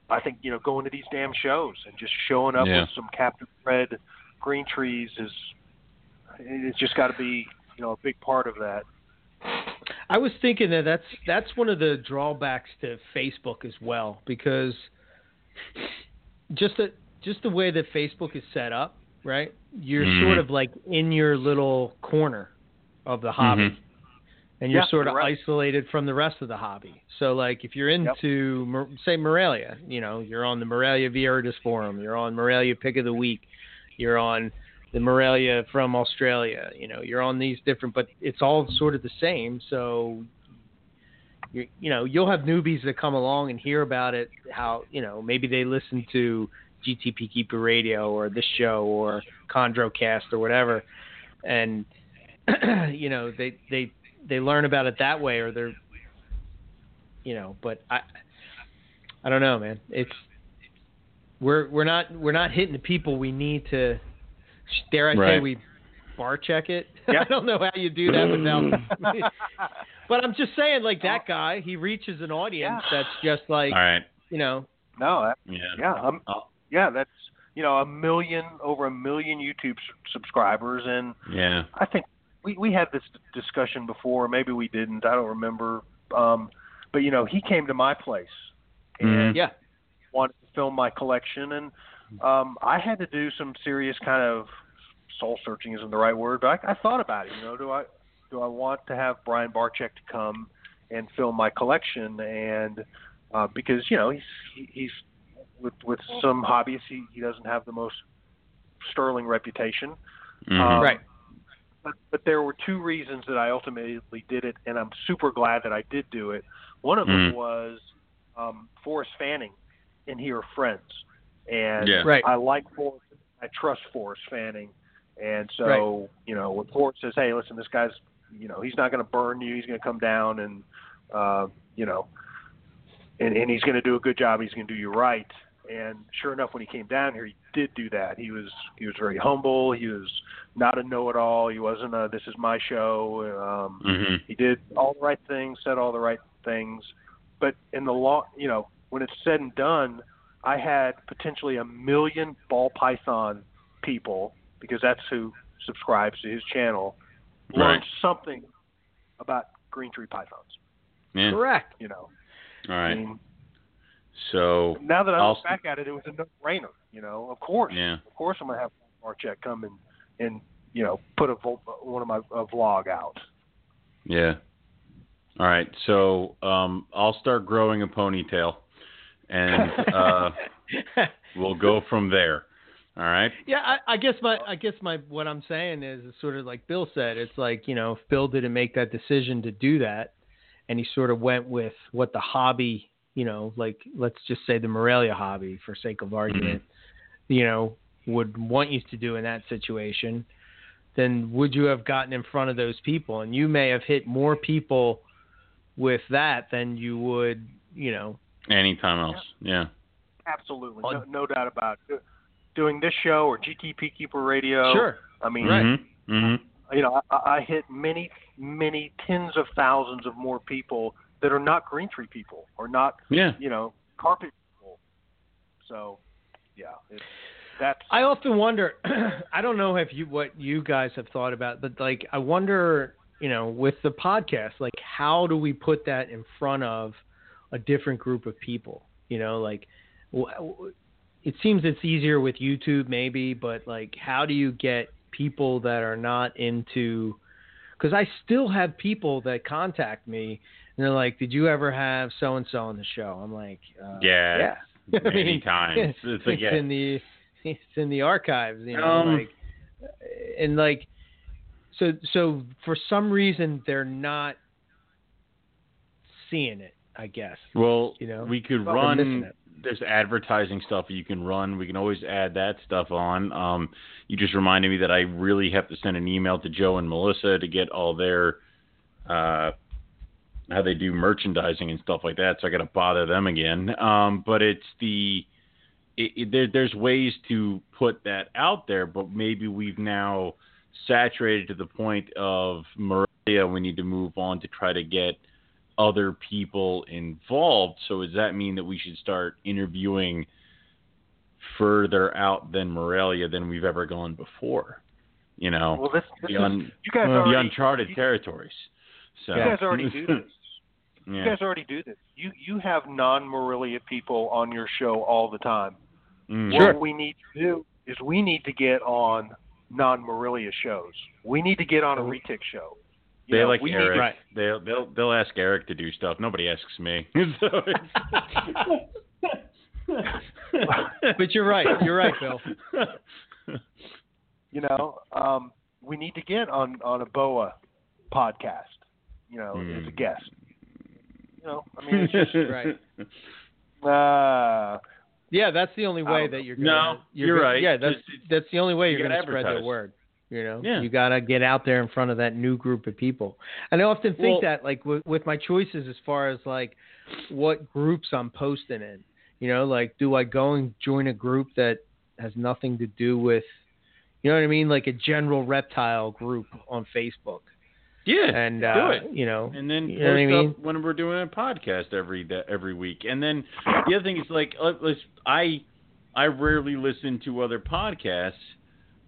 I think you know going to these damn shows and just showing up Yeah. with some captive bred green trees is it's just got to be you know a big part of that. I was thinking that that's that's one of the drawbacks to Facebook as well because just the just the way that Facebook is set up, right? You're Mhm. sort of like in your little corner of the hobby. Mhm. And you're Yeah, sort of right. isolated from the rest of the hobby. So, like, if you're into, Mor- say, Morelia, you know, you're on the Morelia Viridis forum, you're on Morelia Pick of the Week, you're on the Morelia from Australia, you know, you're on these different, but it's all sort of the same. So, you you know, you'll have newbies that come along and hear about it. How you know, maybe they listen to GTP Keeper Radio or this show or Chondrocast or whatever, and (clears throat) you know, they they they learn about it that way, or they're, you know, but I, I don't know, man. It's we're we're not we're not hitting the people we need to. Dare I say we Barczyk it? (laughs) Yeah. I don't know how you do that without. (laughs) but I'm just saying, like that guy, he reaches an audience Yeah. that's just like All right. you know. No, that, Yeah. yeah, um, yeah, that's you know a million over a million YouTube subscribers, and Yeah. I think we we had this discussion before. Maybe we didn't. I don't remember. Um, but you know, he came to my place and Mhm. Yeah. wanted to film my collection, and um, I had to do some serious kind of soul searching isn't the right word, but I, I thought about it. You know, do I do I want to have Brian Barczyk to come and fill my collection? And uh, because you know he's he- he's with with some hobbyists, he, he doesn't have the most sterling reputation. Mhm. Um, Right. But, but there were two reasons that I ultimately did it, and I'm super glad that I did do it. One of them Mm. was um, Forrest Fanning, and he are friends, and Yeah. Right. I like Forrest. I trust Forrest Fanning, and so you know when Forrest says, "Hey, listen, this guy's, you know, he's not going to burn you. He's going to come down and, uh, you know, and and he's going to do a good job. He's going to do you right." And sure enough, when he came down here, he did do that. He was he was very humble. He was not a know-it-all. He wasn't a "this is my show." Um, Mhm. he did all the right things, said all the right things, but in the long, you know, when it's said and done, I had potentially a million ball python people because that's who subscribes to his channel learn Right. something about green tree pythons. Yeah. Correct. You know, I mean, So now that I I'll- look back at it, it was a no-brainer. You know, of course, Yeah. of course, I'm gonna have Barczyk come and and you know put a one of my a vlog out. Yeah. All right. So um, I'll start growing a ponytail, and uh, (laughs) we'll go from there. All right. Yeah, I, I guess my I guess my what I'm saying is, is sort of like Bill said. It's like you know, if Bill didn't make that decision to do that, and he sort of went with what the hobby, you know, like let's just say the Morelia hobby, for sake of argument, you know, would want you to do in that situation, then would you have gotten in front of those people? And you may have hit more people with that than you would, you know. Anytime else. Yeah. Absolutely, Oh. no, no doubt about it. Doing this show or GTP Keeper Radio. Sure. I mean, Right. hmm you know, I, I hit many, many tens of thousands of more people that are not green tree people or not, Yeah. you know, carpet people. So, yeah, it's, that's I often wonder. (clears throat) I don't know if you what you guys have thought about, but like I wonder, you know, with the podcast, like how do we put that in front of a different group of people. You know, like it seems it's easier with YouTube maybe, but like how do you get people that are not into because I still have people that contact me and they're like, "Did you ever have so and so on the show?" I'm like, uh, "Yeah, yeah." (laughs) I mean, anytime. (laughs) It's, like, it's in the it's in the archives, you know, um, like and like so so for some reason they're not seeing it. I guess. Well, you know, we could run. There's advertising stuff you can run. We can always add that stuff on. Um, you just reminded me that I really have to send an email to Joe and Melissa to get all their uh, how they do merchandising and stuff like that. So I got to bother them again. Um, but it's the it, it, there, there's ways to put that out there, but maybe we've now saturated to the point of Maria. We need to move on to try to get other people involved. So does that mean that we should start interviewing further out than Morelia than we've ever gone before? You know, well, this, this the, un, is, you guys the already, uncharted you, territories. So you guys already do this. (laughs) yeah. You guys already do this. You you have non Morelia people on your show all the time. Mm. What we need to do is we need to get on non Morelia shows. We need to get on a retic show. You they know, like we Eric. Need Right. They'll they'll they'll ask Eric to do stuff. Nobody asks me. (laughs) but you're right. You're right, Bill. (laughs) you know, um, we need to get on on a boa podcast. You know, Mm. as a guest. You know, I mean, it's just (laughs) right. uh, Yeah, that's the only way that you're gonna. No, you're gonna- right. Yeah, that's Just- that's the only way you you're gotta gonna spread the word. You know, Yeah. you gotta get out there in front of that new group of people. And I often think Well- that, like with, with my choices as far as like what groups I'm posting in. You know, like do I go and join a group that has nothing to do with, you know what I mean, like a general reptile group on Facebook, yeah, and do uh, it. you know, and then You know what I mean? when we're doing a podcast every da every week. And then the other thing is like I I rarely listen to other podcasts,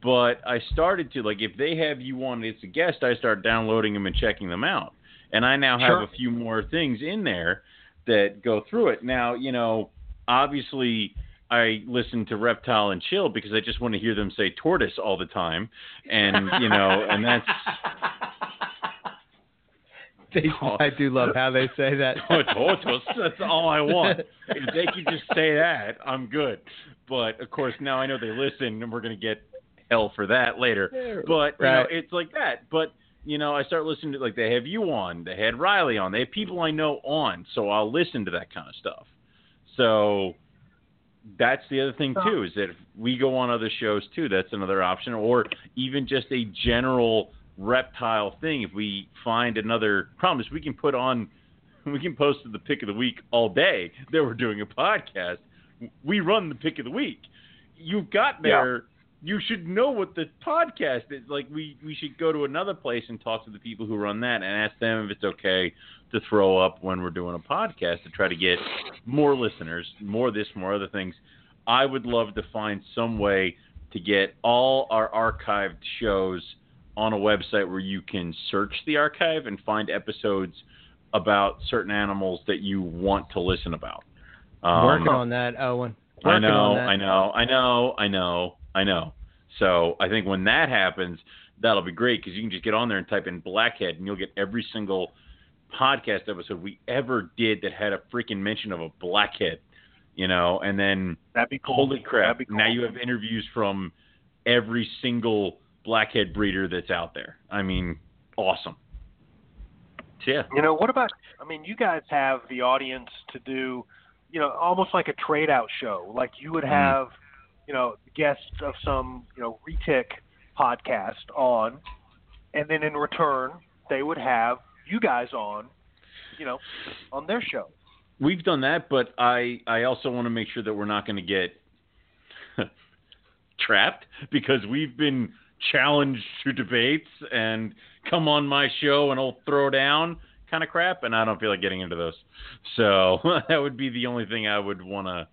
but I started to like if they have you on as a guest, I start downloading them and checking them out. And I now have Sure. a few more things in there that go through it. Now, you know, obviously I listen to Reptile and Chill because I just want to hear them say tortoise all the time. And, you know, and that's (laughs) They, I do love how they say that. (laughs) Oh, tortoise. That's all I want. If they could just say that, I'm good. But of course, now I know they listen, and we're gonna get hell for that later. But you know, it's like that. But you know, I start listening to like they have you on, they had Riley on, they have people I know on, so I'll listen to that kind of stuff. So that's the other thing too is that if we go on other shows too, that's another option, or even just a general reptile thing. If we find another problem, is we can put on, we can post the pick of the week all day that we're doing a podcast. We run the pick of the week. You've got there. You should know what the podcast is. Like we, we should go to another place and talk to the people who run that and ask them if it's okay to throw up when we're doing a podcast to try to get more listeners, more this, more other things. I would love to find some way to get all our archived shows on a website where you can search the archive and find episodes about certain animals that you want to listen about. Um, Working on that, Owen. I know. I know, I know, I know, I know. So I think when that happens, that'll be great because you can just get on there and type in blackhead, and you'll get every single podcast episode we ever did that had a freaking mention of a blackhead. You know, and then that'd be cool. holy crap, cool. now you have interviews from every single blackhead breeder that's out there. I mean, awesome. So, yeah. You know, what about? I mean, you guys have the audience to do, you know, almost like a trade out show. Like you would Mhm. have, you know, guests of some, you know, retic podcast on, and then in return they would have you guys on, you know, on their show. We've done that, but I I also want to make sure that we're not going to get (laughs) trapped because we've been challenged to debates and come on my show and I'll throw down kind of crap, and I don't feel like getting into those. So (laughs) that would be the only thing I would want to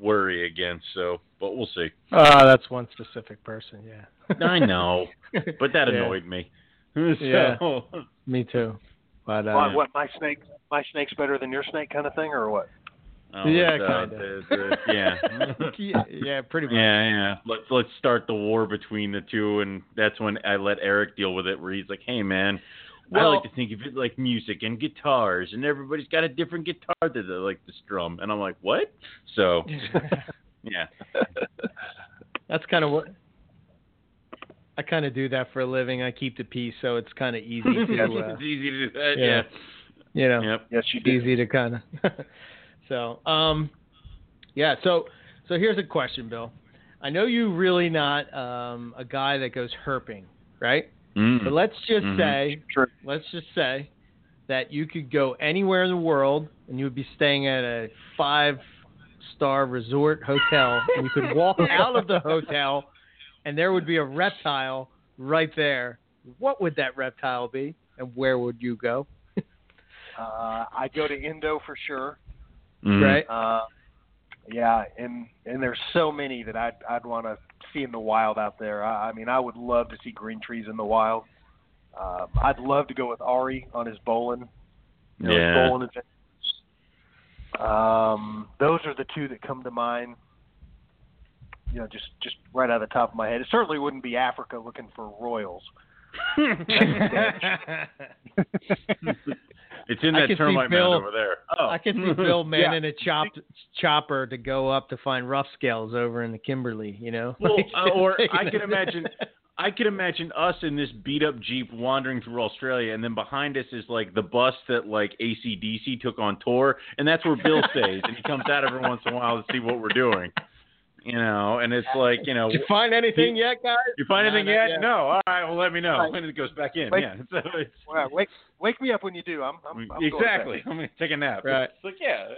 worry against. So, but we'll see. Oh, that's one specific person. Yeah. I know, but that (laughs) Yeah. annoyed me. (laughs) So, Yeah. Me too. But uh, what, what my snake my snake's better than your snake kind of thing or what? Oh, Yeah, it's, uh, kinda. the- the- yeah. (laughs) yeah, yeah, pretty much. Yeah, yeah. Let's let's start the war between the two, and that's when I let Eric deal with it. Where he's like, "Hey, man, I like to think of it like music and guitars, and everybody's got a different guitar that they like to strum." And I'm like, "What?" So, (laughs) yeah, That's kind of what I kind of do that for a living. I keep the peace, so it's kind of easy (laughs) to, uh, it's easy to do that. yeah. Yeah. you know, Yep. Yes, you did. easy to kind of. (laughs) so, um, yeah. So, so here's a question, Bill. I know you really not um, a guy that goes herping, right? Mm. But let's just Mhm. say, True. let's just say that you could go anywhere in the world and you would be staying at a five star resort hotel and you could walk (laughs) out of the hotel and there would be a reptile right there. What would that reptile be and where would you go? (laughs) Uh, I go to Indo for sure. Mm. Right? Uh, yeah, and and there's so many that I'd I'd want to see in the wild out there. I, I mean, I would love to see green trees in the wild. Uh, I'd love to go with Ari on his Boelen. You know, his Yeah. Boelen adventures. Um, those are the two that come to mind. You know, just just right out of the top of my head. It certainly wouldn't be Africa looking for royals. (laughs) it's in I that can see termite Bill- mound over there. Oh. I can see Bill (laughs) manning a chop, chopper to go up to find rough scales over in the Kimberley, you know? Well, (laughs) Like, uh, or I it- can imagine I could imagine us in this beat up Jeep wandering through Australia, and then behind us is like the bus that like ACDC took on tour, and that's where Bill stays, and he comes out every once in a while to see what we're doing. You know, and it's like, you know, Did you find anything yet, guys? you find No, anything not yet? yet. No. All right, well, let me know. Right. And it goes back in. Wait. yeah. (laughs) So it's, Well, wake wake me up when you do. I'm, I'm, I'm going exactly. I'm gonna take a nap. Right. It's like yeah.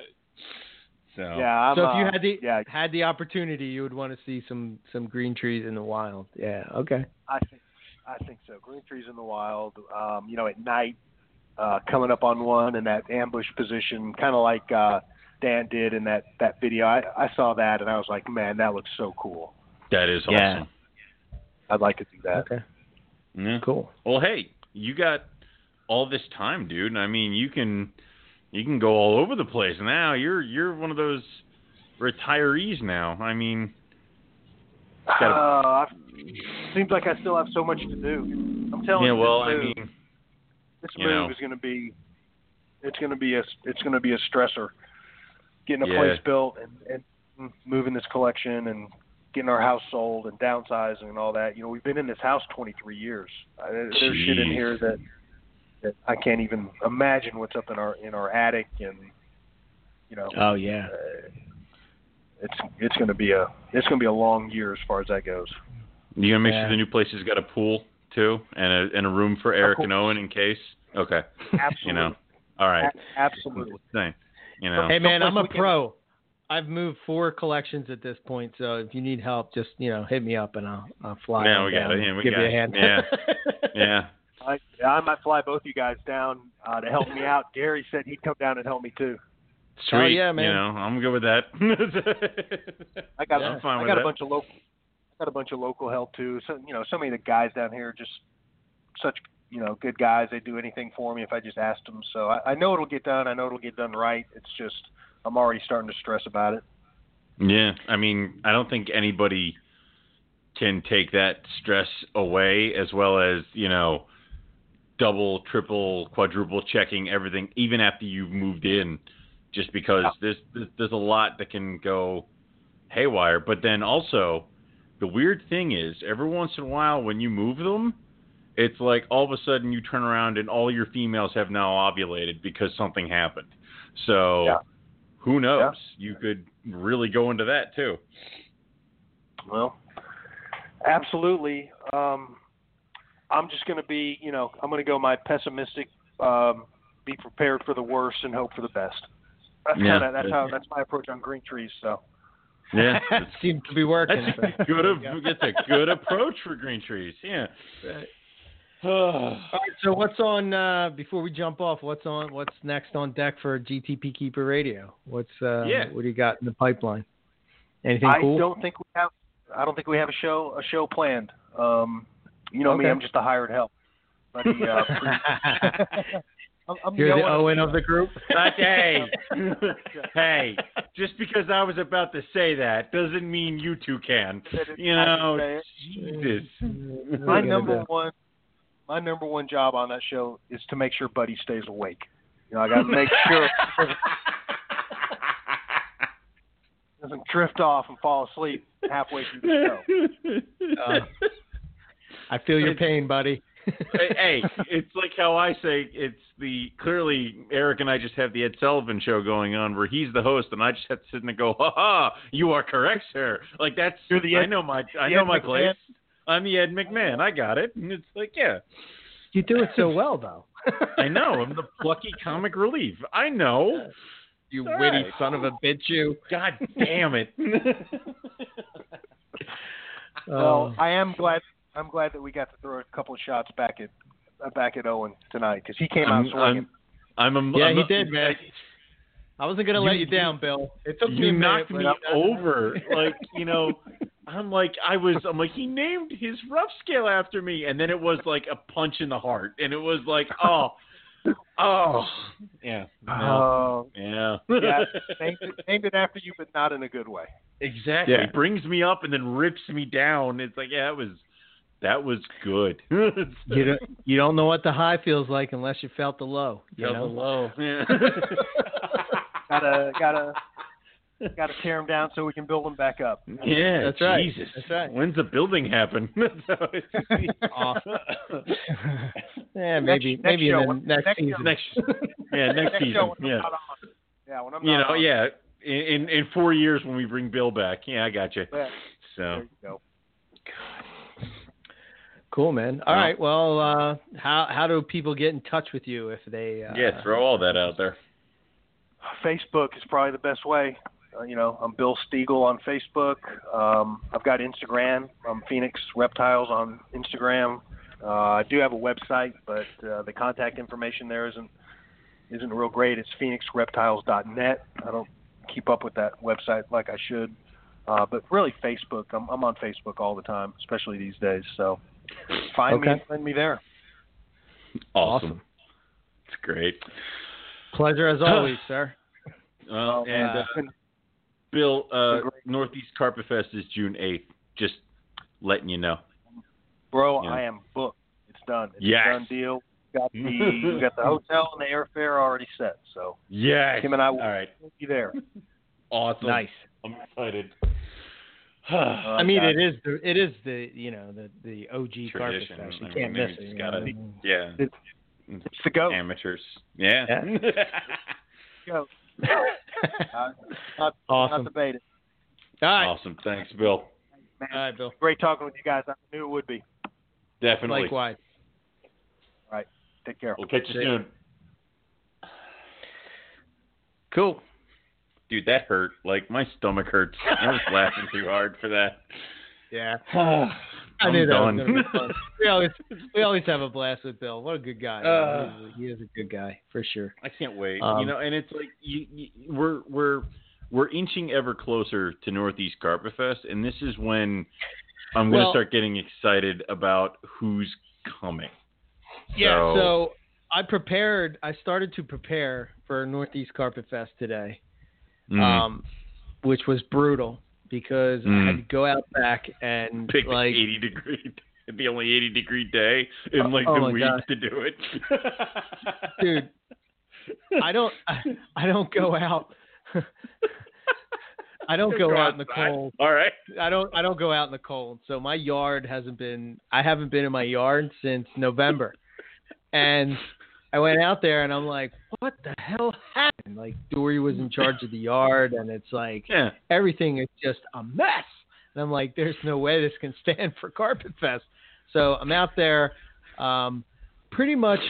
So Yeah, I'm, So if you uh, had the yeah, had the opportunity, you would want to see some some green trees in the wild. Yeah. Okay. I think I think so. Green trees in the wild. Um, you know, at night, uh, coming up on one in that ambush position, kind of like uh, Dan did in that that video. I, I saw that and I was like, man, that looks so cool. that is awesome. Yeah. awesome. I'd like to do that. Okay. Yeah. Cool. Well, hey, you got all this time, dude. and I mean, you can you can go all over the place now. You're you're one of those retirees now. I mean, gotta- Uh, seems like I still have so much to do. I'm telling yeah. you, Well, this I move, mean, this you move know. is going to be, it's going to be a, it's going to be a stressor. Getting a Yeah. place built and, and moving this collection and getting our house sold and downsizing and all that. You know, we've been in this house 23 years. Uh, there's shit in here that that I can't even imagine what's up in our in our attic and you know. Oh yeah. Uh, it's it's going to be a it's going to be a long year as far as that goes. you gonna make Yeah. sure the new place has got a pool too, and a and a room for Eric and Owen in case. Okay. Absolutely. (laughs) You know. All right. A- absolutely. Thing. You know. Hey man, I'm a pro. I've moved four collections at this point, so if you need help, just you know hit me up and I'll I'll fly. Yeah, we got down it. Yeah, we give got you a it. hand. Yeah. (laughs) Yeah. I, I might fly both you guys down uh, to help me out. Gary said he'd come down and help me too. Sweet. Oh, yeah, man. You know, I'm good with that. (laughs) I got Yeah. I'm fine I with got that. a bunch of local I got a bunch of local help too. So you know, so many of the guys down here are just such you know good guys. They'd do anything for me if I just ask them. So I, I know it'll get done. I know it'll get done right. It's just I'm already starting to stress about it. Yeah, I mean, I don't think anybody can take that stress away as well as, you know, double, triple, quadruple checking everything even after you've moved in just because Yeah. there's- there's a lot that can go haywire, but then also the weird thing is every once in a while when you move them, it's like all of a sudden you turn around and all your females have now ovulated because something happened. So Yeah. who knows? You could really go into that too. Well, absolutely. Um, I'm just going to be, you know, I'm going to go my pessimistic, um, be prepared for the worst and hope for the best. That's Yeah. kind of that's how that's my approach on green trees. So Yeah. (laughs) Seems to be working. That's a good. (laughs) That's a good approach for green trees. Yeah. All right, so what's on uh, before we jump off? What's on? What's next on deck for GTP Keeper Radio? What's uh, Yeah. what do you got in the pipeline? Anything I cool? don't think we have I don't think we have a show a show planned. Um, you know me, I'm just a hired help. But uh, (laughs) I'm, I'm You're the Owen. Owen of the group. Not, hey, (laughs) hey, just because I was about to say that doesn't mean you two can. You know, I Jesus. My number one, my number one job on that show is to make sure Buddy stays awake. You know, I got to make sure (laughs) he doesn't drift off and fall asleep halfway through the show. Uh, I feel your pain, buddy. hey, hey, it's like how I say it's the clearly Eric and I just have the Ed Sullivan show going on where he's the host and I just have to sit and go, ha ha, you are correct, sir. Like that's You're the Ed- I know my I know Ed my McMahon. place. I'm the Ed McMahon. I got it. And it's like, yeah, You do it so well, though. (laughs) I know. I'm the plucky comic relief. I know. you All witty right. son of a bitch, you. God damn it. (laughs) (laughs) Well, Oh. I am glad. I'm glad that we got to throw a couple of shots back at uh, back at Owen tonight because he came out I'm, swinging. I'm, I'm a, yeah, I'm he a- did, man. I wasn't gonna You- let you down, Bill. It took me you a minute, knocked but me over. Like, you know, I'm like, I was, I'm like, he named his rough scale after me. And then it was like a punch in the heart. And it was like, (laughs) oh, oh, yeah. No, Oh, yeah. yeah, (laughs) named it, named it after you, but not in a good way. exactly. Yeah. It brings me up and then rips me down. It's like, yeah, it was, that was good. (laughs) You don't, you don't know what the high feels like unless you felt the low. You Felt know? the low. Yeah. Gotta gotta gotta tear them down so we can build them back up. Yeah, That's right. Jesus. That's right. When's the building happen? (laughs) So Awesome. (laughs) yeah, maybe next maybe show, in the when- next, next season. next, (laughs) yeah, next, Next season. show yeah. Yeah, when I'm you know, on. yeah. In, in in four years when we bring Bill back, yeah, I got you. Yeah, So there you go. Cool, man. All Well- right. Well, uh, how how do people get in touch with you if they? Uh, yeah, throw all that out there. Facebook is probably the best way. Uh, you know, I'm Bill Stegall on Facebook. Um, I've got Instagram. I'm Phoenix Reptiles on Instagram. Uh, I do have a website, but uh, the contact information there isn't isn't real great. It's phoenixreptiles.net. I don't keep up with that website like I should. Uh, but really, Facebook. I'm, I'm on Facebook all the time, especially these days. So find me Okay. and find me there. Awesome. Awesome. It's great. Pleasure as always, (sighs) sir. Well, and uh, And Bill, uh. Northeast Carpet Fest is June eighth. Just letting you know. Bro, Yeah. I am booked. It's done. It's Yes. a done deal. Got the we got the (laughs) hotel and the airfare already set. So Yes. Kim and I will All right. be there. (laughs) Awesome. Nice. I'm excited. (sighs) I mean, God. it is the it is the you know the the OG carpet Tradition. fest. You I can't mean, miss it. just gotta- know? yeah. It's the go. Amateurs. Yeah. (laughs) go. Uh, not, Awesome. not debated. All right. awesome. Thanks, Bill. Man, All right, Bill. great talking with you guys. I knew it would be. Definitely. Likewise. All right. Take care. We'll catch you soon. Cool. Dude, that hurt. Like my stomach hurts. I was laughing too hard for that. Yeah. (sighs) (sighs) (sighs) (laughs) I knew that was gonna be fun. We always we always have a blast with Bill. What a good guy. Uh. he, is, he is a good guy for sure. I can't wait. Um, you know, and it's like you, you, we're we're we're inching ever closer to Northeast Carpet Fest, and this is when I'm going to Well- start getting excited about who's coming. Yeah. So- So I prepared. I started to prepare for Northeast Carpet Fest today, Mm. um, which was brutal because I Mm. had to go out back and Pick like 80 degree, the only 80 degree day in like Oh the week God. to do it. (laughs) dude. I don't. I, I don't go out. (laughs) I don't go out in the cold. All right. I don't. I don't go out in the cold. So my yard hasn't been. I haven't been in my yard since November, and I went out there and I'm like, what the hell happened? Like Dory was in charge of the yard, and it's like Yeah. everything is just a mess. And I'm like, there's no way this can stand for Carpet Fest. So I'm out there, um, pretty much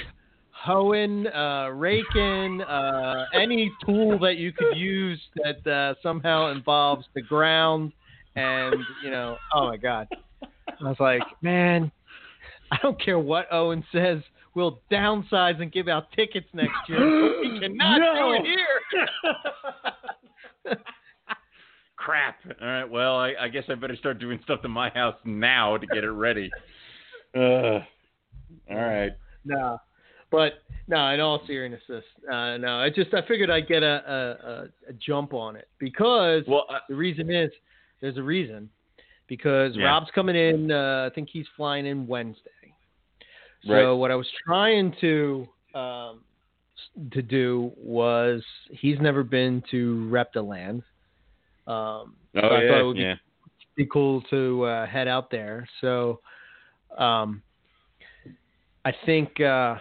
hoeing, uh, raking, uh, any tool that you could use that uh, somehow involves the ground. And, you know, oh my God. I was like, man, I don't care what Owen says. We'll downsize and give out tickets next year. We (gasps) cannot No. do it here. (laughs) Crap. All right. Well, I, I guess I better start doing stuff to my house now to get it ready. (laughs) Uh, all right. No. But no, in all seriousness, uh, no. I just I figured I'd get a, a, a, a jump on it because Well, uh, the reason is there's a reason because Yeah. Rob's coming in. Uh, I think he's flying in Wednesday. So Right. what I was trying to um, to do was he's never been to Reptiland. Um, so oh I yeah, thought it would be yeah. be cool to uh, head out there. So, um, I think uh,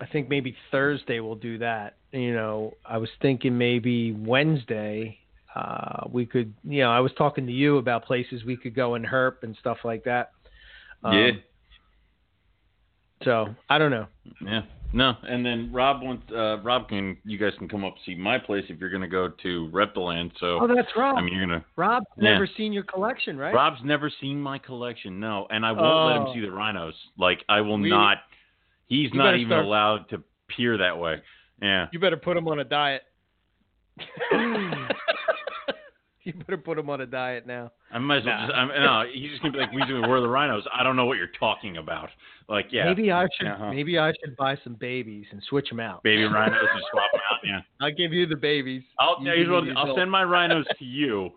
I think maybe Thursday we'll do that. You know, I was thinking maybe Wednesday uh, we could. You know, I was talking to you about places we could go and herp and stuff like that. Um, Yeah. So I don't know. Yeah. No, and then Rob wants uh Rob can you guys can come up see my place if you're gonna go to Reptiland. So Oh, that's Rob. I mean you're gonna Rob's Yeah. never seen your collection, right? Rob's never seen my collection, no, and I won't let Oh. him see the rhinos. Like I will We- not. He's not even start- allowed to peer that way. Yeah. You better put him on a diet. (laughs) you better put him on a diet now. I might as well Nah. just. I'm, no, he's just gonna be like, "We do. Where are the rhinos? I don't know what you're talking about." Like, yeah, Maybe I should. Uh-huh. Maybe I should buy some babies and switch them out. baby (laughs) rhinos and swap them out. Yeah. I'll give you the babies. I'll, You yeah, give what, I'll send my rhinos to you.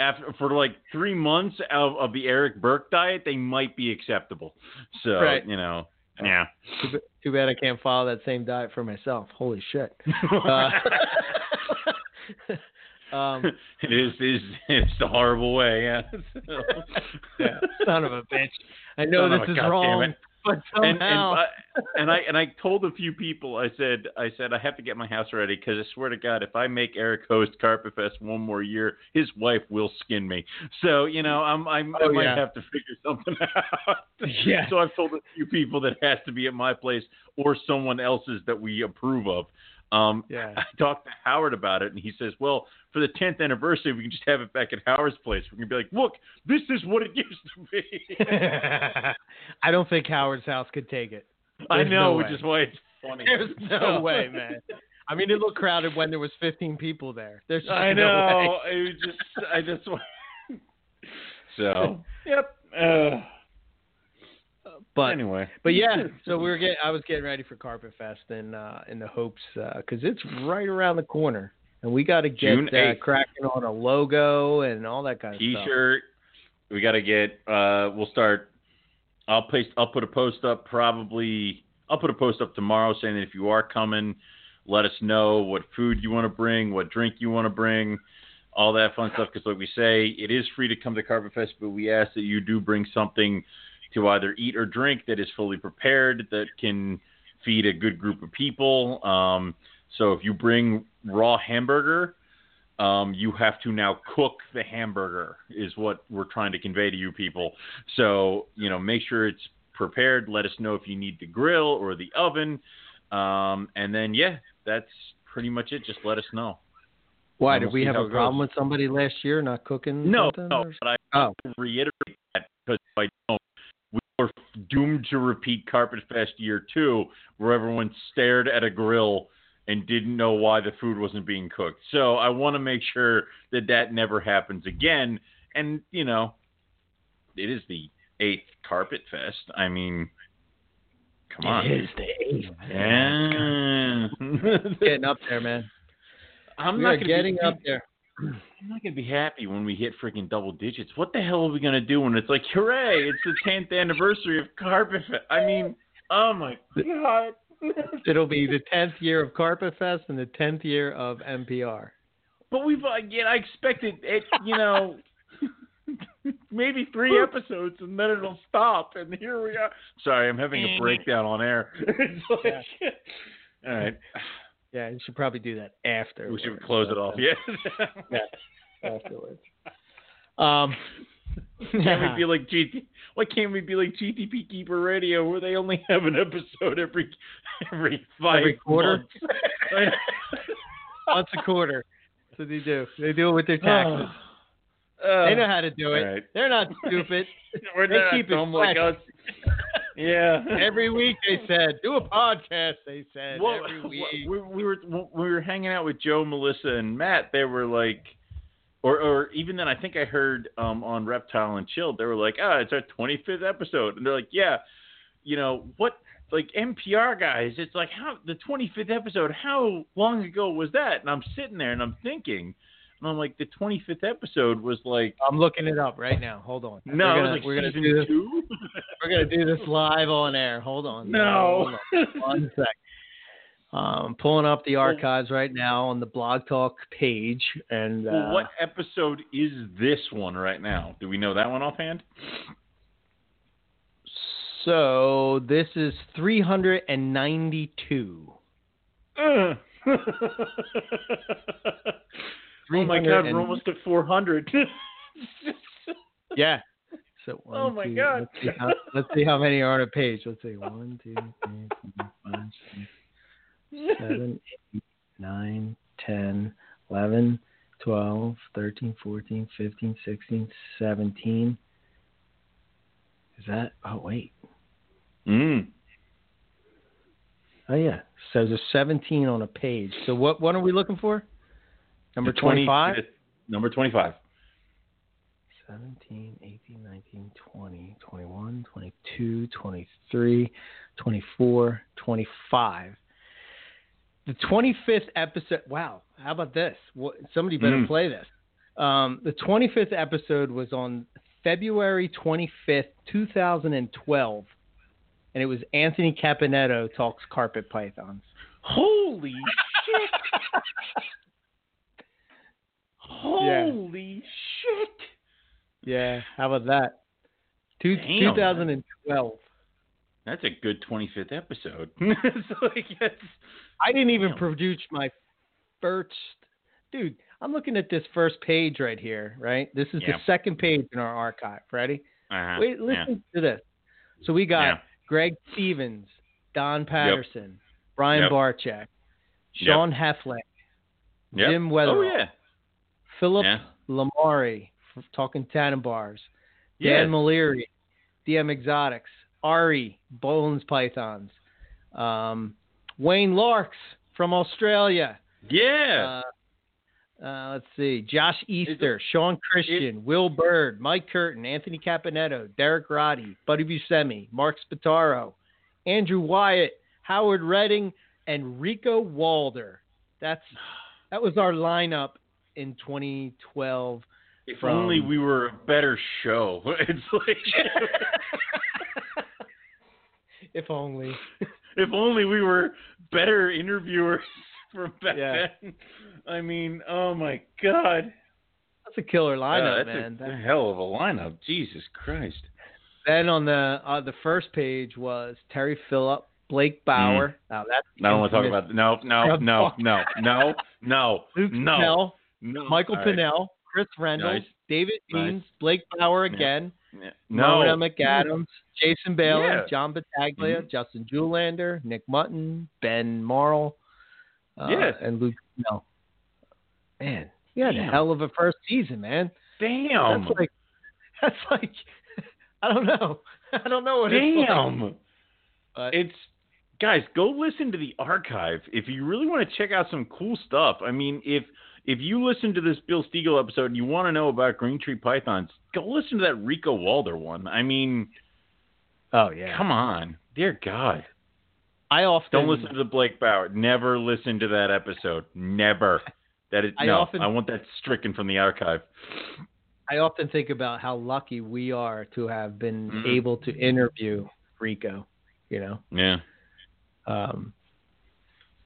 After for like three months of, of the Eric Burke diet, they might be acceptable. So Right. you know, yeah. Too, too bad I can't follow that same diet for myself. Holy shit. (laughs) Uh, (laughs) um, it is is it's the horrible way. Yeah. (laughs) So- yeah, son of a bitch. I know Son this is goddamn wrong, but and and, somehow. I, and I and I told a few people I said I said I have to get my house ready because I swear to God if I make Eric host Carpet Fest one more year his wife will skin me so you know I'm I'm I Oh, might yeah. have to figure something (laughs) out Yeah. so I've told a few people that it has to be at my place or someone else's that we approve of um yeah. (laughs) I talked to Howard about it, and he says, "Well, for the 10th anniversary, we can just have it back at Howard's place. We can be like, look, this is what it (laughs) used to be." (laughs) I don't think Howard's house could take it. I know, no which way. is why it's funny. There's no way, man. I mean, it looked crowded when there was 15 people there. There's just I no way. know. It was just, I just. So. Yep. Uh, But anyway. but yeah, so we were getting. I was getting ready for Carpet Fest in uh, in the hopes because it's right around the corner, and we got to get uh, cracking on a logo and all that kind of stuff. T-shirt. We got to get. Uh, we'll start. I'll paste. I'll put a post up. Probably. I'll put a post up tomorrow saying that if you are coming, let us know what food you want to bring, what drink you want to bring, all that fun stuff. Because like we say, it is free to come to Carpet Fest, but we ask that you do bring something to either eat or drink that is fully prepared that can feed a good group of people. Um, so if you bring raw hamburger, um, you have to now cook the hamburger is what we're trying to convey to you people. So you know, make sure it's prepared. Let us know if you need the grill or the oven, um, and then yeah, that's pretty much it. Just let us know. Why And did we'll we have a problem goes. with somebody last year not cooking? No, no, but I Oh, reiterate that because I don't, doomed to repeat Carpet Fest year two, where everyone stared at a grill and didn't know why the food wasn't being cooked. So I want to make sure that that never happens again. And you know, it is the eighth Carpet Fest. I mean, come on. it is the eighth. Yeah. Getting up there, man. I'm we not are getting be, up there. I'm not gonna be happy when we hit freaking double digits. What the hell are we gonna do when it's like, hooray! It's the 10th anniversary of Carpet Fest. I mean, oh my god. It'll be the tenth year of Carpet Fest and the tenth year of MPR. But we've again, I expected it. You know, maybe three episodes and then it'll stop. And here we are. Sorry, I'm having a breakdown on air. (laughs) it's like, (laughs) all right, Yeah, you should probably do that after. we should close it off. (laughs) Yeah. afterwards. (laughs) Um, Can't we be like GT? Why can't we be like GTP Keeper Radio, where they only have an episode every every five Every quarter? months? (laughs) once a quarter? That's what they do. They do it with their taxes. (sighs) Uh, they know how to do it. right. They're not stupid. We're they not keep it dumb like us. Yeah. Every (laughs) week they said, do a podcast. They said well, every (laughs) week. we, we were we were hanging out with Joe, Melissa, and Matt. They were like, or or even then, I think I heard um, on Reptile and Chilled, they were like, ah, it's our 25th episode, and they're like, yeah, you know what? like MPR guys, it's like how the 25th episode. How long ago was that? And I'm sitting there and I'm thinking, and I'm like, the 25th episode was like. I'm looking it up right now. Hold on. No, we're gonna, like we're gonna do this. (laughs) We're gonna do this live on air. Hold on. No. Hold on. One sec. I'm um, pulling up the archives right now on the Blog Talk page, and uh, well, what episode is this one right now? Do we know that one offhand? so this is 392. Uh. (laughs) oh my god, and- we're almost at 400. (laughs) Yeah. So one, Oh my two- God. Let's see, how, let's see how many are on a page. Let's see. One, two, three, four, five, six, seven, eight, nine, ten, eleven, twelve, thirteen, fourteen, fifteen, sixteen, seventeen. Is that? Oh wait. mm. Oh yeah. So there's 17 on a page. So what? What are we looking for? Number 25. Number 25. 17, 18, 19, 20, 21, 22, 23, 24, 25. The 25th episode. Wow. How about this? What, somebody better Mm. play this. Um, the 25th episode was on February 25th, 2012. And it was Anthony Caponetto talks carpet pythons. Holy (laughs) shit! Holy shit! Yeah. How about that? Two, Damn. 2012. That's a good 25th episode. (laughs) like it's, I didn't even Damn. produce my first. Dude, I'm looking at this first page right here, right? This is Yeah. the second page in our archive. Ready? uh-huh, Wait, yeah. listen to this. So we got Yeah. Greg Stevens, Don Patterson, Brian Yep. Barczyk, Sean Heflin, Yep. Jim Oh Weatherall, yeah. Philip Yeah. Lamari, f- talking Tanimbars, Yeah. Dan Maleri, DM Exotics, Ari, Bones Pythons, um, Wayne Larks from Australia. Yeah. Uh, uh, let's see. Josh Easter, Sean Christian, Will Bird, Mike Curtin, Anthony Caponetto, Derek Roddy, Buddy Buscemi, Mark Spataro, Andrew Wyatt, Howard Redding, and Rico Walder. That's that was our lineup in 2012. if from- only we were a better show. (laughs) It's like (laughs) if only. (laughs) if only we were better interviewers from back Yeah. then. I mean, oh my god. That's a killer Uh, lineup, that's man. a, That- hell of a lineup. Jesus Christ. Then on the uh, the first page was Terry Phillip, Blake Bauer. Now that's I don't want to talk about no, no, no, no, no, no, Luke no, Snell, no. Michael All right. Pinnell, Chris Rendell, Nice. David Nice. Deans, Blake Bauer again, Yeah. No. Mona McAdams, Jason Bailey, Yeah. John Battaglia, Mhm. Justin Julander, Nick Mutton, Ben Marl, uh, Yeah. and Luke Snell. Man, you had a hell of a first season, man. Damn. That's like (laughs) that's like (laughs) I don't know. (laughs) I don't know what it's like. Damn. But It's guys, go listen to the archive if you really want to check out some cool stuff. I mean, if if you listen to this Bill Stegall episode and you want to know about Green Tree Pythons, go listen to that Rico Walder one. I mean, oh yeah. come on, dear God, I often don't listen to the Blake Bauer. Never listen to that episode. Never. That is I no. often- I want that stricken from the archive. I often think about how lucky we are to have been Mhm. able to interview Rico, you know. Yeah. Um,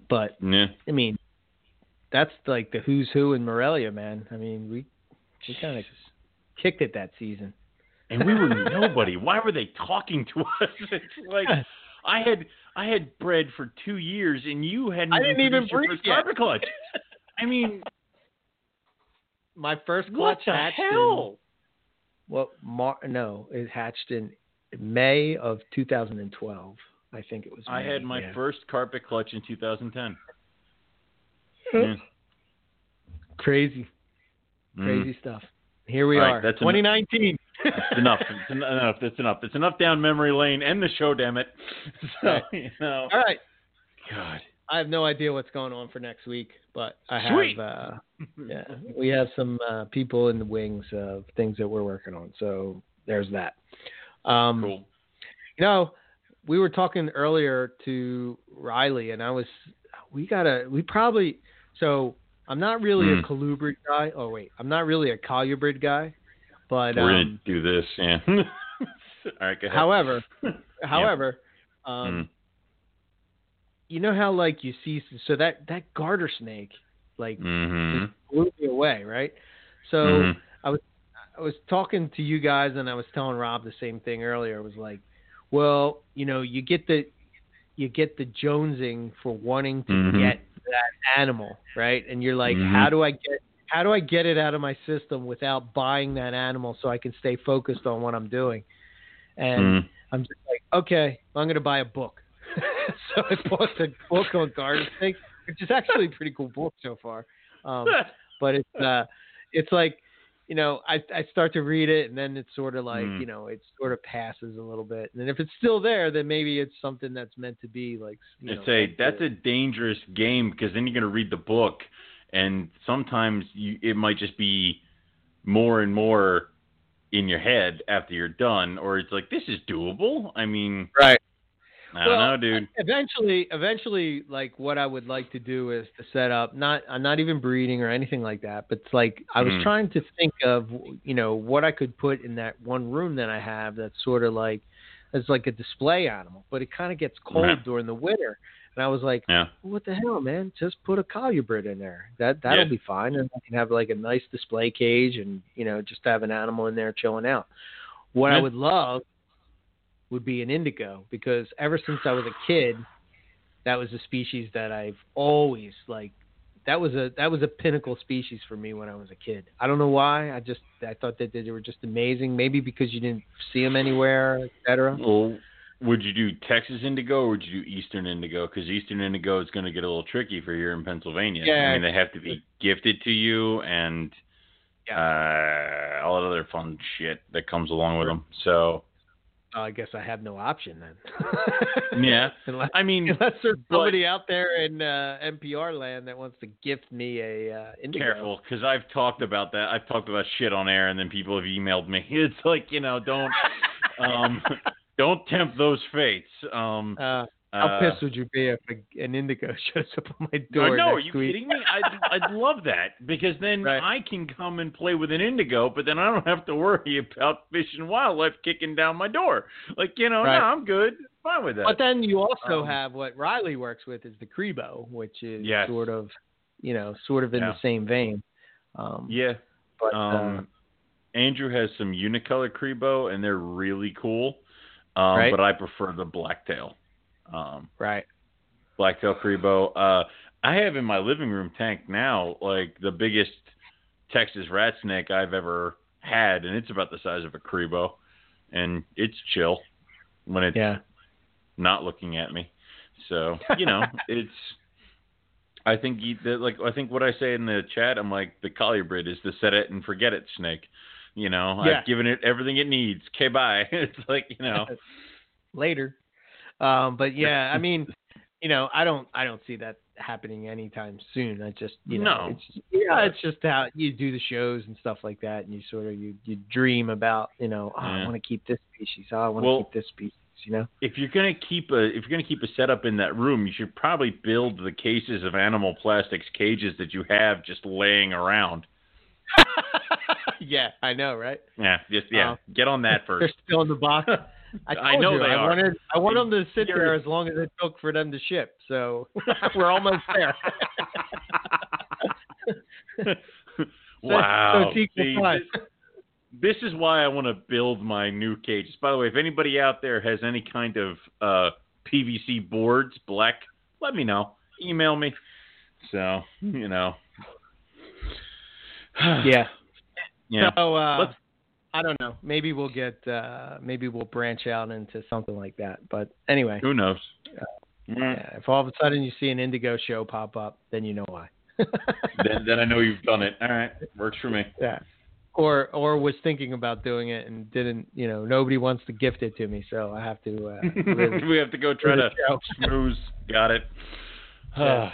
but Yeah. I mean, that's like the who's who in Morelia, man. I mean, we we kind of kicked it that season. and we were nobody. Why were they talking to us? (laughs) It's like I had I had bred for two years, and you hadn't. I didn't even breed yet. carpet clutch. (laughs) I mean, My first what clutch the hatched in- hell? well, Mar- no, it hatched in May of 2012. I think it was. I had my yeah. first carpet clutch in 2010. Hmm. Yeah. crazy, Mm. crazy stuff. Here we All right, are, that's en- 2019. That's enough. (laughs) It's en- enough. That's enough. It's enough down memory lane and the show. Damn it. (laughs) So you know. All right. God. I have no idea what's going on for next week, but I have Sweet. uh (laughs) yeah, we have some uh, people in the wings of things that we're working on. So there's that. Um Cool. you know, we were talking earlier to Riley, and I was, we gotta, we probably, so I'm not really Hmm. a colubrid guy. Oh wait, I'm not really a colubrid guy, but We're um, gonna do this, yeah. (laughs) All right, go ahead. however, (laughs) however, um, Mm. you know how like you see, so that that garter snake, like Mhm. just blew me away, right? So. Mhm. I was I was talking to you guys and I was telling Rob the same thing earlier. It was like, well, you know, you get the you get the jonesing for wanting to Mhm. get that animal, right? And you're like, Mhm. how do I get how do I get it out of my system without buying that animal so I can stay focused on what I'm doing? And Mhm. I'm just like, okay, I'm going to buy a book. (laughs) so I bought the book on garden snakes, which is actually a pretty cool book so far. Um, (laughs) but it's uh it's like you know I I start to read it and then it's sort of like Mm. you know it sort of passes a little bit and then if it's still there then maybe it's something that's meant to be like you know, say that's a dangerous game because then you're going to read the book, and sometimes you, it might just be more and more in your head after you're done, or it's like this is doable. I mean, right I don't Well, know, dude. eventually eventually like what I would like to do is to set up not I'm not even breeding or anything like that but it's like I was Mm. trying to think of you know what I could put in that one room that I have that's sort of like it's like a display animal but it kind of gets cold Right. during the winter and I was like Yeah. what the hell man just put a colubrid in there that that'll Yeah. be fine and I can have like a nice display cage and you know just have an animal in there chilling out what I would love would be an indigo because ever since I was a kid, that was a species that I've always like. That was a that was a pinnacle species for me when I was a kid. I don't know why. I just I thought that they were just amazing. Maybe because you didn't see them anywhere, etc. Well, would you do Texas indigo or would you do Eastern indigo? Because Eastern indigo is going to get a little tricky for here in Pennsylvania. Yeah. I mean, they have to be gifted to you and uh, all that other fun shit that comes along with them. So, Uh, I guess I have no option then. yeah. (laughs) unless, I mean, unless there's but- somebody out there in uh, MPR land that wants to gift me a uh, indigo. careful because I've talked about that. I've talked about shit on air, and then people have emailed me. (laughs) It's like you know, don't (laughs) um, don't tempt those fates. Um, Uh, how uh, pissed would you be if a, an indigo (laughs) shows up on my door? no, are you week? kidding me? I'd, I'd love that because then (laughs) Right. I can come and play with an indigo, but then I don't have to worry about fish and wildlife kicking down my door. Like, you know, Right. no, I'm good. Fine with that. But then you also Um, have what Riley works with is the Cribo, which is Yes. sort of, you know, sort of in Yeah. the same vein. Um, yeah. but, Um, uh, Andrew has some unicolor Cribo, and they're really cool. Um, Right. But I prefer the blacktail. Um, right. blacktail Cribo. Uh, I have in my living room tank now like the biggest Texas rat snake I've ever had, and it's about the size of a Cribo, and it's chill when it's Yeah. not looking at me. So you know, (laughs) it's. I think you, like I think what I say in the chat, I'm like the colubrid is the set it and forget it snake. You know, Yeah. I've given it everything it needs. Okay, bye. (laughs) it's like you know, (laughs) Later. Um, but yeah, I (laughs) mean, you know, I don't, I don't see that happening anytime soon. I just, you know, No. it's, yeah, it's just how you do the shows and stuff like that, and you sort of you you dream about, you know, oh, I want to keep this species, oh, I want to Well, keep this species, you know. if you're gonna keep a if you're gonna keep a setup in that room, you should probably build the cases of animal plastics cages that you have just laying around. (laughs) yeah, I know, right? Yeah, just yeah, Oh. get on that (laughs) first. They're still in the box. I, I know you, they I are. wanted I want them to sit You're- there as long as it took for them to ship. So (laughs) we're almost there. (laughs) wow. So this, this is why I want to build my new cages. By the way, if anybody out there has any kind of uh, PVC boards, black, let me know. Email me. So you know. (sighs) yeah. Yeah. So uh, Let's- I don't know. Maybe we'll get uh, maybe we'll branch out into something like that. But anyway, Who knows? Mm. yeah, if all of a sudden you see an Indigo show pop up, then you know why. (laughs) then, then I know you've done it. All right, works for me. yeah. Or or was thinking about doing it and didn't. You know, nobody wants to gift it to me, so I have to. Uh, (laughs) really we have to go try to schmooze. Got it. (sighs) Yeah.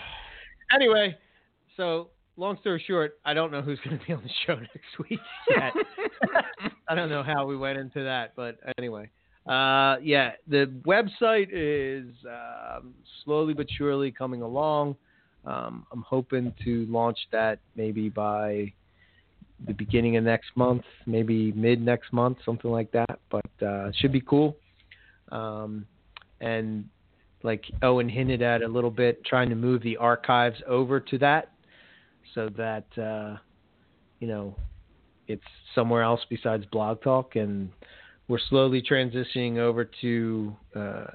anyway, so long story short, I don't know who's (laughs) going to be on the show next week yet. (laughs) I don't know how we went into that, but anyway, Uh, yeah, the website is um, slowly but surely coming along. Um, I'm hoping to launch that maybe by the beginning of next month, maybe mid next month, something like that. But uh, should be cool. Um, and like Owen hinted at a little bit, trying to move the archives over to that, so that uh, you know it's somewhere else besides Blog Talk, and we're slowly transitioning over to uh,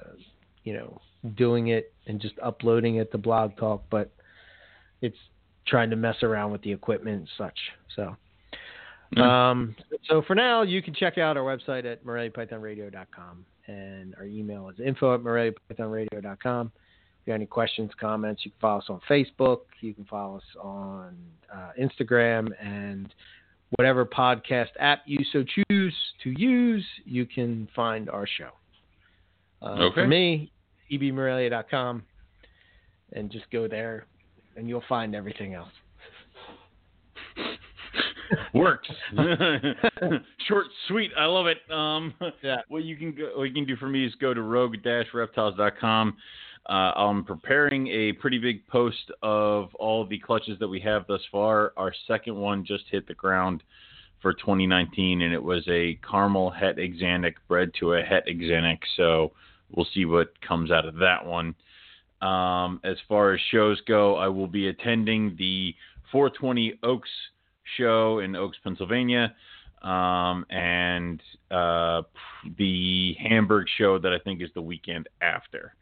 you know doing it and just uploading it to Blog Talk, but it's trying to mess around with the equipment and such. So um, so for now, you can check out our website at MoreliaPythonRadio.com, and our email is info at MoreliaPythonRadio.com. If you have any questions, comments, you can follow us on Facebook. You can follow us on uh, Instagram and whatever podcast app you so choose to use. You can find our show. Uh, Okay. For me, ebmorelia.com, and just go there, and you'll find everything else. (laughs) Works. (laughs) Short, sweet. I love it. Um, Yeah. What you can go, what you can do for me is go to rogue-reptiles.com. Uh, I'm preparing a pretty big post of all the clutches that we have thus far. Our second one just hit the ground for 2019, and it was a caramel het axanthic bred to a het axanthic. So we'll see what comes out of that one. Um, as far as shows go, I will be attending the 420 Oaks show in Oaks, Pennsylvania, um, and uh, the Hamburg show that I think is the weekend after.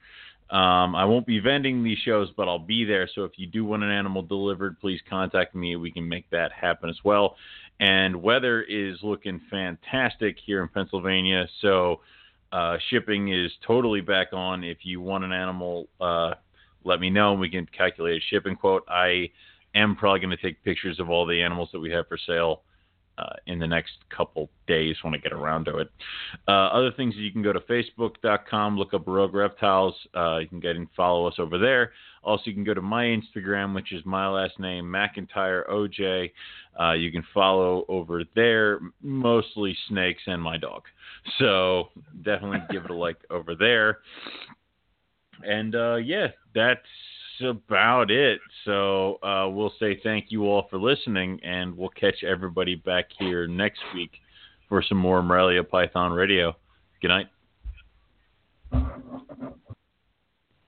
Um, I won't be vending these shows, but I'll be there. So if you do want an animal delivered, please contact me. We can make that happen as well. And weather is looking fantastic here in Pennsylvania. So uh, shipping is totally back on. If you want an animal, uh, let me know and we can calculate a shipping quote. I am probably going to take pictures of all the animals that we have for sale uh, in the next couple days when I get around to it. Uh, other things you can go to facebook.com, look up Rogue Reptiles. Uh, you can get and follow us over there. Also, you can go to my Instagram, which is my last name, McIntyre OJ. Uh, you can follow over there, mostly snakes and my dog. So definitely give it a like over there. And uh, yeah, that's about it. So uh, we'll say thank you all for listening, and we'll catch everybody back here next week for some more Morelia Python Radio. Good night.